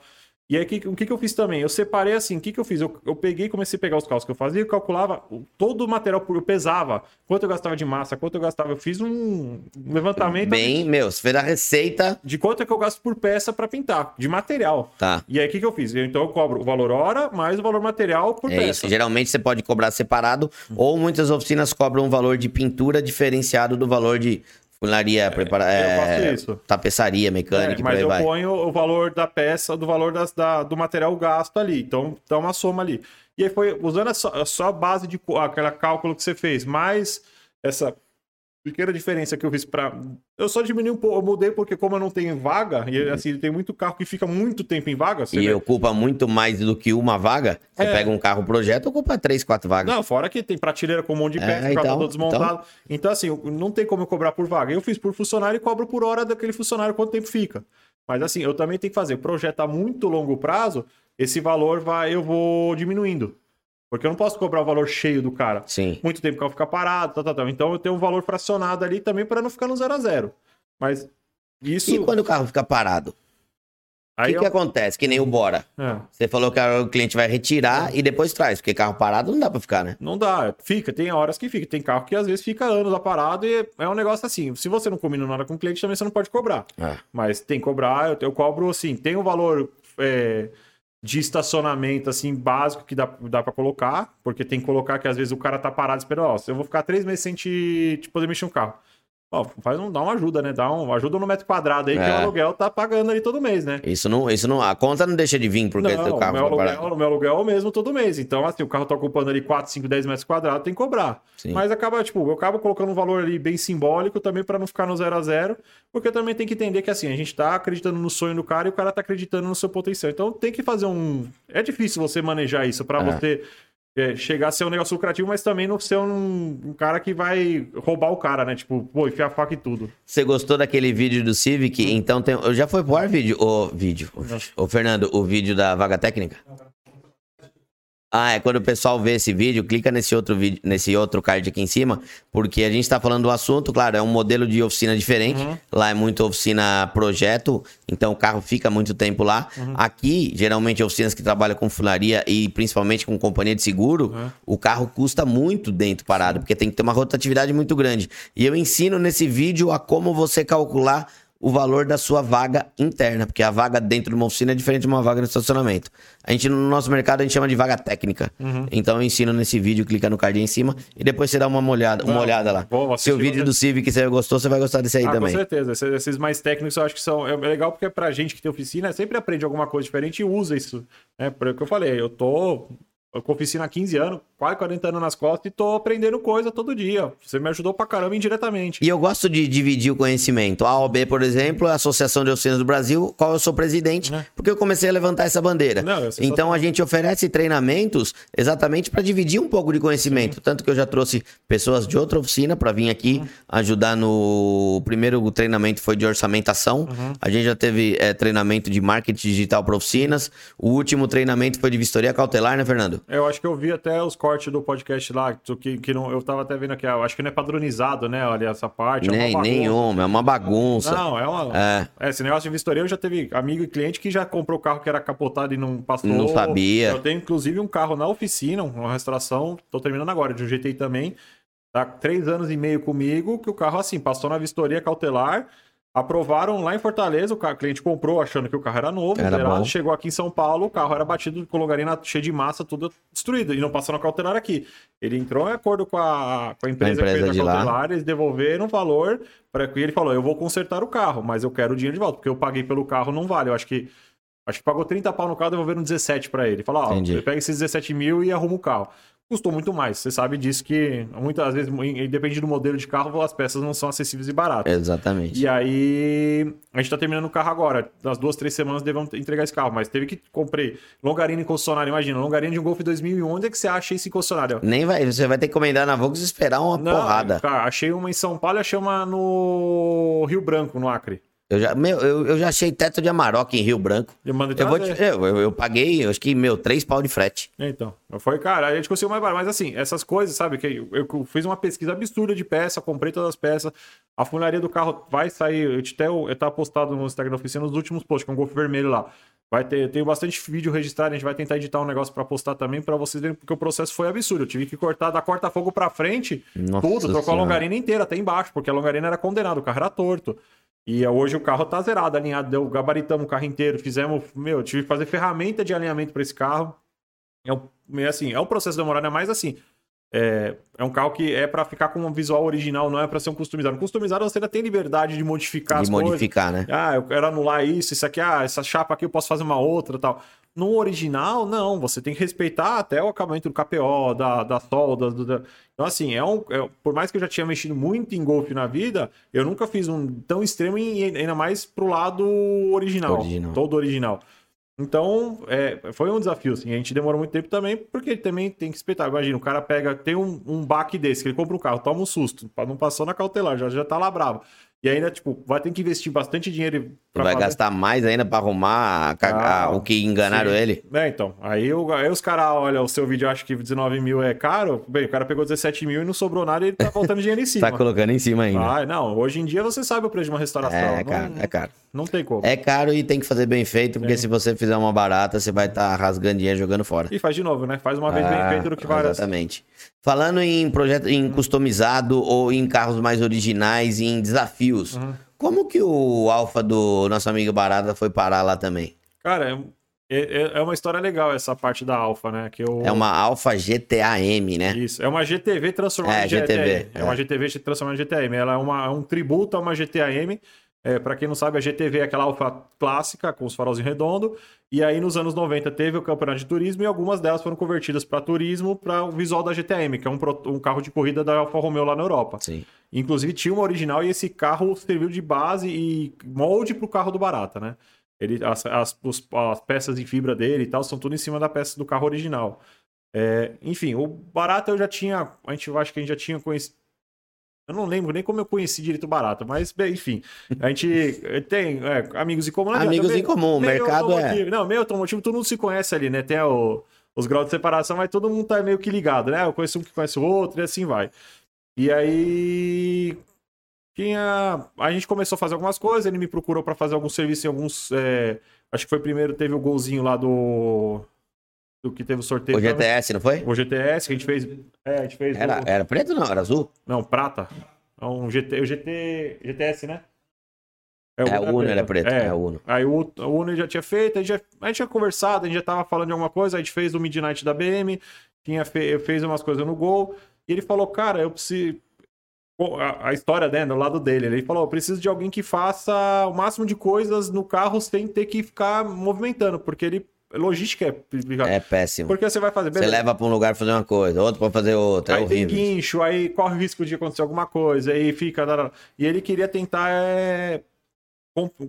E aí, o que, que eu fiz também? Eu separei assim, o que, que eu fiz? Eu, eu peguei e comecei a pegar os cálculos que eu fazia e calculava todo o material, eu pesava, quanto eu gastava de massa, quanto eu gastava. Eu fiz um levantamento Bem, meu, você fez a receita. de quanto é que eu gasto por peça para pintar, de material. Tá. E aí, o que, que eu fiz? Eu, então, eu cobro o valor hora mais o valor material por É peça. isso. Geralmente você pode cobrar separado, ou muitas oficinas cobram um valor de pintura diferenciado do valor de funilaria, prepara... eu faço é, isso. tapeçaria, mecânica, É, mas eu vai. ponho o valor da peça, do valor das- da- do material gasto ali. Então, dá uma soma ali. E aí foi usando a só, a base de aquela cálculo que você fez, mais essa pequena diferença que eu fiz para eu só diminui um pouco, eu mudei porque como eu não tenho vaga, e assim, tem muito carro que fica muito tempo em vaga, E vê- ocupa muito mais do que uma vaga. Você É. pega um carro projeto, ocupa três, quatro vagas. Não, fora que tem prateleira com um monte de É, peça, o carro tá então, todo desmontado. Então... assim, eu- não tem como eu cobrar por vaga. Eu fiz por funcionário e cobro por hora daquele funcionário quanto tempo fica. Mas assim, eu também tenho que fazer. Projeto a muito longo prazo, esse valor vai, eu vou diminuindo. Porque eu não posso cobrar o valor cheio do cara. Sim. Muito tempo que eu ficar parado, tal, tal, tal. Então eu tenho um valor fracionado ali também para não ficar no zero a zero. Mas isso. E quando o carro fica parado? O que, eu- que acontece? Que nem o Bora. É. Você falou que o cliente vai retirar e depois traz, porque carro parado não dá pra ficar, né? Não dá, fica, tem horas que fica. Tem carro que às vezes fica anos lá parado e é um negócio assim. Se você não combina nada com o cliente, também você não pode cobrar. Ah, Mas tem que cobrar, eu, eu cobro assim, tem um valor é, de estacionamento assim básico que dá, dá para colocar, porque tem que colocar que às vezes o cara tá parado esperando, ó, eu vou ficar três meses sem te, te poder mexer um carro. Ó, faz um, dá uma ajuda, né? Dá um, ajuda no metro quadrado aí, que É. o aluguel tá pagando ali todo mês, né? Isso não, isso não. A conta não deixa de vir porque não, o carro meu, aluguel, o meu aluguel é o mesmo todo mês. Então, assim, o carro tá ocupando ali 4, 5, 10 metros quadrados, tem que cobrar. Sim. Mas acaba, tipo, eu acabo colocando um valor ali bem simbólico também para não ficar no zero a zero, porque também tem que entender que, assim, a gente tá acreditando no sonho do cara e o cara tá acreditando no seu potencial. Então, tem que fazer um... É difícil você manejar isso para É. você é, chegar a ser um negócio lucrativo, mas também não ser um, um cara que vai roubar o cara, né? Tipo, pô, enfiar a faca e tudo. Você gostou daquele vídeo do Civic? Então tem. Eu já foi pro ar vídeo. O vídeo. Ô, Fernando, o vídeo da vaga técnica? Ah, é quando o pessoal vê esse vídeo, clica nesse outro vídeo, nesse outro card aqui em cima, porque a gente tá falando do assunto, claro, é um modelo de oficina diferente. Lá é muito oficina projeto, então o carro fica muito tempo lá. Aqui, geralmente, oficinas que trabalham com funilaria e principalmente com companhia de seguro, o carro custa muito dentro parado, porque tem que ter uma rotatividade muito grande. E eu ensino nesse vídeo a como você calcular o valor da sua vaga interna, porque a vaga dentro de uma oficina é diferente de uma vaga no estacionamento. A gente, no nosso mercado, a gente chama de vaga técnica. Uhum. Então eu ensino nesse vídeo, clica no card aí em cima e depois você dá uma olhada, uma Não, olhada lá. vou Se o vídeo do Civic você gostou, você vai gostar desse aí ah, também. com certeza. Esses, esses mais técnicos eu acho que são é legal porque pra gente que tem oficina, sempre aprende alguma coisa diferente e usa isso. Né? Por que eu falei, eu tô eu com oficina há 15 anos, quase 40 anos nas costas e tô aprendendo coisa todo dia. Você me ajudou pra caramba indiretamente. E eu gosto de dividir o conhecimento. A OB, por exemplo, é a Associação de Oficinas do Brasil, qual eu sou presidente, É. porque eu comecei a levantar essa bandeira. Não, então a gente oferece treinamentos exatamente para dividir um pouco de conhecimento. Tanto que eu já trouxe pessoas de outra oficina para vir aqui ajudar no. O primeiro treinamento foi de orçamentação. Uhum. A gente já teve é, treinamento de marketing digital para oficinas. O último treinamento foi de vistoria cautelar, né, Fernando? Eu acho que eu vi até os cortes do podcast lá, que, que não, eu tava até vendo aqui, eu acho que não é padronizado, né? Olha, essa parte. é uma Nem, bagunça. nenhuma, é uma bagunça. Não, é uma. É. É. esse negócio de vistoria, eu já teve amigo e cliente que já comprou carro que era capotado e não passou. Não sabia. Eu tenho, inclusive, um carro na oficina, uma restauração, tô terminando agora, de um GTI também. Tá três anos e meio comigo, que o carro, assim, passou na vistoria cautelar. Aprovaram lá em Fortaleza, o, cliente comprou achando que o carro era novo, Era zerado, chegou aqui em São Paulo, o carro era batido com longarina cheio de massa, tudo destruído, e não passou na cautelar aqui. Ele entrou em acordo com a, com a empresa, A empresa que fez a lá. cautelar, eles devolveram o valor, para que ele falou, eu vou consertar o carro, mas eu quero o dinheiro de volta, porque eu paguei pelo carro, não vale, eu acho que Acho que pagou 30 pau no carro, devolveram 17 pra ele. Falou, ó, Entendi. pega esses 17 mil e arruma o carro. Custou muito mais. Você sabe disso que muitas vezes, depende do modelo de carro, as peças não são acessíveis e baratas. Exatamente. E aí, a gente tá terminando o carro agora. Nas duas, três semanas devemos entregar esse carro. Mas teve que comprei longarina em concessionária. Imagina, longarina de um Golf 2001. Onde é que você acha esse concessionário? Nem vai, você vai ter que encomendar na Volks e esperar uma Não, porrada. Cara, achei uma em São Paulo e achei uma no Rio Branco, no Acre. Eu já, meu, eu, eu já achei teto de Amarok em Rio Branco. Eu Eu, te- eu, eu, eu paguei, acho que, meu, três pau de frete. Então, foi, cara, a gente conseguiu mais barato. Mas assim, essas coisas, sabe? Que eu, fiz uma pesquisa absurda de peça, comprei todas as peças. A funilaria do carro vai sair. Eu te- até eu, tá postado no Instagram da oficina nos últimos posts, com um golfe vermelho lá. Vai ter, eu tenho bastante vídeo registrado, a gente vai tentar editar um negócio pra postar também, pra vocês verem, porque o processo foi absurdo. Eu tive que cortar da corta-fogo pra frente, Nossa tudo, trocou a longarina inteira, até embaixo, porque a longarina era condenada, o carro era torto. E eh, hoje o carro tá zerado, alinhado, deu, gabaritamos o carro inteiro, fizemos, meu, eu tive que fazer ferramenta de alinhamento pra esse carro. É um, é assim, é um processo demorado, é mais assim. É, é um carro que é pra ficar com um visual original, não é pra ser um customizado. Um customizado você ainda tem liberdade de modificar de as coisas. modificar, né? Ah, eu quero anular isso, isso aqui, ah, essa chapa aqui eu posso fazer uma outra e tal. No original, não, você tem que respeitar até o acabamento do KPO, da, da solda. do- da- Então, assim, é um. é- por mais que eu já tinha mexido muito em golfe na vida, eu nunca fiz um tão extremo e ainda mais pro lado original. Original. Todo original. Então, é, foi um desafio, assim. A gente demorou muito tempo também, porque também tem que respeitar. Imagina, o cara pega, tem um, um baque desse, que ele compra um carro, toma um susto, não passou na cautelar, já, já tá lá bravo. E ainda, tipo, vai ter que investir bastante dinheiro pra Vai fazer- gastar mais ainda pra arrumar Ah, o que enganaram Sim. ele. É, então. Aí, o- aí os caras olham o seu vídeo acham que 19 mil é caro. Bem, o cara pegou 17 mil e não sobrou nada e ele tá <laughs> voltando dinheiro em cima. Tá colocando em cima ainda. Ah, não. Hoje em dia você sabe o preço de uma restauração. é, não, caro, é caro. não tem como. É caro e tem que fazer bem feito, porque se você fizer uma barata, você vai estar rasgando dinheiro jogando fora. E faz de novo, né? Faz uma vez Ah, bem feito do que várias. Exatamente. Falando em projeto em customizado ou em carros mais originais e em desafios, Uhum. como que o Alfa do nosso amigo Barata foi parar lá também? Cara, é, é- é uma história legal essa parte da Alfa, né? Que eu... É uma Alfa GTA-M, né? Isso, é uma GTV transformada É, em GTV. É, é. uma GTV transformada em GTM. Ela é, uma- é um tributo a uma GTM. É, para quem não sabe, a GTV é aquela alfa clássica, com os farolzinhos redondos. E aí, nos anos 90, teve o campeonato de turismo e algumas delas foram convertidas para turismo, para o visual da GTM, que é um, um carro de corrida da Alfa Romeo lá na Europa. Sim. Inclusive, tinha uma original e esse carro serviu de base e molde para o carro do Barata, né? Ele, as, as- os- as peças em fibra dele e tal são tudo em cima da peça do carro original. É, enfim, o Barata eu já tinha. A gente acho que a gente já tinha conhecido. Eu não lembro nem como eu conheci direito o Barata, mas bem, enfim. A gente tem é, amigos em comum. adianta, Amigos em comum, o meio mercado é- Não, meio automotivo, todo mundo se conhece ali, né? Tem o- os graus de separação, mas todo mundo tá meio que ligado, né? Eu conheço um que conhece o outro e assim vai. E aí. Tinha. A gente começou a fazer algumas coisas, ele me procurou pra fazer alguns serviços em alguns. é, Acho que foi primeiro, teve o golzinho lá do. Do que teve o sorteio. O GTS, não foi? O GTS, que a gente fez. É, a gente fez. Era, o- era preto ou não? Era azul? Não, prata. É um GT, o GT, GTS, né? É, o Uno era preto. É, É. o Uno. Aí o, o Uno já tinha feito, a gente, já, a gente tinha conversado, a gente já tava falando de alguma coisa, a gente fez o Midnight da BM, tinha fe, fez umas coisas no Gol, e ele falou, cara, eu preciso... A, a história né, do lado dele, ele falou, eu preciso de alguém que faça o máximo de coisas no carro sem ter que ficar movimentando, porque ele... Logística é... complicado. É péssimo. Porque você vai fazer... Você leva pra um lugar fazer uma coisa, outro pra fazer outra. É Aí tem horrível. guincho, aí corre o risco de acontecer alguma coisa, aí fica. E ele queria tentar é,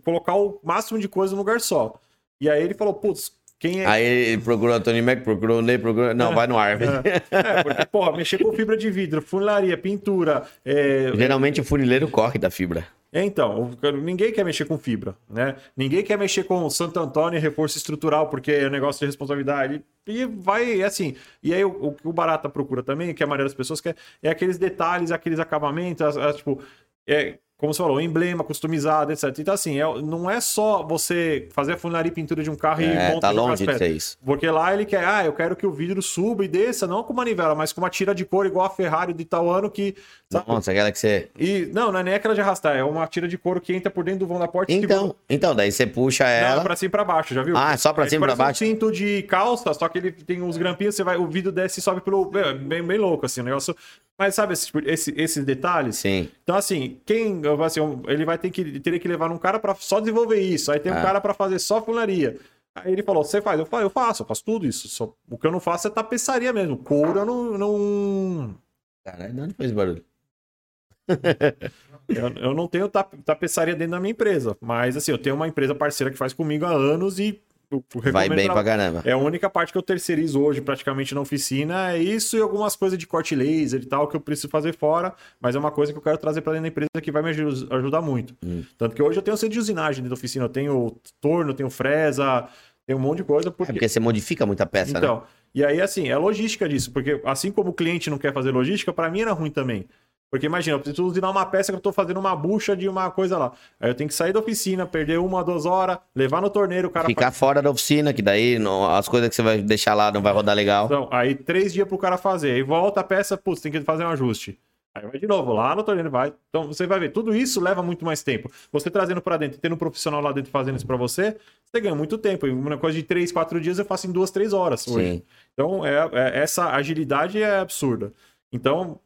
colocar o máximo de coisa num lugar só. E aí ele falou, putz, quem é. Aí ele procurou o Tony Mac, procurou o Ney, procurou. Não, vai no Arvid. É, porque, porra, mexer com fibra de vidro, funilaria, pintura. É, Geralmente o funileiro corre da fibra. é, então, o- ninguém quer mexer com fibra, né? Ninguém quer mexer com Santo Antônio e reforço estrutural, porque é um negócio de responsabilidade. E vai, é assim. E aí, o, o que o Barata procura também, que a maioria das pessoas quer, é aqueles detalhes, aqueles acabamentos, as- as, tipo. é, como você falou, emblema customizado, etc. Então, assim, é- não é só você fazer a funilaria e pintura de um carro e É, monta tá as longe de ser isso. Porque lá ele quer, ah, eu quero que o vidro suba e desça, não com manivela, mas com uma tira de couro igual a Ferrari de tal ano que. sabe? Nossa, aquela que você. E, não, não é nem aquela de arrastar, é uma tira de couro que entra por dentro do vão da porta e Então, então, daí você puxa Não, é ela. pra cima e pra baixo, já viu? Ah, só pra É cima e pra baixo? um cinto de calça, só que ele tem uns grampinhos, você vai, o vidro desce e sobe pelo. é, Bem, bem louco, assim, o negócio. Mas sabe esse, tipo- esse- esses detalhes? Sim. Então, assim, quem. Assim, ele vai ter que, teria que levar um cara pra só desenvolver isso. Aí tem um Ah. cara pra fazer só funilaria. Aí ele falou: você faz? Eu falo, eu faço, eu faço tudo isso. Só, o que eu não faço é tapeçaria mesmo. Couro eu não. não Caralho, de onde esse barulho? <laughs> eu, eu não tenho tap- tapeçaria dentro da minha empresa. Mas, assim, eu tenho uma empresa parceira que faz comigo há anos e. eu Vai bem pra caramba. É a única parte que eu terceirizo hoje praticamente na oficina, é isso e algumas coisas de corte laser e tal que eu preciso fazer fora, mas é uma coisa que eu quero trazer para dentro da empresa que vai me aju- ajudar muito. Hum. Tanto que hoje eu tenho centro de usinagem dentro da oficina, eu tenho torno, eu tenho fresa, tenho um monte de coisa É porque... porque você modifica muita peça, né? Então, e aí assim, é logística disso, porque assim como o cliente não quer fazer logística, para mim era ruim também. Porque imagina, eu preciso usinar uma peça que eu tô fazendo uma bucha de uma coisa lá. Aí eu tenho que sair da oficina, perder uma, duas horas, levar no torneiro, o cara Ficar fora da oficina, que daí não- as coisas que você vai deixar lá não vai rodar legal. Então, aí três dias pro cara fazer. Aí volta a peça, putz, tem que fazer um ajuste. Aí vai de novo, lá no torneiro vai. Então você vai ver, tudo isso leva muito mais tempo. Você trazendo pra dentro, tendo um profissional lá dentro fazendo isso pra você, você ganha muito tempo. E uma coisa de três, quatro dias eu faço em duas, três horas hoje. Sim. Então, é, é- essa agilidade é absurda. Então,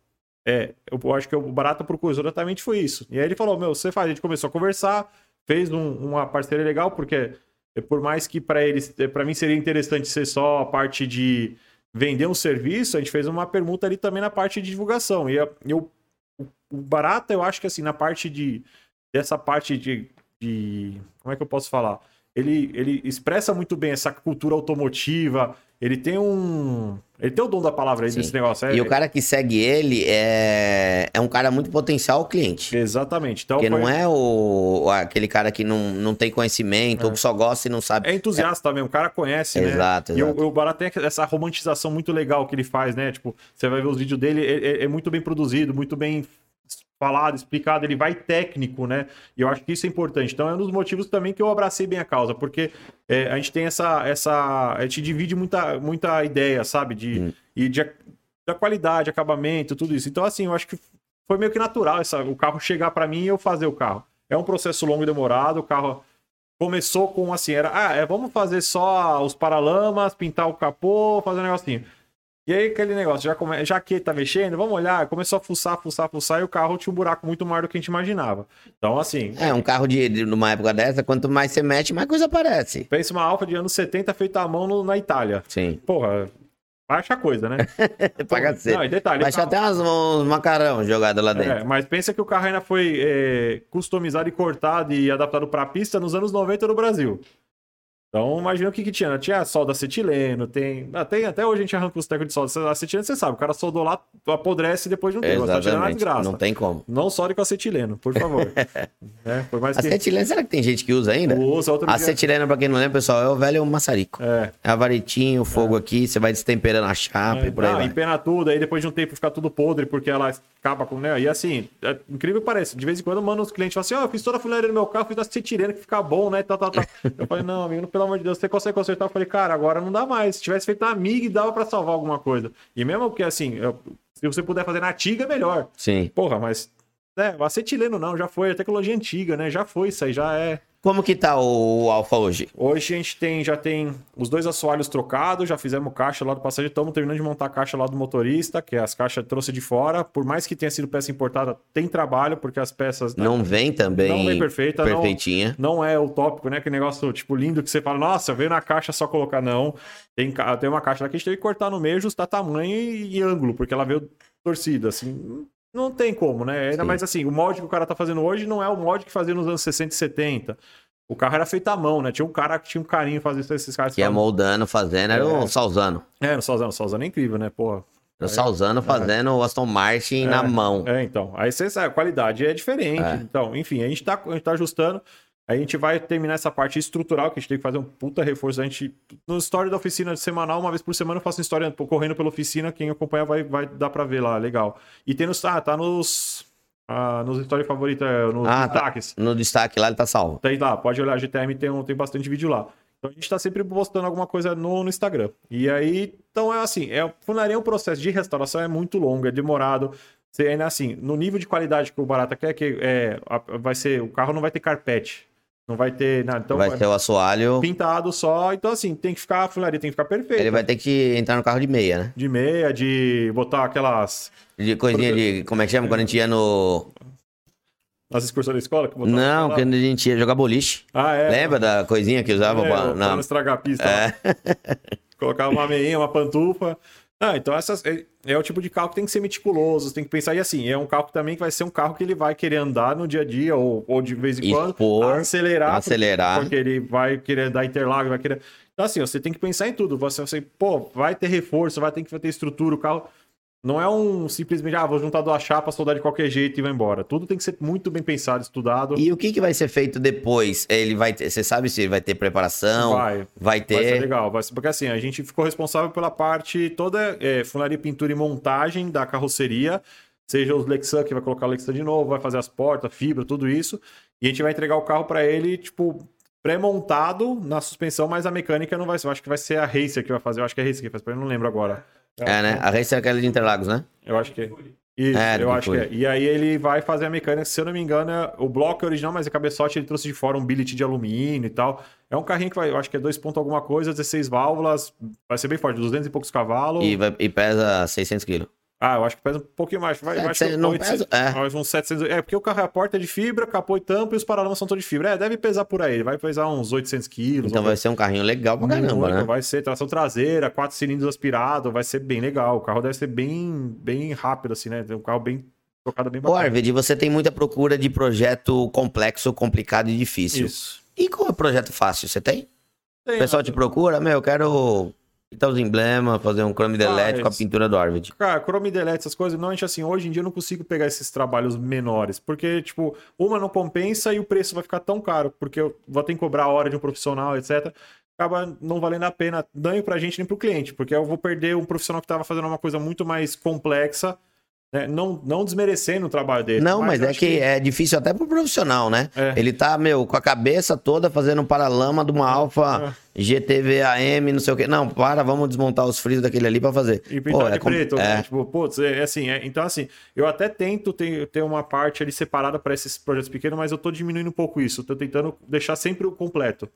é, eu acho que o barato pro Coisa exatamente foi isso. E aí ele falou: Meu, você faz. A gente começou a conversar, fez um- uma parceria legal, porque é, por mais que para eles, para mim seria interessante ser só a parte de vender um serviço, a gente fez uma permuta ali também na parte de divulgação. E eu, o barato, eu acho que assim, na parte de. dessa parte de. de como é que eu posso falar? Ele, ele expressa muito bem essa cultura automotiva. Ele tem um. Ele tem o dom da palavra aí Sim. desse negócio. É, E o cara que segue ele é, é um cara muito potencial cliente. Exatamente. Então, Porque foi- não é o, aquele cara que não, não tem conhecimento, ou que só gosta e não sabe. É entusiasta também, o cara conhece, né? Exato, E o, exato. o tem essa romantização muito legal que ele faz, né? Tipo, você vai ver os vídeos dele, é, é- é muito bem produzido, muito bem falado, explicado, ele vai técnico, né? E eu acho que isso é importante. Então é um dos motivos também que eu abracei bem a causa, porque é, a gente tem essa, essa, a gente divide muita, muita ideia, sabe? De, Hum. e de, da qualidade, acabamento, tudo isso. Então assim, eu acho que foi meio que natural essa, o carro chegar para mim e eu fazer o carro. É um processo longo e demorado, o carro começou com assim, era, ah, é, vamos fazer só os paralamas, pintar o capô, fazer um negocinho. E aí aquele negócio, já, come... já que tá mexendo, vamos olhar, começou a fuçar, fuçar, fuçar, e o carro tinha um buraco muito maior do que a gente imaginava. Então, assim, É, um carro de, de numa época dessa, quanto mais você mete, mais coisa aparece. pensa uma Alfa de anos 70 feita à mão no- na Itália. Sim. Porra, baixa coisa, né? <laughs> pra cacete. Não, e detalhe, o carro- até uns, uns macarrão jogados lá dentro. É, mas pensa que o carro ainda foi é, customizado e cortado e adaptado para pista nos anos 90 no Brasil. Então, imagina o que, que tinha. Tinha solda acetileno, tem... Ah, tem. Até hoje a gente arranca os tecos de solda acetileno, você sabe. O cara soldou lá, apodrece depois de um tempo. É Exatamente. desgraça. Não tem como. Não solde com acetileno, por favor. <laughs> é, por mais que... Acetileno, será que tem gente que usa ainda? Usa outro dia. Acetileno, pra quem não lembra, pessoal, é o velho maçarico. É. É a varetinha, o fogo aqui, você vai destemperando a chapa e por aí Não, vai. empena tudo, aí depois de um tempo fica tudo podre, porque ela acaba com. Né? E assim, é incrível que pareça. De vez em quando manda os clientes falam assim: Ó, eu fiz toda a funilaria no meu carro, fiz acetileno que fica bom, né? Tal, tal, tal. <laughs> eu falei, não, amigo, pelo amor de Deus, você consegue consertar? Eu falei, cara, agora não dá mais. Se tivesse feito uma MIG, dava pra salvar alguma coisa. E mesmo que assim, eu- se você puder fazer na Tiga, é melhor. Sim. Porra, mas. Né, o acetileno não, já foi, é tecnologia antiga, né? Já foi, isso aí já é. Como que tá o Alfa hoje? Hoje a gente tem, já tem os dois assoalhos trocados, já fizemos caixa lá do passageiro, estamos terminando de montar a caixa lá do motorista, que as caixas trouxe de fora. Por mais que tenha sido peça importada, tem trabalho, porque as peças né, Não vem também Não vem perfeita, não- perfeitinha. não é o tópico, né? Que negócio, tipo, lindo que você fala, nossa, veio na caixa só colocar, não. Tem, tem uma caixa lá que a gente teve que cortar no meio, ajustar tamanho e, e ângulo, porque ela veio torcida, assim. Não tem como, né? Ainda Sim. mais assim, o molde que o cara tá fazendo hoje não é o molde que fazia nos anos 60 e 70. O carro era feito à mão, né? Tinha um cara que tinha um carinho fazer esses caras. Que ia moldando, fazendo, era o É. Salzano. É, no Salzano. O Salzano é incrível, né? Pô. O Salzano fazendo o Aston Martin na mão. É, então. Aí você sabe, a qualidade é diferente. É. Então, enfim, a gente, tá, a gente tá ajustando. Aí a gente vai terminar essa parte estrutural, que a gente tem que fazer um puta reforço. A gente, no story da oficina semanal, uma vez por semana, eu faço uma história correndo pela oficina. Quem acompanha vai, vai dar pra ver lá, legal. E tem nos. Ah, tá nos. Ah, nos stories favoritos, é, nos Ah, tá. destaques. No destaque lá ele tá salvo. Tem lá, pode olhar, a GTM tem, um- tem bastante vídeo lá. Então a gente tá sempre postando alguma coisa no, no Instagram. E aí, então é assim, é, funilaria é um processo de restauração, é muito longo, é demorado. Você ainda assim, no nível de qualidade que o Barata quer, que é, vai ser, o carro não vai ter carpete, não vai ter nada. Então vai vai ser o assoalho. pintado só. Então assim, tem que ficar, a funilaria tem que ficar perfeita. Ele vai ter que entrar no carro de meia, né? De meia, de botar aquelas, De coisinha de. Como é que chama? Quando a gente ia no. nas excursões da escola. Não, quando a gente ia jogar boliche. Ah, é. Lembra da coisinha que usava É, pra. pra na- não estragar a pista. É. <laughs> Colocava uma meinha, uma pantufa. Ah, então essas, é, é o tipo de carro que tem que ser meticuloso, tem que pensar. E assim, é um carro também que vai ser um carro que ele vai querer andar no dia a dia, ou, ou de vez em quando, Expor, acelerar. acelerar. Porque ele vai querer dar interlagos, vai querer. Então, assim, você tem que pensar em tudo. Você, você pô, vai ter reforço, vai ter que ter estrutura, o carro. Não é um simplesmente, ah, vou juntar duas chapas, soldar de qualquer jeito e vai embora. Tudo tem que ser muito bem pensado, estudado. E o que, que vai ser feito depois? Ele vai ter. Você sabe se ele vai ter preparação? Vai. Vai Vai ser ter. legal, vai ser, porque assim, a gente ficou responsável pela parte toda, é, funilaria, pintura e montagem da carroceria, seja os Lexan, que vai colocar o Lexan de novo, vai fazer as portas, fibra, tudo isso, e a gente vai entregar o carro para ele, tipo, pré-montado na suspensão, mas a mecânica não vai ser, eu acho que vai ser a Racer que vai fazer, eu acho que é a Racer que faz, eu não lembro agora. É, né? A Race é aquela de Interlagos, né? Eu acho que é. Isso, É, eu acho que é. E aí ele vai fazer a mecânica, se eu não me engano, é- o bloco é original, mas a cabeçote ele trouxe de fora um billet de alumínio e tal. É um carrinho que vai, eu acho que é 2 ponto alguma coisa, 16 válvulas, vai ser bem forte, 200 e poucos cavalos. E, vai- e pesa 600 quilos. Ah, eu acho que pesa um pouquinho mais. Vai, eu acho não 800, pesa? É. mais uns 700. É, porque o carro é a porta é de fibra, capô e tampa e os paralamas são todos de fibra. É, deve pesar por aí. Vai pesar uns 800 quilos. Então vai ser um carrinho legal pra caramba, Muito, né? Vai ser tração traseira, quatro cilindros aspirado, vai ser bem legal. O carro deve ser bem, bem rápido, assim, né? Um carro bem tocado bem bacana. Arvid, você tem muita procura de projeto complexo, complicado e difícil. Isso. E qual é o projeto fácil? Você tem? Tem, O pessoal né? te procura? Meu, eu quero pintar os emblemas, fazer um chrome delete com a pintura do Arvid. Cara, Chrome Delete, essas coisas, normalmente assim, hoje em dia eu não consigo pegar esses trabalhos menores, porque, tipo, uma não compensa e o preço vai ficar tão caro, porque eu vou ter que cobrar a hora de um profissional, etc. Acaba não valendo a pena, nem pra gente nem pro cliente, porque eu vou perder um profissional que tava fazendo uma coisa muito mais complexa, né? Não, não desmerecendo o trabalho dele. Não, mas, eu é acho que, é difícil até pro profissional, né? É. Ele tá, meu, com a cabeça toda fazendo um paralama de uma Alfa GTVAM, não sei o quê. Não, para, vamos desmontar os frios daquele ali pra fazer. E pintar Pô, de é preto, é. né? Tipo, putz, é, é assim, é- então assim, eu até tento ter, ter uma parte ali separada para esses projetos pequenos, mas eu tô diminuindo um pouco isso. Tô tentando deixar sempre o completo.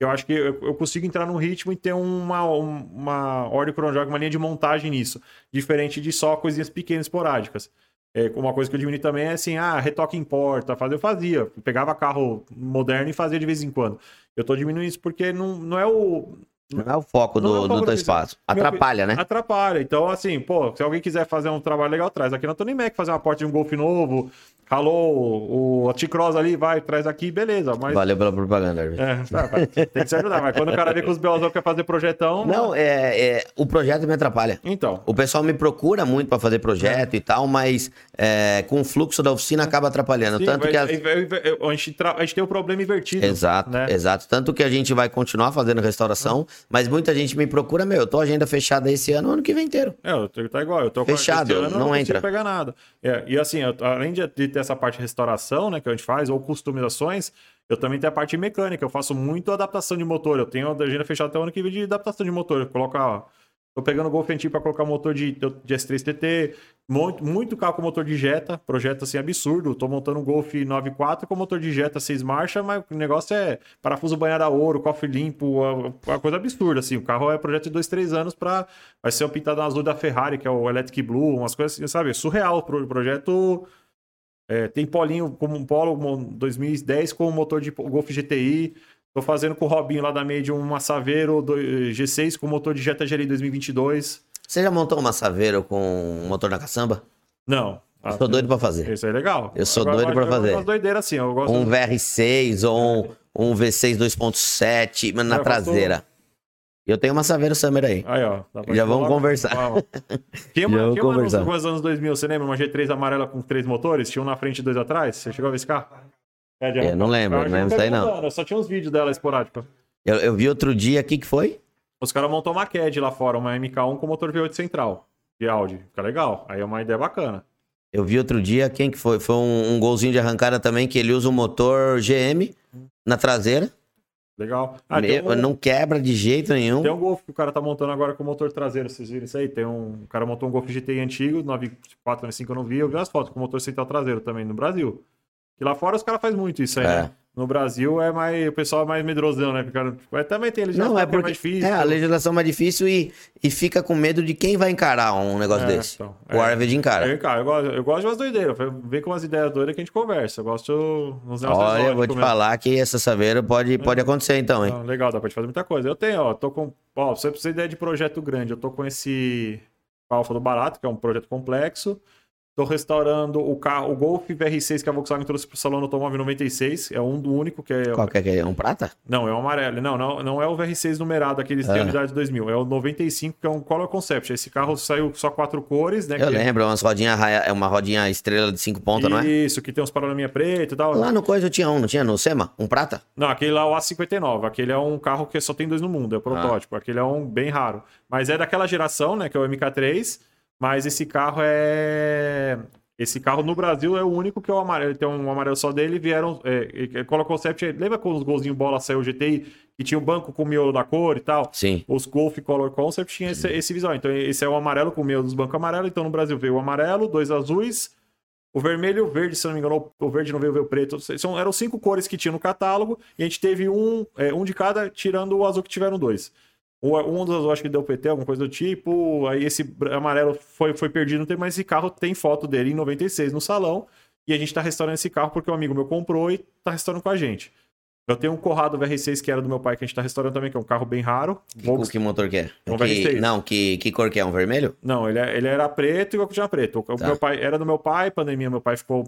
Eu acho que eu, eu consigo entrar num ritmo e ter uma, um- uma ordem cronológica, uma linha de montagem nisso. Diferente de só coisinhas pequenas, esporádicas. É, uma coisa que eu diminui também é assim, ah, retoque em porta, fazer, eu fazia. Pegava carro moderno e fazia de vez em quando. Eu tô diminuindo isso porque não, não é o, Não é o foco Não é do, o do foco teu do- espaço. Meu Atrapalha, né? Atrapalha. Então, assim, pô, se alguém quiser fazer um trabalho legal, traz aqui na Tony Mac, fazer uma porta de um Golf novo, ralou o, a T-Cross ali, vai, traz aqui, beleza. Mas. Valeu pela propaganda, Arvid. É, tá, vai, tem que se ajudar. Mas quando o cara vê que os Belzão quer fazer projetão. Não, é, é, o projeto me atrapalha. Então. O pessoal me procura muito pra fazer projeto e tal, mas é, com o fluxo da oficina acaba atrapalhando. sim, Tanto vai- que as- a, gente tra- a gente tem o problema invertido. Exato, né? exato. Tanto que a gente vai continuar fazendo restauração, mas muita gente me procura, meu, eu tô agenda fechada esse ano, ano que vem inteiro. É, eu tô- tá igual. Eu tô com- Fechado, ano não consigo entra. pegar nada. É, e assim, eu- além de, de ter essa parte de restauração, né, que a gente faz, ou customizações, eu também tenho a parte mecânica. Eu faço muito adaptação de motor. Eu tenho a agenda fechada até o ano que vem de adaptação de motor. Eu coloco a- Tô pegando o Golf antigo para colocar motor de, de S3 TT, muito, muito carro com motor de Jetta, projeto assim absurdo. Tô montando um Golf 94 com motor de Jetta 6 marchas, mas o negócio é parafuso banhado a ouro, cofre limpo, uma- coisa absurda assim. O carro é projeto de 2, 3 anos para vai ser o pintado azul da Ferrari, que é o Electric Blue, umas coisas assim, sabe? Surreal pro- projeto. É, tem polinho como um Polo mo- 2010 com motor de Golf GTI. Tô fazendo com o Robinho lá da Medium uma Saveiro do- G6 com motor de Jetta GLI 2022. Você já montou uma Saveiro com motor na caçamba? Não. Eu sou doido pra fazer. Isso é legal. Eu sou Agora, doido pra eu gosto fazer. das doideiras assim. Eu gosto Um VR6 ou um, <laughs> um V6 2.7 mas na É, eu traseira. Eu tenho uma Saveiro Summer aí. Aí, ó. pra Já vamos conversar. Vamos. <laughs> Tinha Já uma, vamos tinha uma nos anos 2000, você lembra? Uma G3 amarela com três motores? Tinha um na frente e dois atrás? Você chegou a ver esse carro? É, de- Eu não lembro, acho não lembro que disso aí não. Eu só tinha uns vídeos dela esporádicos. Eu, eu vi outro dia, o que foi? Os caras montou uma CAD lá fora, uma MK1 com motor V8 central de Audi. Fica legal. Aí é uma ideia bacana. Eu vi outro dia, quem que foi? Foi um, um golzinho de arrancada também, que ele usa o motor GM na traseira. Legal. Ah, um, não quebra de jeito nenhum. Tem um Golf que o cara tá montando agora com motor traseiro, vocês viram isso aí? Tem um, o cara montou um Golf GTI antigo, 94, 95 eu não vi, eu vi as fotos com motor central traseiro também no Brasil. Que lá fora os caras fazem muito isso aí, é. né? No Brasil é mais. O pessoal é mais medrosão, né? Porque, tipo, também tem legislação não, é porque, é mais difícil. É, a legislação é mais difícil e, e fica com medo de quem vai encarar um negócio é, desse. Então, o é, Arvid encara. Eu, eu, gosto, eu gosto de umas doideiras. Vem com umas ideias doidas que a gente conversa. Eu gosto uns Olha, eu vou te falar que essa saveira pode, é. pode acontecer então, hein? Não, legal, dá pra te fazer muita coisa. Eu tenho, ó, tô com. Ó, você precisa de ideia de projeto grande. Eu tô com esse Alfa do Barato, que é um projeto complexo. Tô restaurando o carro, o Golf VR6 que a Volkswagen trouxe pro salão automóvel 96. É um do único que é. Qual que é? É um prata? Não, é um amarelo. Não, não, não é o VR6 numerado, aquele ah. de unidade 2000. É o 95, que é um Color Concept. Esse carro saiu só quatro cores, né? Eu lembro, é umas rodinhas, é uma rodinha estrela de cinco pontas, não é? Isso, que tem uns paralaminha preto e tal. Lá no coisa eu tinha um, não tinha no SEMA? Um prata? Não, aquele lá é o A59. Aquele é um carro que só tem dois no mundo, é o protótipo. Ah. Aquele é um bem raro. Mas é daquela geração, né? Que é o MK3. Mas esse carro é. Esse carro no Brasil é o único que é o amarelo. Tem um amarelo só dele. Vieram. É, Color Concept. Lembra quando os golzinhos bola saiu o GTI? Que tinha um banco com o miolo da cor e tal? Sim. Os Golf Color Concept tinha esse, esse, visual. Então, esse é o amarelo com o miolo dos bancos amarelo. Então, no Brasil veio o amarelo, dois azuis, o vermelho e o verde, se não me engano. O verde não veio, veio o preto. São, eram cinco cores que tinha no catálogo. E a gente teve um, é, um de cada, tirando o azul que tiveram dois. Um dos acho que deu PT, alguma coisa do tipo. Aí esse amarelo foi, foi perdido, não tem mais esse carro. Tem foto dele em 96 no salão. E a gente tá restaurando esse carro porque um amigo meu comprou e tá restaurando com a gente. Eu tenho um Corrado VR6 que era do meu pai, que a gente tá restaurando também, que é um carro bem raro. Que, Volks... que motor que é? Um que... VR6. Não, que, que cor que é? Um vermelho? Não, ele, é, ele era preto e eu tinha preto. O tá. meu pai era do meu pai, pandemia, meu pai ficou,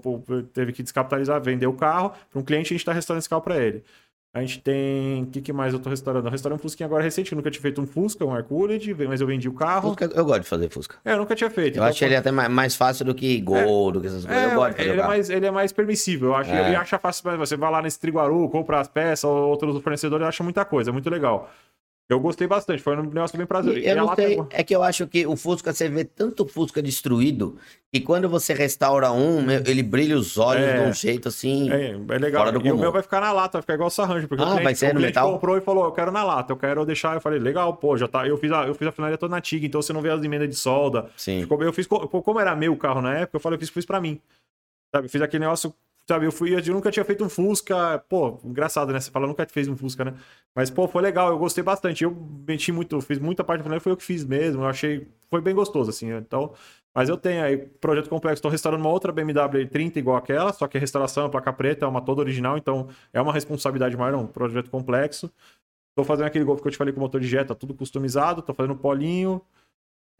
teve que descapitalizar, vender o carro. Para um cliente, a gente tá restaurando esse carro para ele. A gente tem. O que, que, mais eu tô restaurando? Eu restaurei um Fusquinha agora recente. Eu nunca tinha feito um Fusca, um Hercules, mas eu vendi o carro. Fusca, eu gosto de fazer Fusca. É, eu nunca tinha feito. Eu então, acho ele até mais fácil do que Gol, é, do que essas coisas. É, eu gosto de fazer ele, é mais, ele é mais permissível. Eu acho, é. Ele acha fácil. Você vai lá nesse Triguaru, compra as peças, outros fornecedores, acha muita coisa. É muito legal. Eu gostei bastante, foi um negócio bem prazeroso. Eu não sei, é que eu acho que o Fusca, você vê tanto Fusca destruído, que quando você restaura um, ele brilha os olhos é, de um jeito assim. É, é legal. Fora do e o meu vai ficar na lata, vai ficar igual o Sarranjo, porque ah, o cliente, vai ser o cliente metal? comprou e falou: Eu quero na lata, eu quero deixar. Eu falei: Legal, pô, já tá. Eu fiz a, eu fiz a finalidade toda na TIG, então você não vê as emendas de solda. Sim. Ficou, eu fiz, como era meu carro na época, eu falei: Eu fiz, fiz pra mim. Sabe, fiz aquele negócio Sabe, eu fui, eu nunca tinha feito um Fusca. Pô, engraçado, né? Você fala, nunca fez um Fusca, né? Mas, pô, foi legal, eu gostei bastante. Eu meti muito, fiz muita parte do foi eu que fiz mesmo. Eu achei, foi bem gostoso, assim. Então, mas eu tenho aí, projeto complexo, tô restaurando uma outra BMW 30 igual aquela, só que a restauração, a placa preta, é uma toda original, então é uma responsabilidade maior, é um projeto complexo. Tô fazendo aquele Golf que eu te falei com motor de jet, tá tudo customizado, tô fazendo polinho.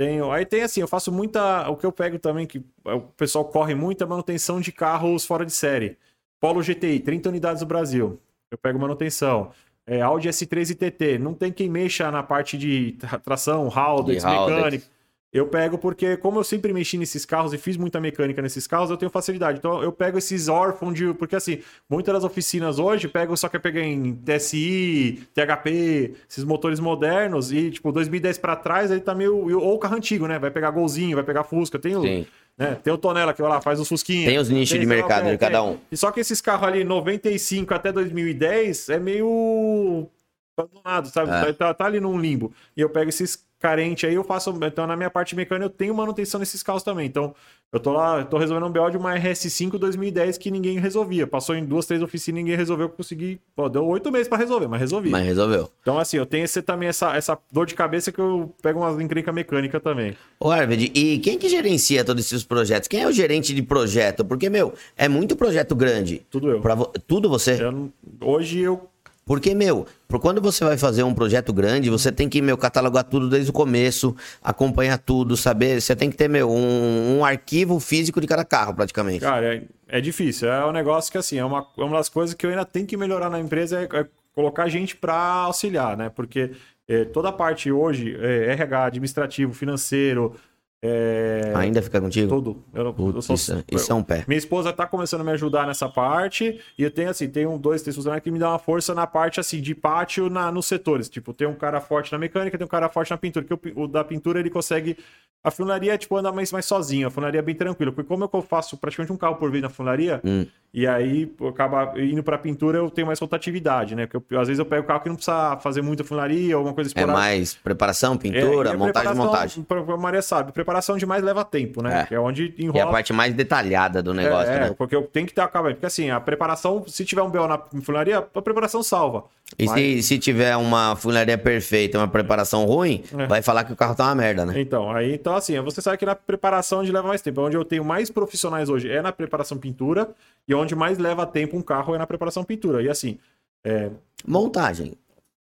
Tenho, aí tem assim, eu faço muita. O que eu pego também, que o pessoal corre muito, é manutenção de carros fora de série. Polo GTI, 30 unidades no Brasil. Eu pego manutenção. É, Audi S3 e TT, não tem quem mexa na parte de tração, Haldex, mecânica. Eu pego porque, como eu sempre mexi nesses carros e fiz muita mecânica nesses carros, eu tenho facilidade. Então, eu pego esses órfãos de. Porque, assim, muitas das oficinas hoje pegam só que pegar em TSI, THP, esses motores modernos e, tipo, 2010 para trás, aí tá meio. Ou carro antigo, né? Vai pegar Golzinho, vai pegar Fusca. Tem o, né? Tem o Tonela que vai lá, faz os Fusquinha. Tem os nichos de mercado de cada um. E só que esses carros ali, 95 até 2010, é meio abandonado, sabe? É. Tá, tá ali num limbo. E eu pego esses carente aí, eu faço. Então, na minha parte mecânica, eu tenho manutenção nesses carros também. Então, eu tô lá, eu tô resolvendo um BO de uma RS5 2010 que ninguém resolvia. Passou em duas, três oficinas ninguém resolveu. Eu consegui. Pô, deu oito meses para resolver, mas resolvi. Mas resolveu. Então, assim, eu tenho esse, também essa, essa dor de cabeça que eu pego umas encrenca mecânica também. Ô, Arvid, e quem que gerencia todos esses projetos? Quem é o gerente de projeto? Porque, meu, é muito projeto grande. Tudo eu. Vo... Tudo você? Eu, hoje eu porque, meu, quando você vai fazer um projeto grande, você tem que, meu, catalogar tudo desde o começo, acompanhar tudo, saber. Você tem que ter, meu, um, um arquivo físico de cada carro, praticamente. Cara, é, é, difícil. É um negócio que, assim, é uma, é uma das coisas que eu ainda tenho que melhorar na empresa é, é colocar gente para auxiliar, né? Porque é, toda a parte hoje, é, RH, administrativo, financeiro, É, Ainda fica contigo? Tudo. Eu, não- eu Putz, sou- isso, isso é um pé. Minha esposa tá começando a me ajudar nessa parte. E eu tenho, assim, tem um, dois, três funcionários que me dão uma força na parte, assim, de pátio na, nos setores. Tipo, tem um cara forte na mecânica, tem um cara forte na pintura. Que o, o da pintura, ele consegue... A funilaria, tipo, anda mais, mais sozinho. A funilaria é bem tranquila. Porque como eu faço praticamente um carro por vez na funilaria, Hum. e aí acaba indo pra pintura, eu tenho mais rotatividade, né? Porque eu- às vezes eu pego o carro que não precisa fazer muita funilaria ou alguma coisa É esporádica. mais preparação, É, pintura, e a montagem, montagem. A Maria sabe, preparação demais leva tempo, né? É. É onde E enrola. a parte mais detalhada do negócio, é, é, né? porque eu tenho que ter acabamento. Porque assim, a preparação, se tiver um BO na funilaria, a preparação salva. E Mas- se, se tiver uma funilaria perfeita, uma preparação ruim, É. vai falar que o carro tá uma merda, né? Então, aí, então assim, você sabe que na preparação onde leva mais tempo. Onde eu tenho mais profissionais hoje é na preparação pintura, e onde mais leva tempo um carro é na preparação pintura. E assim, Montagem.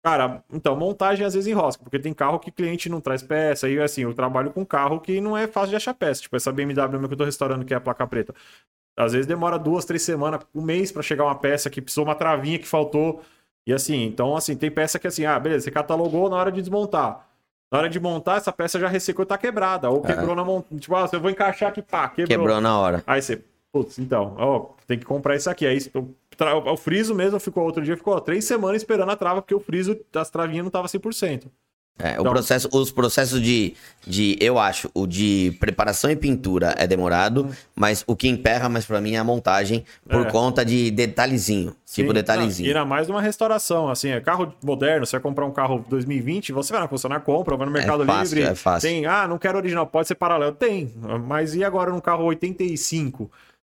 cara, então, montagem às vezes enrosca, porque tem carro que cliente não traz peça, e assim, eu trabalho com carro que não é fácil de achar peça. Tipo, essa BMW mesmo que eu tô restaurando, que é a placa preta. Às vezes demora duas, três semanas, um mês pra chegar uma peça que precisou uma travinha que faltou. E assim, então assim, tem peça que assim, ah, beleza, você catalogou na hora de desmontar. Na hora de montar, essa peça já ressecou e tá quebrada. Ou quebrou na monta. Tipo, ah, eu vou encaixar aqui, pá, quebrou. Quebrou na hora. Aí você, putz, então, ó, tem que comprar isso aqui. Aí o, tra- o friso mesmo ficou outro dia, ficou ó, três semanas esperando a trava, porque o friso das travinhas não tava 100%. É, o Então- processo, os processos de, de, eu acho, o de preparação e pintura é demorado, mas o que emperra mais pra mim é a montagem por. É. conta de detalhezinho, tipo Sim, detalhezinho. Não, e ainda mais numa restauração, assim, é carro moderno, você vai comprar um carro 2020, você vai na concessionária, compra, vai no Mercado fácil, Livre. é fácil. Tem, ah, não quero original, pode ser paralelo. Tem, mas e agora num carro 85?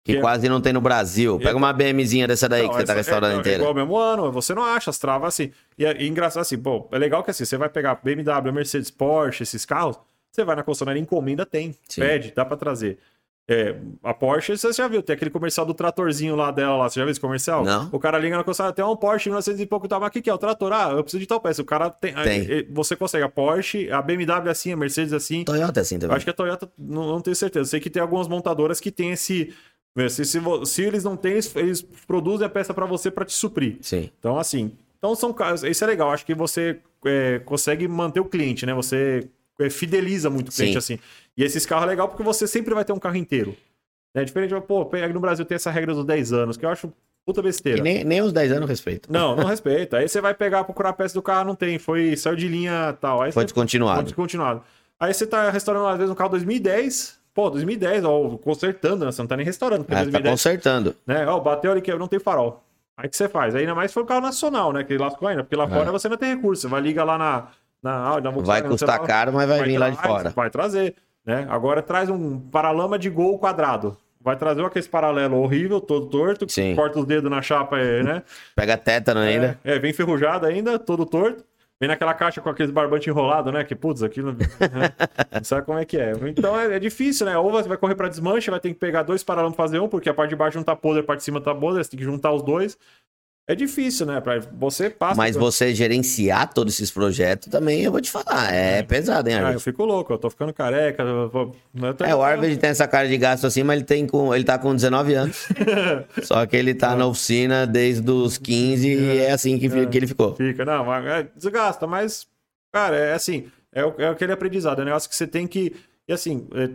Que que é- quase não tem no Brasil. Pega uma BMzinha dessa daí Não, que você tá restaurando é, é inteira. igual ao mesmo ano, você não acha as travas assim. E é e engraçado assim, pô, é legal que assim, você vai pegar BMW, Mercedes, Porsche, esses carros, você vai na concessionária, encomenda, tem, Sim. pede, dá pra trazer. É, a Porsche, você já viu, tem aquele comercial do tratorzinho lá dela lá, você já viu esse comercial? Não. O cara liga na concessionária, tem um Porsche 1900 e pouco, tá, mas o que que é? O trator? Ah, eu preciso de tal peça. O cara tem, Tem. você consegue a Porsche, a BMW assim, a Mercedes assim, Toyota é assim também. acho que a Toyota, não, não tenho certeza. Sei que tem algumas montadoras que tem esse. Se, se, vo- se eles não têm, eles, eles produzem a peça pra você pra te suprir. Sim. Então, assim. Então, são casos. Isso é legal. Acho que você é, consegue manter o cliente, né? Você é, fideliza muito o cliente, Sim. assim. E esses carros é legal porque você sempre vai ter um carro inteiro. É diferente, pô, pega no Brasil tem essa regra dos 10 anos, que eu acho puta besteira. E nem, nem os 10 anos respeito. Não, não respeita. Aí você vai pegar, procurar a peça do carro, não tem. Foi, saiu de linha tal. Aí Foi descontinuado. foi descontinuado. Aí você tá restaurando, às vezes, um carro 2010. Pô, 2010, ó, consertando, né? Você não tá nem restaurando. Porque Ah, tá 2010, consertando. né? Ó, bateu ali que não tem farol. Aí que você faz? Aí ainda mais se for um carro nacional, né? Que lascou ainda. Porque lá É. fora você não tem recurso. Você vai ligar lá na. na, Audi, na Vai custar lá, caro, mas vai vir lá de fora. Vai trazer, né? Agora traz um paralama de gol quadrado. Vai trazer aquele paralelo horrível, todo torto, Sim. corta os dedos na chapa, é, né? <laughs> Pega tétano ainda. É, é, vem enferrujado ainda, todo torto. Vem naquela caixa com aqueles barbantes enrolados, né? Que, putz, aquilo. né? Não sabe como é que é. Então é, é difícil, né? Ou você vai correr pra desmanche, vai ter que pegar dois paralamas pra fazer um, porque a parte de baixo não tá podre, a parte de cima tá podre, você tem que juntar os dois. É difícil, né? Pra você passa. Mas você gerenciar todos esses projetos também, eu vou te falar, é pesado, hein, Ah, eu Arvid? fico louco, eu tô ficando careca. tô- É, o Arvid tem essa cara de gasto assim, mas ele, tem com, ele tá com 19 anos. <laughs> Só que ele tá na oficina desde os 15 e é assim que, fi- que ele ficou. Fica, não, mas, é, desgasta, mas, cara, é assim, é, é aquele aprendizado, é um negócio que você tem que. E assim, é,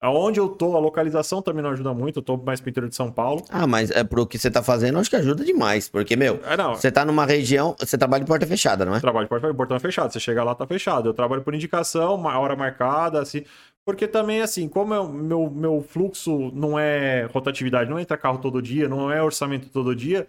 aonde eu tô, a localização também não ajuda muito, eu tô mais pintura de São Paulo. Ah, mas é pro que você tá fazendo, acho que ajuda demais. Porque, meu, É, não, você tá numa região, você trabalha de porta fechada, não é? trabalho de porta, portão é fechado, você chega lá, tá fechado. Eu trabalho por indicação, uma hora marcada, assim. Porque também, assim, como o meu, meu fluxo não é rotatividade, não entra carro todo dia, não é orçamento todo dia,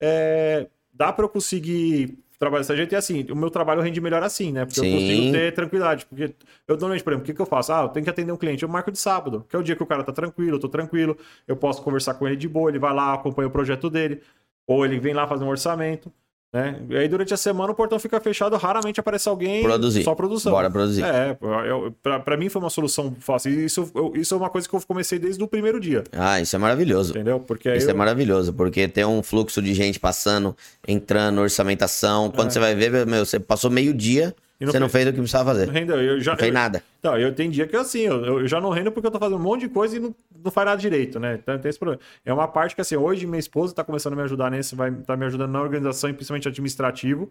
é, dá pra eu conseguir trabalhar dessa jeito. E assim, o meu trabalho rende melhor assim, né? Porque Sim. eu consigo ter tranquilidade. Porque eu normalmente, por exemplo, o que, que eu faço? Ah, eu tenho que atender um cliente, eu marco de sábado, que é o dia que o cara tá tranquilo, eu tô tranquilo, eu posso conversar com ele de boa, ele vai lá, acompanha o projeto dele, ou ele vem lá fazer um orçamento. Né? E aí, durante a semana, o portão fica fechado, raramente aparece alguém Produzir. só produção. Bora produzir. É, eu, pra, pra mim foi uma solução fácil. E Isso, eu- isso é uma coisa que eu comecei desde o primeiro dia, Ah, isso é maravilhoso. entendeu? Porque Isso é eu- maravilhoso, porque tem um fluxo de gente passando, entrando, orçamentação. Quando você vai ver, meu, você passou meio dia, É. não você não fez- fez o que precisava fazer. rendeu. Eu já, Não fez eu- nada. Então, eu tenho dia que assim, eu, eu já não rendo porque eu tô fazendo um monte de coisa e não, não faz nada direito, né? Então tem esse problema. É uma parte que assim, hoje minha esposa tá começando a me ajudar nesse, vai tá me ajudando na organização principalmente administrativo,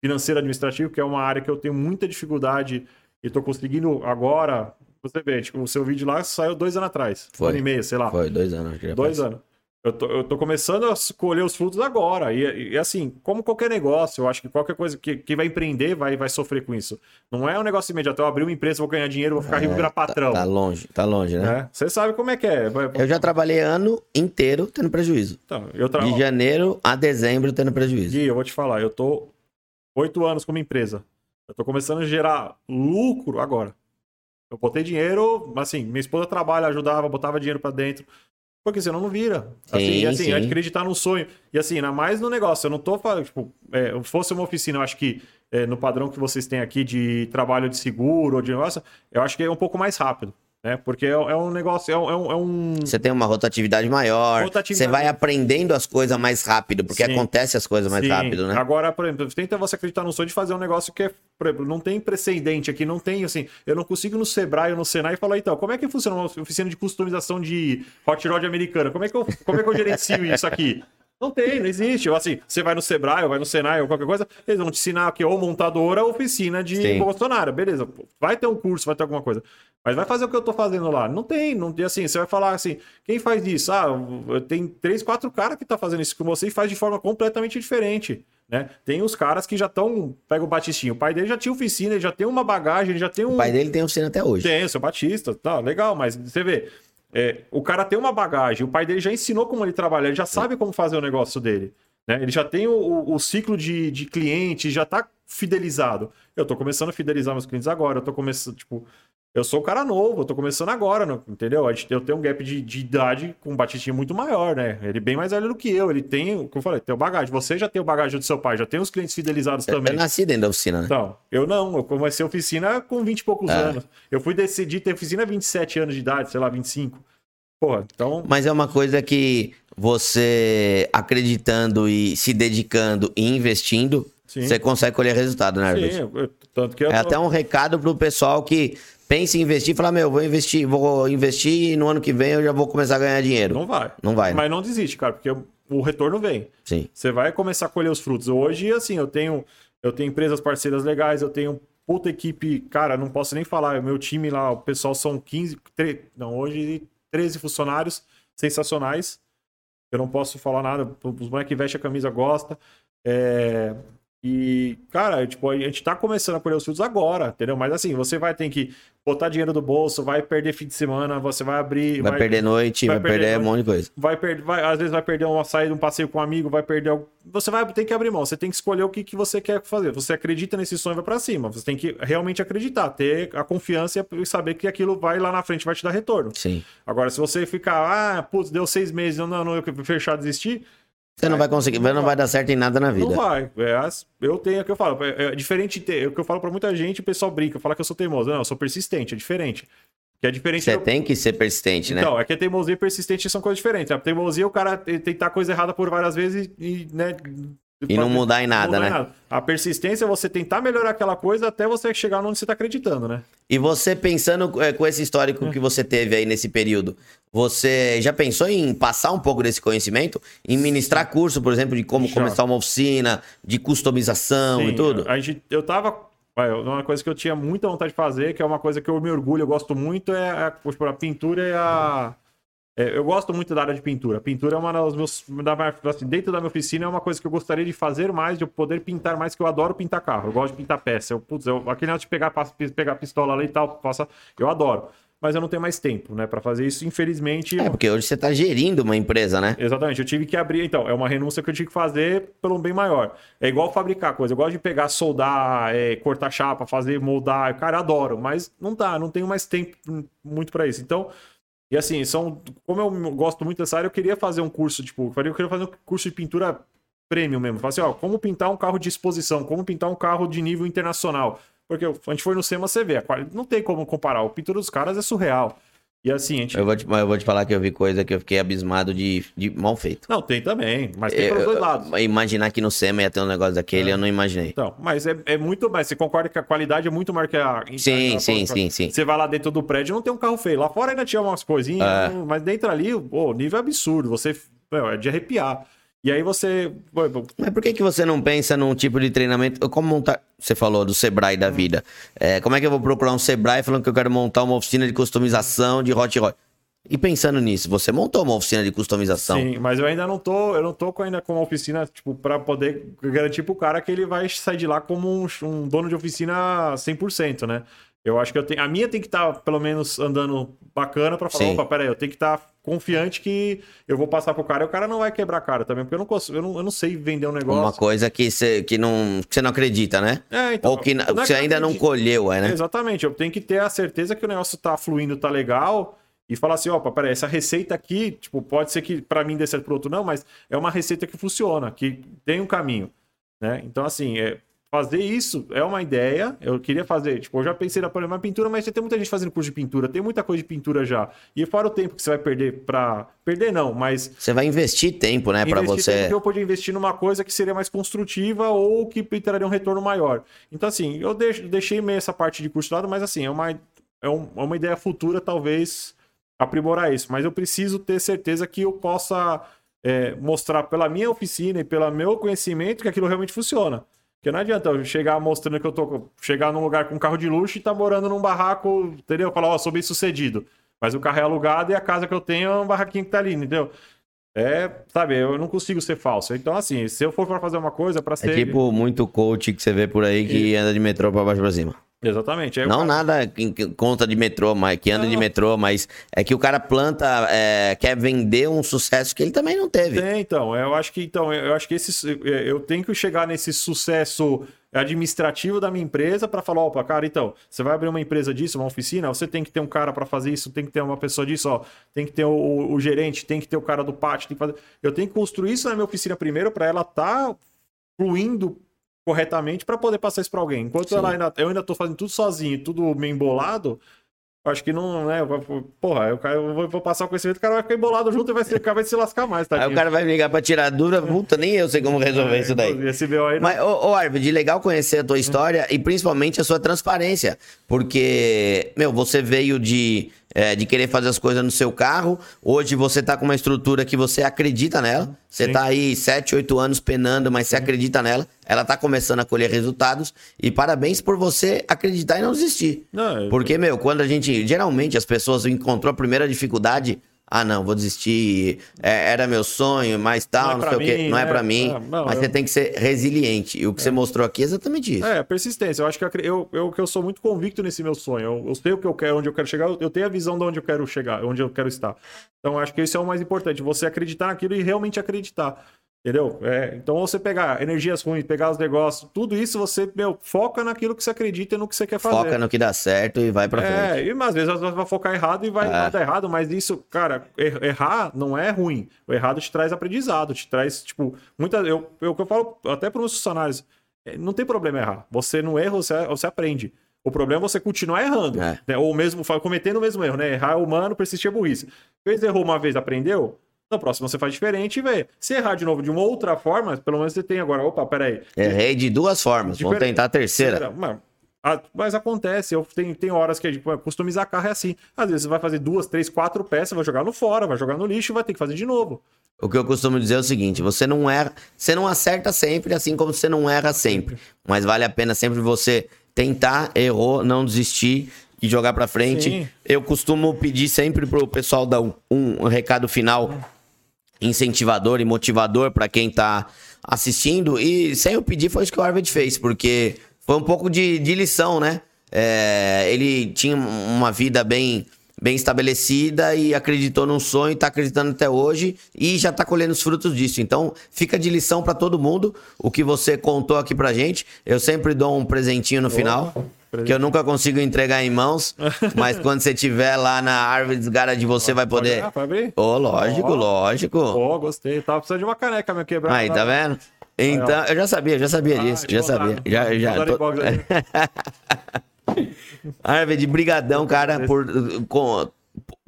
financeiro administrativo, que é uma área que eu tenho muita dificuldade e tô conseguindo agora, você vê, tipo, o seu vídeo lá saiu dois anos atrás. Foi. Um ano e meio, sei lá. Foi, dois anos. acho que já Dois anos. Eu tô, eu tô começando a colher os frutos agora. E, e, assim, como qualquer negócio, eu acho que qualquer coisa que, que vai empreender vai, vai sofrer com isso. Não é um negócio imediato. Eu abri uma empresa, vou ganhar dinheiro, vou ficar rico e virar patrão. Tá, tá longe, tá longe, né? né? Você sabe como é que é. Eu já trabalhei ano inteiro tendo prejuízo. Então, eu De trabalho. janeiro a dezembro tendo prejuízo. Gui, eu vou te falar, eu tô oito anos como empresa. Eu tô começando a gerar lucro agora. Eu botei dinheiro, assim, minha esposa trabalha, ajudava, botava dinheiro pra dentro. Porque senão não vira. Assim, Sim, e assim, sim. acreditar num sonho. E assim, ainda mais no negócio. Eu não tô falando, tipo, é, fosse uma oficina, eu acho que é, no padrão que vocês têm aqui de trabalho de seguro ou de negócio, eu acho que é um pouco mais rápido. Né? Porque é, é um negócio, é um- é um- é Você tem uma rotatividade maior. Rotatividade. Você vai aprendendo as coisas mais rápido, porque Sim. acontece as coisas mais Sim. rápido, né? Agora, por exemplo, tenta você acreditar no sonho de fazer um negócio que é, por exemplo, não tem precedente aqui, não tem, assim, eu não consigo no Sebrae ou no Senai falar, então, como é que funciona uma oficina de customização de hot rod americana? Como é que eu, como é que eu gerencio isso aqui? <laughs> Não tem, não existe. Assim, você vai no Sebrae, ou vai no Senai, ou qualquer coisa, eles vão te ensinar aqui, ou montadora, ou oficina de Sim. bolsonaro. Beleza, vai ter um curso, vai ter alguma coisa. Mas vai fazer o que eu tô fazendo lá. Não tem, não tem assim, você vai falar assim, quem faz isso? Ah, tem três, quatro caras que tá fazendo isso com você e faz de forma completamente diferente. Né? Tem os caras que já estão. Pega o Batistinho, o pai dele já tinha oficina, ele já tem uma bagagem, ele já tem um. O pai dele tem oficina até hoje. Tem, o seu Batista, tá, legal, mas você vê, é, o cara tem uma bagagem, o pai dele já ensinou como ele trabalha, ele já sabe como fazer o negócio dele. Né? Ele já tem o, o- ciclo de, de cliente, já tá fidelizado. Eu tô começando a fidelizar meus clientes agora, eu tô começando, tipo, eu sou um cara novo, eu tô começando agora, entendeu? Eu tenho um gap de, de idade com um Batistinha muito maior, né? Ele é bem mais velho do que eu, ele tem, o que eu falei, tem o bagagem. Você já tem o bagagem do seu pai, já tem os clientes fidelizados Eu, também. eu nasci dentro da oficina, né? Então, eu não, eu comecei a oficina com 20 e poucos É. anos. Eu fui decidir ter oficina a 27 anos de idade, sei lá, 25. Porra, então. Mas é uma coisa que você acreditando e se dedicando e investindo, Sim. você consegue colher resultado, né, Sim, eu- tanto que eu. É tô- até um recado pro pessoal que pensa em investir e fala, meu, vou investir, vou investir e no ano que vem eu já vou começar a ganhar dinheiro. Não vai. Não vai, né? Mas não desiste, cara, porque o retorno vem. Sim. Você vai começar a colher os frutos. Hoje, assim, eu tenho, eu tenho empresas parceiras legais, eu tenho puta equipe, cara, não posso nem falar. Meu time lá, o pessoal são 15, tre- não, hoje 13 funcionários sensacionais. Eu não posso falar nada, os moleques que vestem a camisa gosta. É, E, cara, tipo, a gente tá começando a colher os frutos agora, entendeu? Mas assim, você vai ter que botar dinheiro do bolso, vai perder fim de semana, você vai abrir. Vai, perder noite, vai, vai perder perder um monte de coisa. vai perder, vai, às vezes vai perder uma saída, um passeio com um amigo, vai perder algo. Você vai ter que abrir mão, você tem que escolher o que, que você quer fazer. Você acredita nesse sonho, vai pra cima. Você tem que realmente acreditar, ter a confiança e saber que aquilo vai lá na frente, vai te dar retorno. Sim. Agora, se você ficar, ah, putz, deu seis meses, não, não, eu fechar, desistir, Você não vai conseguir, não vai dar certo em nada na vida. não vai. É, eu tenho o que eu falo. É, é diferente, é o que eu falo pra muita gente, o pessoal brinca, fala que eu sou teimoso. Não, eu sou persistente, é diferente. Que é diferente Você tem que ser persistente, né? Então, é que a teimosia e persistente são coisas diferentes. A teimosia, o cara te- tentar a coisa errada por várias vezes e, né, E não mudar em nada, mudar né? A persistência é você tentar melhorar aquela coisa até você chegar onde você tá acreditando, né? E você pensando é, com esse histórico Hum. que você teve aí nesse período, você já pensou em passar um pouco desse conhecimento? Em ministrar curso, por exemplo, de como Já. começar uma oficina, de customização e Sim, tudo? A gente, eu tava. Uma coisa que eu tinha muita vontade de fazer, que é uma coisa que eu me orgulho, eu gosto muito, é a, a pintura e a. é, eu gosto muito da área de pintura. Pintura é uma das meus. Da, assim, dentro da minha oficina é uma coisa que eu gostaria de fazer mais, de eu poder pintar mais, que eu adoro pintar carro. Eu gosto de pintar peça. Eu, putz, eu, aquele negócio de pegar, pegar pistola ali e tal, passa, eu adoro. Mas eu não tenho mais tempo, né, pra fazer isso, infelizmente. É, porque hoje você tá gerindo uma empresa, né? Exatamente, eu tive que abrir, então, é uma renúncia que eu tive que fazer pelo bem maior. É igual fabricar coisa, eu gosto de pegar, soldar, é, cortar chapa, fazer, moldar, cara, adoro, mas não dá, não tenho mais tempo muito pra isso. Então, e assim, são, como eu gosto muito dessa área, eu queria fazer um curso, tipo, eu queria fazer um curso de pintura premium mesmo. Falar assim, ó, como pintar um carro de exposição, como pintar um carro de nível internacional. Porque a gente foi no SEMA, você vê, quali- não tem como comparar, o pintura dos caras é surreal. E assim, a gente... Eu vou, te, eu vou te falar que eu vi coisa que eu fiquei abismado de, de mal feito. Não, tem também, mas tem Eu- pelos dois eu- lados. Imaginar que no SEMA ia ter um negócio daquele, eu não imaginei. Então, mas é, é muito mais. Você concorda que a qualidade é muito maior que a. Sim, a- sim, a- sim, sim. Você vai lá dentro do prédio não tem um carro feio. Lá fora ainda tinha umas coisinhas, É. mas dentro ali, o nível é absurdo. Você. meu, é de arrepiar. E aí você. Mas por que, que você não pensa num tipo de treinamento? Como montar. Você falou do Sebrae da vida. É, como é que eu vou procurar um Sebrae falando que eu quero montar uma oficina de customização de hot rod? E pensando nisso, você montou uma oficina de customização. Sim, mas eu ainda não tô, eu não tô ainda com uma oficina, tipo, para poder garantir pro cara que ele vai sair de lá como um, um dono de oficina 100%, né? Eu acho que eu tenho, a minha tem que estar tá, pelo menos andando bacana para falar, Sim. opa, peraí, eu tenho que estar tá confiante que eu vou passar pro cara e o cara não vai quebrar a cara também, porque eu não consigo, eu não, eu não sei vender um negócio. Uma coisa que você que não, que não acredita, né? É, então, Ou que você é ainda não colheu, é, né? Exatamente, eu tenho que ter a certeza que o negócio tá fluindo, tá legal e falar assim, opa, peraí, essa receita aqui, tipo, pode ser que para mim dê certo pro outro não, mas é uma receita que funciona, que tem um caminho, né? Então, assim, é, fazer isso é uma ideia. Eu queria fazer, tipo, eu já pensei na uma pintura, mas tem muita gente fazendo curso de pintura, tem muita coisa de pintura já. E fora o tempo que você vai perder para perder não, mas você vai investir tempo, né, para você. Tempo que eu podia investir numa coisa que seria mais construtiva ou que traria um retorno maior. Então assim, eu deixei meio essa parte de curso lado, mas assim, é uma é, um, é uma ideia futura talvez aprimorar isso, mas eu preciso ter certeza que eu possa é, mostrar pela minha oficina e pelo meu conhecimento que aquilo realmente funciona. Porque não adianta eu chegar mostrando que eu tô. Chegar num lugar com um carro de luxo e tá morando num barraco, entendeu? Falar, ó, oh, sou bem sucedido. Mas o carro é alugado e a casa que eu tenho é um barraquinho que tá ali, entendeu? É, sabe, eu não consigo ser falso. Então, assim, se eu for para fazer uma coisa, para é ser. É tipo muito coach que você vê por aí que e... anda de metrô pra baixo pra cima. Exatamente. não nada em conta de metrô, mas que anda não. de metrô, mas é que o cara planta, é, quer vender um sucesso que ele também não teve. É, então, eu acho que então, eu acho que esse, eu tenho que chegar nesse sucesso administrativo da minha empresa para falar, opa, cara, então, você vai abrir uma empresa disso, uma oficina, você tem que ter um cara para fazer isso, tem que ter uma pessoa disso, ó, tem que ter o, o, o, gerente, tem que ter o cara do pátio, tem que fazer... Eu tenho que construir isso na minha oficina primeiro para ela estar tá fluindo corretamente para poder passar isso para alguém. Enquanto ela ainda, eu ainda tô fazendo tudo sozinho, tudo meio embolado, acho que não, né? Porra, eu, eu vou passar o conhecimento, o cara vai ficar embolado junto e vai, ser, vai se lascar mais, tá? Aí o cara vai ligar pra tirar dura, puta, nem eu sei como resolver é, isso daí. Esse aí Mas, ô, ô Arvid, legal conhecer a tua história e principalmente a sua transparência. Porque, meu, você veio de é, de querer fazer as coisas no seu carro. Hoje você tá com uma estrutura que você acredita nela. Você Sim. tá aí 7, 8 anos penando, mas você acredita nela. Ela tá começando a colher resultados. E parabéns por você acreditar e não desistir. Não, eu... Porque, meu, quando a gente. Geralmente as pessoas encontrou a primeira dificuldade ah, não, vou desistir, é, era meu sonho, mas tal, não, não sei o quê. Não é, é para mim, é, não, mas eu... você tem que ser resiliente. E o que é. você mostrou aqui é exatamente isso. É, persistência. Eu acho que eu, eu, eu sou muito convicto nesse meu sonho. Eu, eu sei o que eu quero, onde eu quero chegar, eu tenho a visão de onde eu quero chegar, onde eu quero estar. Então, acho que isso é o mais importante, você acreditar naquilo e realmente acreditar. Entendeu? É, então você pegar energias ruins, pegar os negócios, tudo isso você, meu, foca naquilo que você acredita e no que você quer fazer. Foca no que dá certo e vai pra é, frente. É, e às vezes você vai focar errado e vai, é. dar errado, mas isso, cara, er, errar não é ruim. O errado te traz aprendizado, te traz, tipo, muita. Eu, eu, eu falo até para os funcionários, é, não tem problema errar. Você não erra, você, você aprende. O problema é você continuar errando. É. Né? Ou mesmo cometendo o mesmo erro, né? Errar é humano, persistir é burrice. Fez errou uma vez, aprendeu? Na próxima você faz diferente e vê. Se errar de novo de uma outra forma, pelo menos você tem agora. Opa, peraí. Errei de duas formas. Diferente. Vamos tentar a terceira. Mas acontece, eu tenho, tem horas que tipo, customizar carro é assim. Às vezes você vai fazer duas, três, quatro peças, vai jogar no fora, vai jogar no lixo e vai ter que fazer de novo. O que eu costumo dizer é o seguinte: você não erra, você não acerta sempre, assim como você não erra sempre. Mas vale a pena sempre você tentar, errou, não desistir e jogar para frente. Sim. Eu costumo pedir sempre pro pessoal dar um, um recado final incentivador e motivador para quem tá assistindo. E sem eu pedir, foi isso que o Arvid fez, porque foi um pouco de, de lição, né? É, ele tinha uma vida bem bem estabelecida e acreditou num sonho, está acreditando até hoje e já está colhendo os frutos disso. Então, fica de lição para todo mundo o que você contou aqui pra gente. Eu sempre dou um presentinho no final. Que eu nunca consigo entregar em mãos, <laughs> mas quando você tiver lá na árvore de você vai poder. Pode abrir? Ô, oh, lógico, oh. lógico. Pô, oh, gostei. Tava precisando de uma caneca, meu quebrado. Aí, tá vendo? Então, eu já sabia, já sabia ah, disso, já sabia. Já, já. Tô... Arvid, <laughs> brigadão, cara, por com,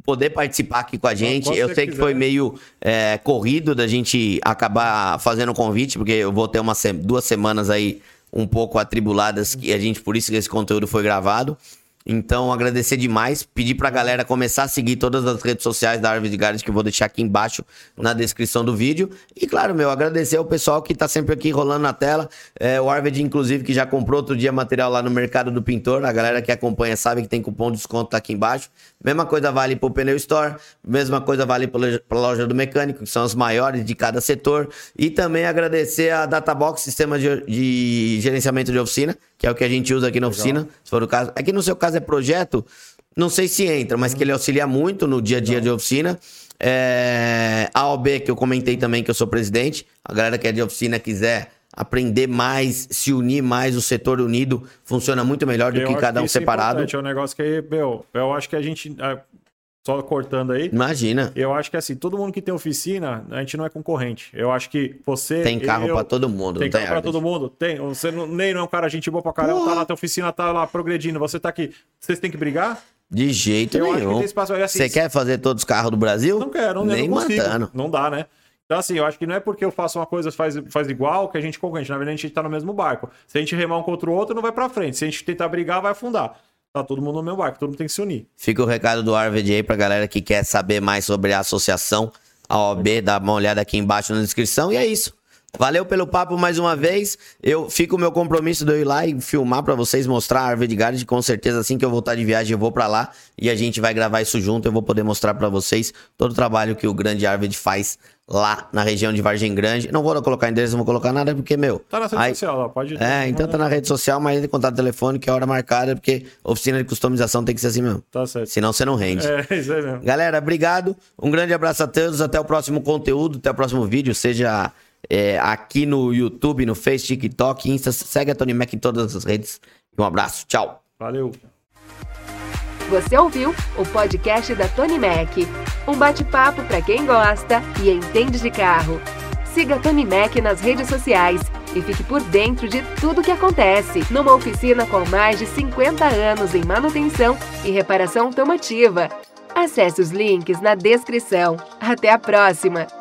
poder participar aqui com a gente. Eu sei que foi meio é, corrido da gente acabar fazendo o convite, porque eu vou ter uma, duas semanas aí um pouco atribuladas, que a gente, por isso que esse conteúdo foi gravado. Então, agradecer demais. Pedir pra galera começar a seguir todas as redes sociais da Arvid Garage, que eu vou deixar aqui embaixo na descrição do vídeo. E, claro, meu, agradecer ao pessoal que tá sempre aqui rolando na tela. É, o Arvid, inclusive, que já comprou outro dia material lá no Mercado do Pintor. A galera que acompanha sabe que tem cupom de desconto tá aqui embaixo. Mesma coisa vale pro Pneu Store. Mesma coisa vale pra loja do mecânico, que são as maiores de cada setor. E também agradecer a Databox, sistema de, de gerenciamento de oficina, que é o que a gente usa aqui na oficina, se for o caso. Aqui no seu caso é projeto, não sei se entra, mas que ele auxilia muito no dia a dia de oficina. É, a OB, que eu comentei também que eu sou presidente, a galera que é de oficina quiser aprender mais, se unir mais, o setor unido funciona muito melhor do Eu que cada um é separado. importante, É um negócio que aí, meu, eu acho que a gente. Só cortando aí. Imagina, Eu acho que assim, todo mundo que tem oficina, a gente não é concorrente. Eu acho que você. tem carro eu, pra todo mundo, Tem não carro tem pra todo mundo? Tem. Você não, nem não é um cara gente boa pra caramba, Porra. tá lá, tua oficina tá lá progredindo. Você tá aqui. Vocês têm que brigar? De jeito Eu nenhum. tem espaço. Assim, Você quer fazer todos os carros do Brasil? Não quero, eu Nem não consigo. matando. Não dá, né? Então, assim, eu acho que não é porque eu faço uma coisa faz, faz igual que a gente é concorrente. Na verdade, a gente tá no mesmo barco. Se a gente remar um contra o outro, não vai pra frente. Se a gente tentar brigar, vai afundar. Tá todo mundo no mesmo barco, todo mundo tem que se unir. Fica o recado do Arvid aí pra galera que quer saber mais sobre a associação, a OB, dá uma olhada aqui embaixo na descrição. E é isso. Valeu pelo papo mais uma vez. Eu fico o meu compromisso de eu ir lá e filmar pra vocês, mostrar a Arvid Garage. Com certeza, assim que eu voltar de viagem, eu vou pra lá e a gente vai gravar isso junto. Eu vou poder mostrar pra vocês todo o trabalho que o grande Arvid faz lá na região de Vargem Grande. Não vou colocar endereço, não vou colocar nada, porque, meu. Tá na rede aí- social, ó, pode. É, então tá na rede social, mas ele contato telefônico, é hora marcada, porque oficina de customização tem que ser assim mesmo. Tá certo. Senão você não rende. É, <laughs> isso aí mesmo. Galera, obrigado. Um grande abraço a todos. Até o próximo conteúdo, até o próximo vídeo, seja é, aqui no YouTube, no Face, TikTok, Insta. Segue a Tony Mac em todas as redes. Um abraço. Tchau. Valeu. Você ouviu o podcast da Tony Mac, um bate-papo para quem gosta e entende de carro. Siga a Tony Mac nas redes sociais e fique por dentro de tudo que acontece numa oficina com mais de 50 anos em manutenção e reparação automotiva. Acesse os links na descrição. Até a próxima!